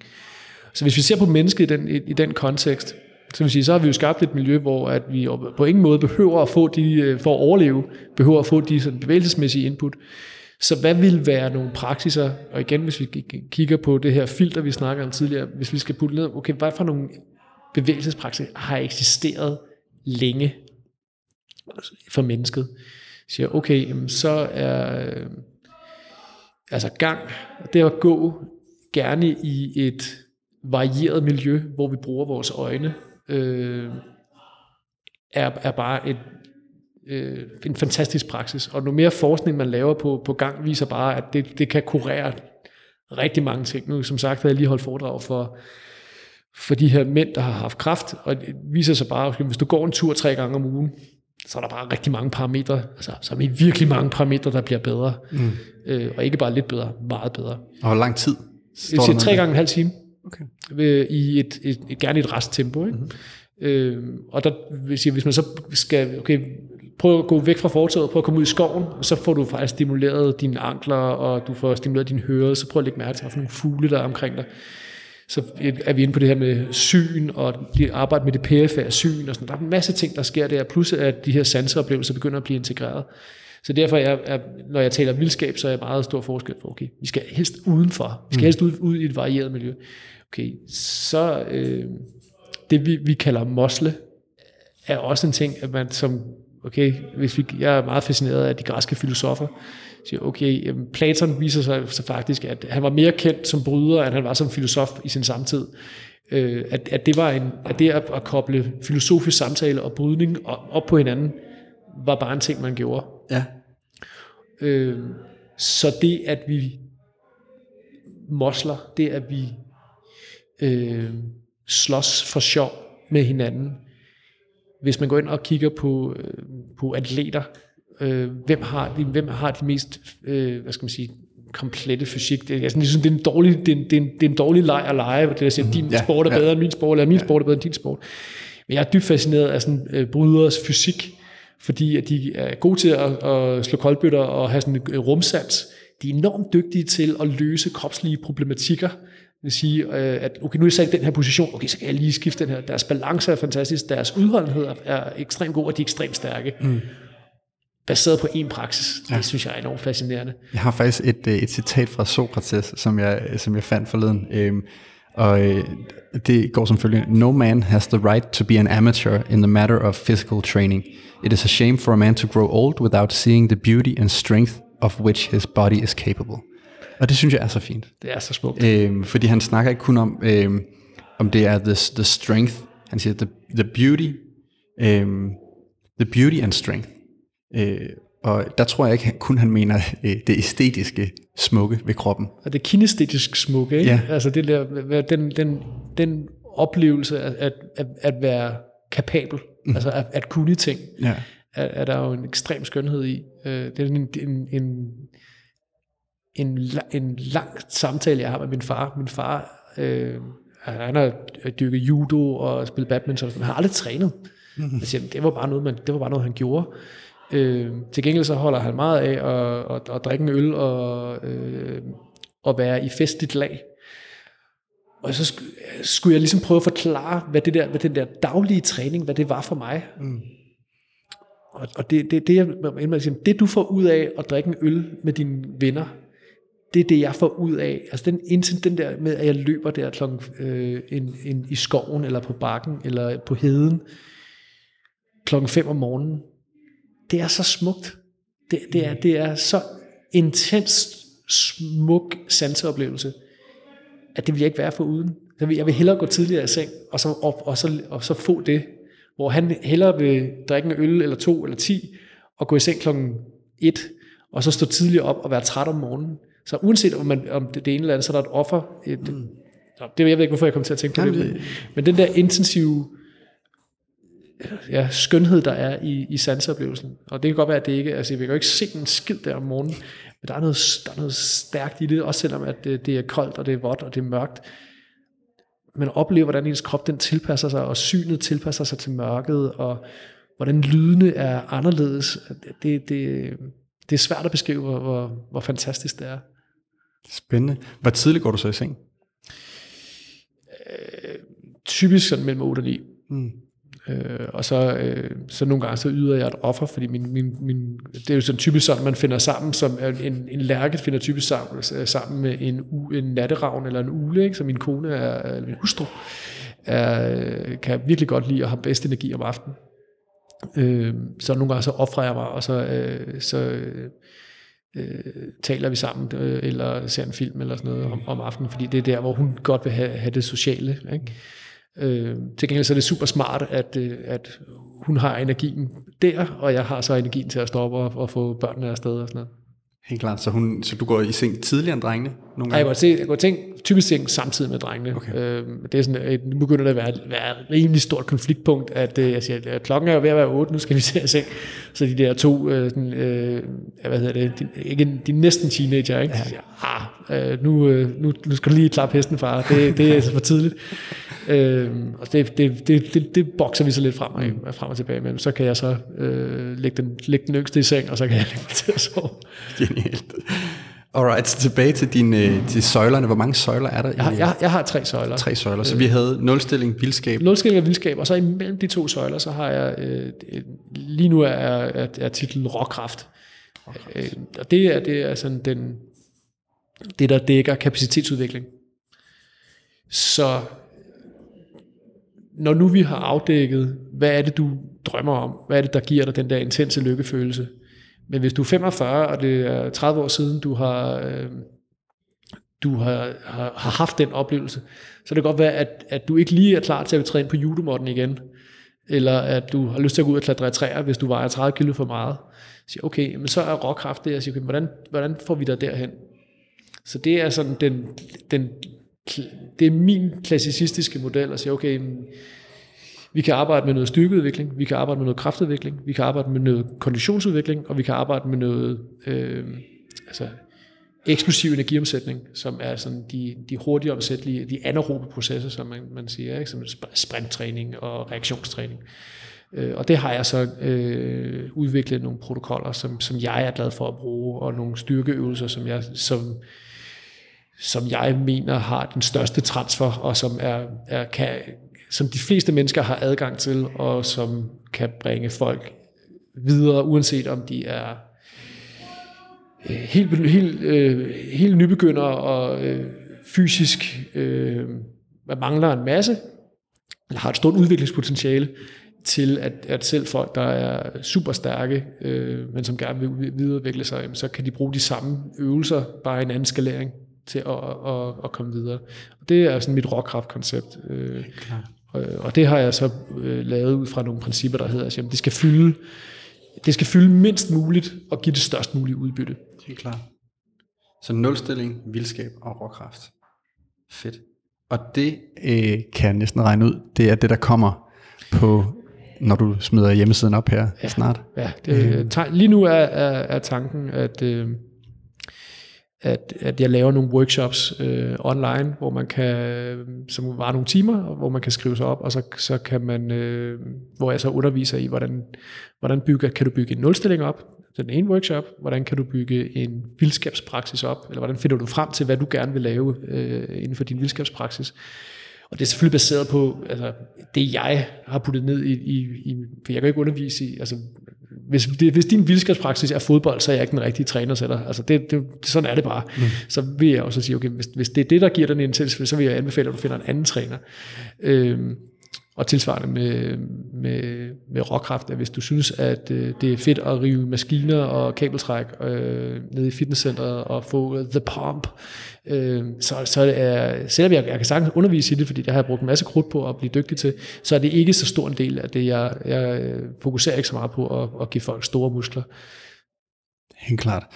Så hvis vi ser på mennesket i den, i, i den kontekst, så vil sige, så har vi jo skabt et miljø, hvor at vi på ingen måde behøver at få de, øh, for at overleve, behøver at få de sådan bevægelsesmæssige input. Så hvad vil være nogle praksiser, og igen, hvis vi kigger på det her filter, vi snakker om tidligere, hvis vi skal putte ned, okay, hvad for nogle bevægelsespraksiser har eksisteret længe for mennesket? Så siger, okay, så er øh, altså gang, det at gå gerne i et varieret miljø, hvor vi bruger vores øjne, øh, er, er bare et, øh, en fantastisk praksis. Og nu mere forskning, man laver på, på gang, viser bare, at det, det kan kurere rigtig mange ting. Nu, som sagt, havde jeg lige holdt foredrag for, for de her mænd, der har haft kraft, og det viser sig bare, at hvis du går en tur tre gange om ugen, så er der bare rigtig mange parametre, altså så er der virkelig mange parametre, der bliver bedre. Mm. Øh, og ikke bare lidt bedre, meget bedre. Og hvor lang tid? Jeg siger tre gange en halv time. Okay. Ved, I et, et, et, gerne et resttempo. Ikke? Mm-hmm. Øh, og der vil sige, hvis man så skal okay, prøve at gå væk fra fortaget, prøve at komme ud i skoven, så får du faktisk stimuleret dine ankler, og du får stimuleret din hørelse, så prøv at lægge mærke til, nogle fugle, der er omkring dig så er vi inde på det her med syn, og de arbejder med det perifære syn, og sådan. der er en masse ting, der sker der, plus at de her sanseoplevelser begynder at blive integreret. Så derfor, er, er, når jeg taler vildskab, så er jeg meget stor forskel for, okay, vi skal helst udenfor, vi skal mm. helst ud, ud i et varieret miljø. Okay, så øh, det vi, vi kalder mosle, er også en ting, at man som okay, hvis vi, jeg er meget fascineret af de græske filosofer, siger, okay, jamen, Platon viser sig så faktisk, at han var mere kendt som bryder, end han var som filosof i sin samtid. Øh, at, at det var en, at det at, at koble filosofisk samtale og brydning op på hinanden, var bare en ting, man gjorde. Ja. Øh, så det, at vi mosler, det, at vi øh, slås for sjov med hinanden, hvis man går ind og kigger på, øh, på atleter, øh, hvem, har de, hvem har de mest, øh, hvad skal man sige, komplette fysik. Det er, sådan, ligesom, det er en dårlig, det er, en, det er en, det er en dårlig leg at lege, det er at sige, din ja, sport er bedre ja. end min sport, eller min ja. sport er bedre end din sport. Men jeg er dybt fascineret af sådan øh, bryders fysik, fordi at de er gode til at, at slå koldbøtter og have sådan en rumsans. De er enormt dygtige til at løse kropslige problematikker, vil sige, øh, at okay, nu er jeg sat i den her position, okay, så kan jeg lige skifte den her. Deres balance er fantastisk, deres udholdenhed er ekstremt god, og de er ekstremt stærke. Mm. Baseret på én praksis. Det ja. synes jeg er enormt fascinerende. Jeg har faktisk et, øh, et citat fra Sokrates, som jeg, som jeg fandt forleden. Øhm, og øh, det går som følger. No man has the right to be an amateur in the matter of physical training. It is a shame for a man to grow old without seeing the beauty and strength of which his body is capable. Og det synes jeg er så fint. Det er så smukt. Øhm, fordi han snakker ikke kun om, øhm, om det er the, the strength. Han siger the, the beauty, øhm, the beauty and strength. Øh, og der tror jeg ikke kun, han mener øh, det æstetiske smukke ved kroppen. Og det kinestetisk smukke, ikke? Ja. Altså det der, den, den, den oplevelse at, at, at, at være kapabel, mm. altså at, at kunne ting, ja. er, er der jo en ekstrem skønhed i. Øh, det er en, en, en en, en lang samtale, jeg har med min far. Min far, øh, han har dykket judo og spillet badminton, men han har aldrig trænet. Mm-hmm. Jeg siger, det var bare noget, man, det var bare noget han gjorde. Øh, til gengæld så holder han meget af at, at, at drikke en øl og, øh, og være i festligt lag. Og så skulle, jeg ligesom prøve at forklare, hvad det der, hvad den der daglige træning, hvad det var for mig. Mm. Og, og det, det, det, jeg, det du får ud af at drikke en øl med dine venner, det er det, jeg får ud af. Altså den, den der med, at jeg løber der klokken, øh, en, en, i skoven, eller på bakken, eller på heden, klokken 5 om morgenen, det er så smukt. Det, det, er, det er så intens smuk sanseoplevelse, at det vil jeg ikke være for uden. Jeg vil, jeg vil hellere gå tidligere i seng, og så, op, og, så, og så få det, hvor han hellere vil drikke en øl, eller to, eller ti, og gå i seng klokken et, og så stå tidligere op og være træt om morgenen. Så uanset om, man, om det, det ene eller andet, så er der et offer. Et, mm. det, jeg ved ikke, hvorfor jeg kom til at tænke på det, men, men den der intensive ja, skønhed, der er i, i sanseoplevelsen. Og det kan godt være, at det ikke, altså vi kan jo ikke se en skid der om morgenen, men der er noget, der er noget stærkt i det, også selvom at det, det er koldt, og det er vådt, og det er mørkt. Men at opleve, hvordan ens krop den tilpasser sig, og synet tilpasser sig til mørket, og hvordan lydene er anderledes, det, det, det er svært at beskrive, hvor, hvor, hvor fantastisk det er. Spændende. Hvor tidligt går du så i seng? Øh, typisk sådan mellem 8 og 9. Mm. Øh, og så, øh, så nogle gange så yder jeg et offer, fordi min, min, min, det er jo sådan typisk sådan, man finder sammen, som øh, en, en lærke finder typisk sammen, øh, sammen med en, en natteravn eller en ule, ikke? så min kone er, eller min hustru, er, kan virkelig godt lide at have bedst energi om aftenen. Øh, så nogle gange så offrer jeg mig, og så, øh, så øh, øh, taler vi sammen, øh, eller ser en film eller sådan noget om, om aftenen, fordi det er der, hvor hun godt vil have, have det sociale. Ikke? Øh, til gengæld så er det super smart, at, øh, at hun har energien der, og jeg har så energien til at stoppe og, og få børnene afsted og sådan noget. Helt klart. Så, hun, så du går i seng tidligere end drengene? Nogle gange? Ja, jeg går, til, jeg går ting, typisk seng samtidig med drengene. Okay. Øh, det er sådan, nu begynder det at være, være et rimelig stort konfliktpunkt, at øh, jeg siger, at klokken er ved at være 8, nu skal vi se seng. Så de der to, øh, sådan, øh, hvad hedder det, de, ikke, de næsten teenager, ikke? Ja. Så siger, ah, øh, nu, øh, nu, nu skal du lige klappe hesten, far. Det, det er altså for tidligt. Øh, og det, det, det, det, det bokser vi så lidt frem og, frem og tilbage med. Så kan jeg så øh, lægge, den, lægge den yngste i seng, og så kan jeg lægge mig til at sove. Genialt. Alright, så tilbage til, din, øh, til søjlerne. Hvor mange søjler er der? Jeg har, jeg, jeg har tre søjler. Tre søjler, så vi havde nulstilling, vildskab. Nulstilling og vildskab, og så imellem de to søjler, så har jeg, øh, lige nu er, er, er titlen råkraft. Øh, og det er, det er sådan den, det, der dækker kapacitetsudvikling. Så når nu vi har afdækket, hvad er det, du drømmer om, hvad er det, der giver dig den der intense lykkefølelse. Men hvis du er 45, og det er 30 år siden, du har, øh, du har, har, har haft den oplevelse, så kan det godt være, at, at du ikke lige er klar til at træne på judomotten igen, eller at du har lyst til at gå ud og klatre træer, hvis du vejer 30 kilo for meget. Så siger, okay, men så er råkraft det, og siger, okay, hvordan, hvordan får vi dig derhen? Så det er sådan den, den det er min klassicistiske model at sige, okay, vi kan arbejde med noget styrkeudvikling, vi kan arbejde med noget kraftudvikling, vi kan arbejde med noget konditionsudvikling, og vi kan arbejde med noget øh, altså, eksplosiv energiomsætning, som er sådan de, de hurtige omsættelige, de anaerobe processer, som man, man siger, ikke? som sprinttræning og reaktionstræning. Øh, og det har jeg så øh, udviklet nogle protokoller, som, som jeg er glad for at bruge, og nogle styrkeøvelser, som jeg, som, som jeg mener har den største transfer, og som, er, er, kan, som de fleste mennesker har adgang til, og som kan bringe folk videre, uanset om de er øh, helt, helt, øh, helt nybegynder og øh, fysisk øh, mangler en masse, eller har et stort udviklingspotentiale, til at, at selv folk, der er super stærke, øh, men som gerne vil videreudvikle sig, så kan de bruge de samme øvelser, bare i en anden skalering til at, at, at komme videre. Og det er sådan mit råkraft-koncept. Øh, og, og det har jeg så øh, lavet ud fra nogle principper, der hedder, at jamen, det skal fylde det skal fylde mindst muligt og give det størst mulige udbytte. Helt klart. Så nulstilling, vildskab og råkraft. Fedt. Og det øh, kan jeg næsten regne ud, det er det, der kommer på, når du smider hjemmesiden op her ja, snart. Ja, det, øh. lige nu er, er, er tanken, at, øh, at, at jeg laver nogle workshops øh, online, hvor man kan, som var nogle timer, hvor man kan skrive sig op, og så, så kan man, øh, hvor jeg så underviser i, hvordan, hvordan bygger, kan du bygge en nulstilling op, den ene workshop, hvordan kan du bygge en vildskabspraksis op, eller hvordan finder du frem til, hvad du gerne vil lave øh, inden for din vildskabspraksis. Og det er selvfølgelig baseret på altså, det, jeg har puttet ned i, i, i for jeg kan ikke undervise i, altså hvis, det, hvis din vildskabspraksis er fodbold, så er jeg ikke den rigtige træner til dig. Altså det, det, sådan er det bare. Mm. Så vil jeg også sige, okay, hvis, hvis det er det, der giver dig en intens, så vil jeg anbefale, at du finder en anden træner. Øhm, og tilsvarende med, med, med råkraft, at hvis du synes, at øh, det er fedt at rive maskiner og kabeltræk øh, ned i fitnesscenteret og få the pump, øh, så, så er, selvom jeg, jeg kan sagtens undervise i det, fordi det har jeg brugt en masse krudt på at blive dygtig til, så er det ikke så stor en del af det. Jeg, jeg øh, fokuserer ikke så meget på at, at give folk store muskler. Helt klart.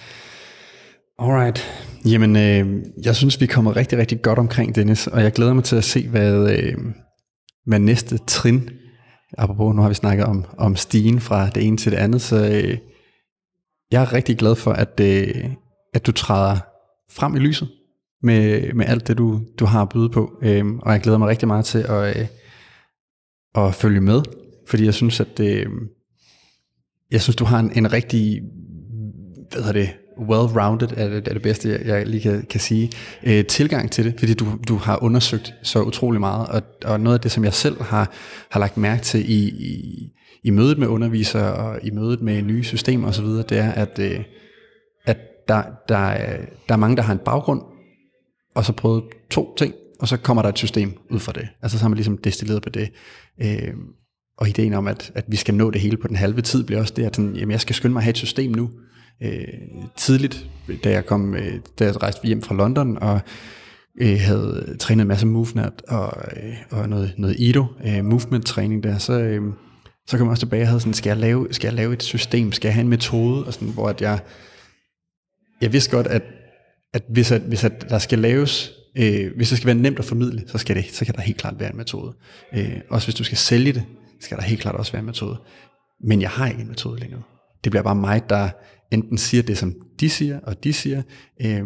Alright. Jamen, øh, jeg synes, vi kommer rigtig, rigtig godt omkring, Dennis, og jeg glæder mig til at se, hvad... Øh, med næste trin. Apropos, nu har vi snakket om, om stigen fra det ene til det andet, så øh, jeg er rigtig glad for, at, øh, at du træder frem i lyset med, med alt det, du, du har at byde på. Øh, og jeg glæder mig rigtig meget til at, øh, at følge med, fordi jeg synes, at øh, jeg synes, du har en, en rigtig hvad hedder det, well-rounded er det, er det bedste, jeg lige kan, kan sige, øh, tilgang til det, fordi du, du har undersøgt så utrolig meget, og, og noget af det, som jeg selv har, har lagt mærke til i, i, i mødet med undervisere og i mødet med nye systemer osv., det er, at, øh, at der, der, er, der er mange, der har en baggrund, og så prøvet to ting, og så kommer der et system ud fra det. Altså så har man ligesom destilleret på det. Øh, og ideen om, at, at vi skal nå det hele på den halve tid, bliver også det, at sådan, jamen, jeg skal skynde mig at have et system nu, øh, tidligt, da jeg kom, øh, da jeg rejste hjem fra London, og øh, havde trænet en masse movement og, øh, og noget, noget IDO, øh, movement træning der, så, øh, så kom jeg også tilbage og havde sådan, skal jeg, lave, skal jeg lave et system, skal jeg have en metode, og sådan, hvor at jeg, jeg vidste godt, at, at hvis, at, hvis at der skal laves, øh, hvis det skal være nemt at formidle, så skal, det, så kan der helt klart være en metode. Øh, også hvis du skal sælge det, skal der helt klart også være en metode. Men jeg har ikke en metode lige nu. Det bliver bare mig, der enten siger det, som de siger, og de siger, øh,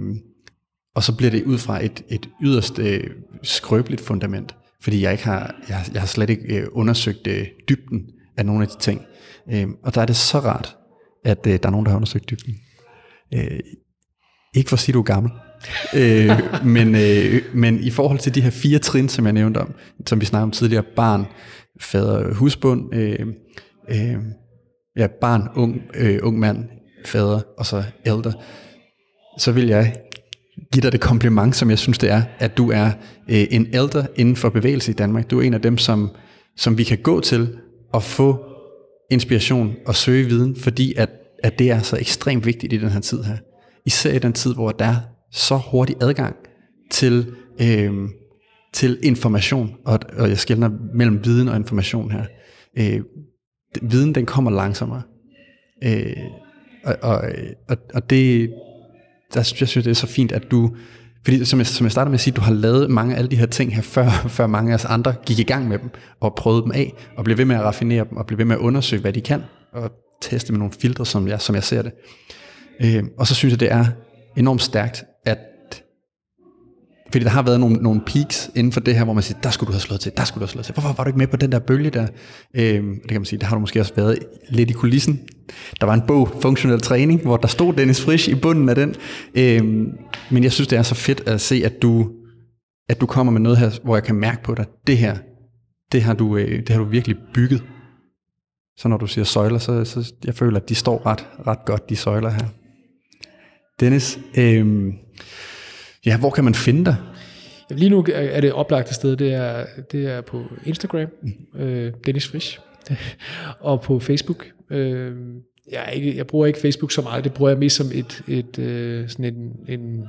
og så bliver det ud fra et, et yderst øh, skrøbeligt fundament, fordi jeg ikke har, jeg, jeg har slet ikke øh, undersøgt øh, dybden af nogle af de ting. Øh, og der er det så rart, at øh, der er nogen, der har undersøgt dybden. Øh, ikke for at sige, at du er gammel, øh, men, øh, men i forhold til de her fire trin, som jeg nævnte om, som vi snakkede om tidligere, barn, fader, husbund, øh, øh, ja, barn, ung, øh, ung mand, fader og så ældre, så vil jeg give dig det kompliment, som jeg synes det er, at du er øh, en ældre inden for bevægelse i Danmark. Du er en af dem, som, som vi kan gå til og få inspiration og søge viden, fordi at, at det er så ekstremt vigtigt i den her tid her. Især i den tid, hvor der er så hurtig adgang til, øh, til information, og, og jeg skældner mellem viden og information her. Øh, viden, den kommer langsommere. Øh, og, og, og, og det, der, jeg synes, det er så fint, at du, fordi som jeg, som jeg startede med at sige, du har lavet mange af alle de her ting her, før, før mange af os andre gik i gang med dem, og prøvede dem af, og blev ved med at raffinere dem, og blev ved med at undersøge, hvad de kan, og teste med nogle filtre, som jeg, som jeg ser det. Øh, og så synes jeg, det er enormt stærkt, at fordi der har været nogle, nogle peaks inden for det her, hvor man siger, der skulle du have slået til, der skulle du have slået til. Hvorfor var du ikke med på den der bølge der? Øhm, det kan man sige, det har du måske også været lidt i kulissen. Der var en bog, Funktionel Træning, hvor der stod Dennis Frisch i bunden af den. Øhm, men jeg synes, det er så fedt at se, at du, at du kommer med noget her, hvor jeg kan mærke på dig, det her, det har du, øh, det har du virkelig bygget. Så når du siger søjler, så, så jeg føler, at de står ret, ret godt, de søjler her. Dennis, øhm, Ja, hvor kan man finde dig? Lige nu er det oplagte sted, det er, det er på Instagram, mm. øh, Dennis Frisch, og på Facebook. Øh, jeg, ikke, jeg bruger ikke Facebook så meget, det bruger jeg mest som et, et øh, sådan en, en,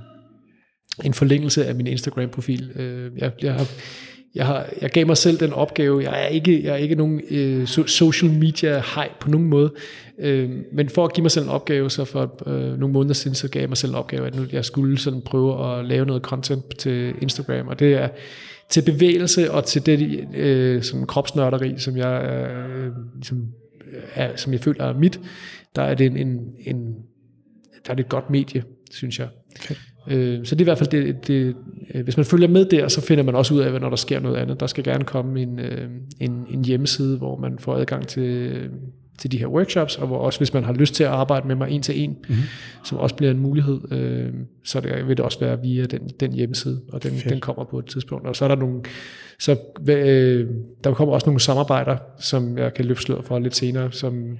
en forlængelse af min Instagram-profil. Øh, jeg, jeg har jeg, har, jeg gav mig selv den opgave, jeg er ikke, jeg er ikke nogen øh, social media hej på nogen måde, øh, men for at give mig selv en opgave, så for øh, nogle måneder siden, så gav jeg mig selv en opgave, at nu jeg skulle sådan prøve at lave noget content til Instagram, og det er til bevægelse og til det øh, som kropsnørderi, som jeg, øh, som, er, som jeg føler er mit, der er det en, en, en der er det et godt medie, synes jeg. Okay. Øh, så det er i hvert fald det, det, øh, hvis man følger med der, så finder man også ud af, når der sker noget andet. Der skal gerne komme en, øh, en, en hjemmeside, hvor man får adgang til, til de her workshops, og hvor også hvis man har lyst til at arbejde med mig en til en, mm-hmm. som også bliver en mulighed, så det, vil det også være via den, den hjemmeside, og den, den kommer på et tidspunkt. Og så er der nogle, så der kommer også nogle samarbejder, som jeg kan løfte sløret for lidt senere, som,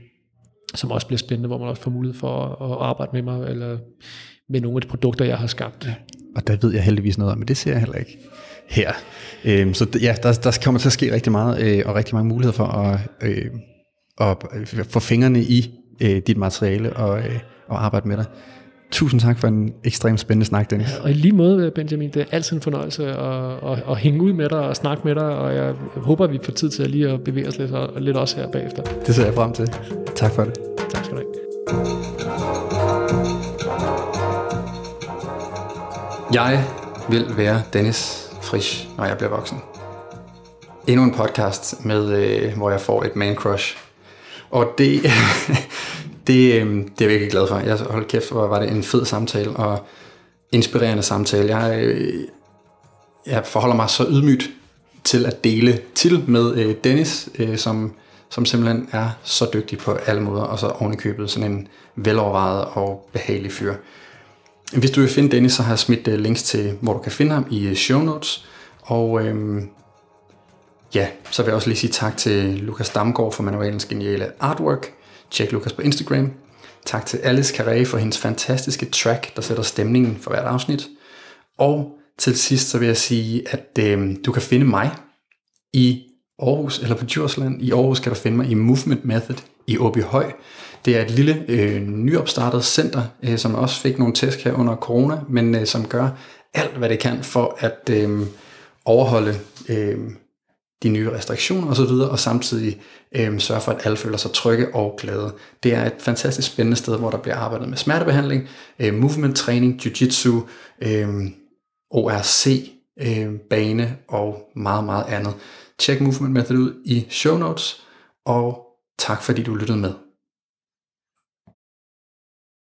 som også bliver spændende, hvor man også får mulighed for at, at arbejde med mig, eller med nogle af de produkter, jeg har skabt. Ja. Og der ved jeg heldigvis noget om, men det ser jeg heller ikke her. Øhm, så ja, der, der kommer til at ske rigtig meget, øh, og rigtig mange muligheder for at, øh, at få fingrene i øh, dit materiale og, øh, og arbejde med dig. Tusind tak for en ekstremt spændende snak, Dennis. Ja, og i lige måde, Benjamin, det er altid en fornøjelse at, at, at hænge ud med dig og snakke med dig, og jeg håber, at vi får tid til at lige at bevæge os lidt, lidt også her bagefter. Det ser jeg frem til. Tak for det. Tak skal du have. Jeg vil være Dennis Frisch, når jeg bliver voksen. Endnu en podcast, med, øh, hvor jeg får et man crush. Og det, det, øh, det er jeg virkelig glad for. Jeg hold kæft, hvor var det en fed samtale og inspirerende samtale. Jeg, øh, jeg forholder mig så ydmygt til at dele til med øh, Dennis, øh, som, som simpelthen er så dygtig på alle måder, og så ovenikøbet sådan en velovervejet og behagelig fyr. Hvis du vil finde Dennis, så har jeg smidt øh, links til, hvor du kan finde ham i øh, show notes. Og øhm, ja, så vil jeg også lige sige tak til Lukas Damgaard for manualens geniale artwork. Tjek Lukas på Instagram. Tak til Alice Carré for hendes fantastiske track, der sætter stemningen for hvert afsnit. Og til sidst så vil jeg sige, at øhm, du kan finde mig i Aarhus eller på Djursland. I Aarhus kan du finde mig i Movement Method i Åby Høj. Det er et lille øh, nyopstartet center, øh, som også fik nogle tæsk her under corona, men øh, som gør alt, hvad det kan for at øh, overholde øh, de nye restriktioner osv., og, og samtidig øh, sørge for, at alle føler sig trygge og glade. Det er et fantastisk spændende sted, hvor der bliver arbejdet med smertebehandling, øh, movement træning, jiu-jitsu, øh, ORC, øh, bane og meget, meget andet. Tjek Movement Method ud i show notes, og tak fordi du lyttede med.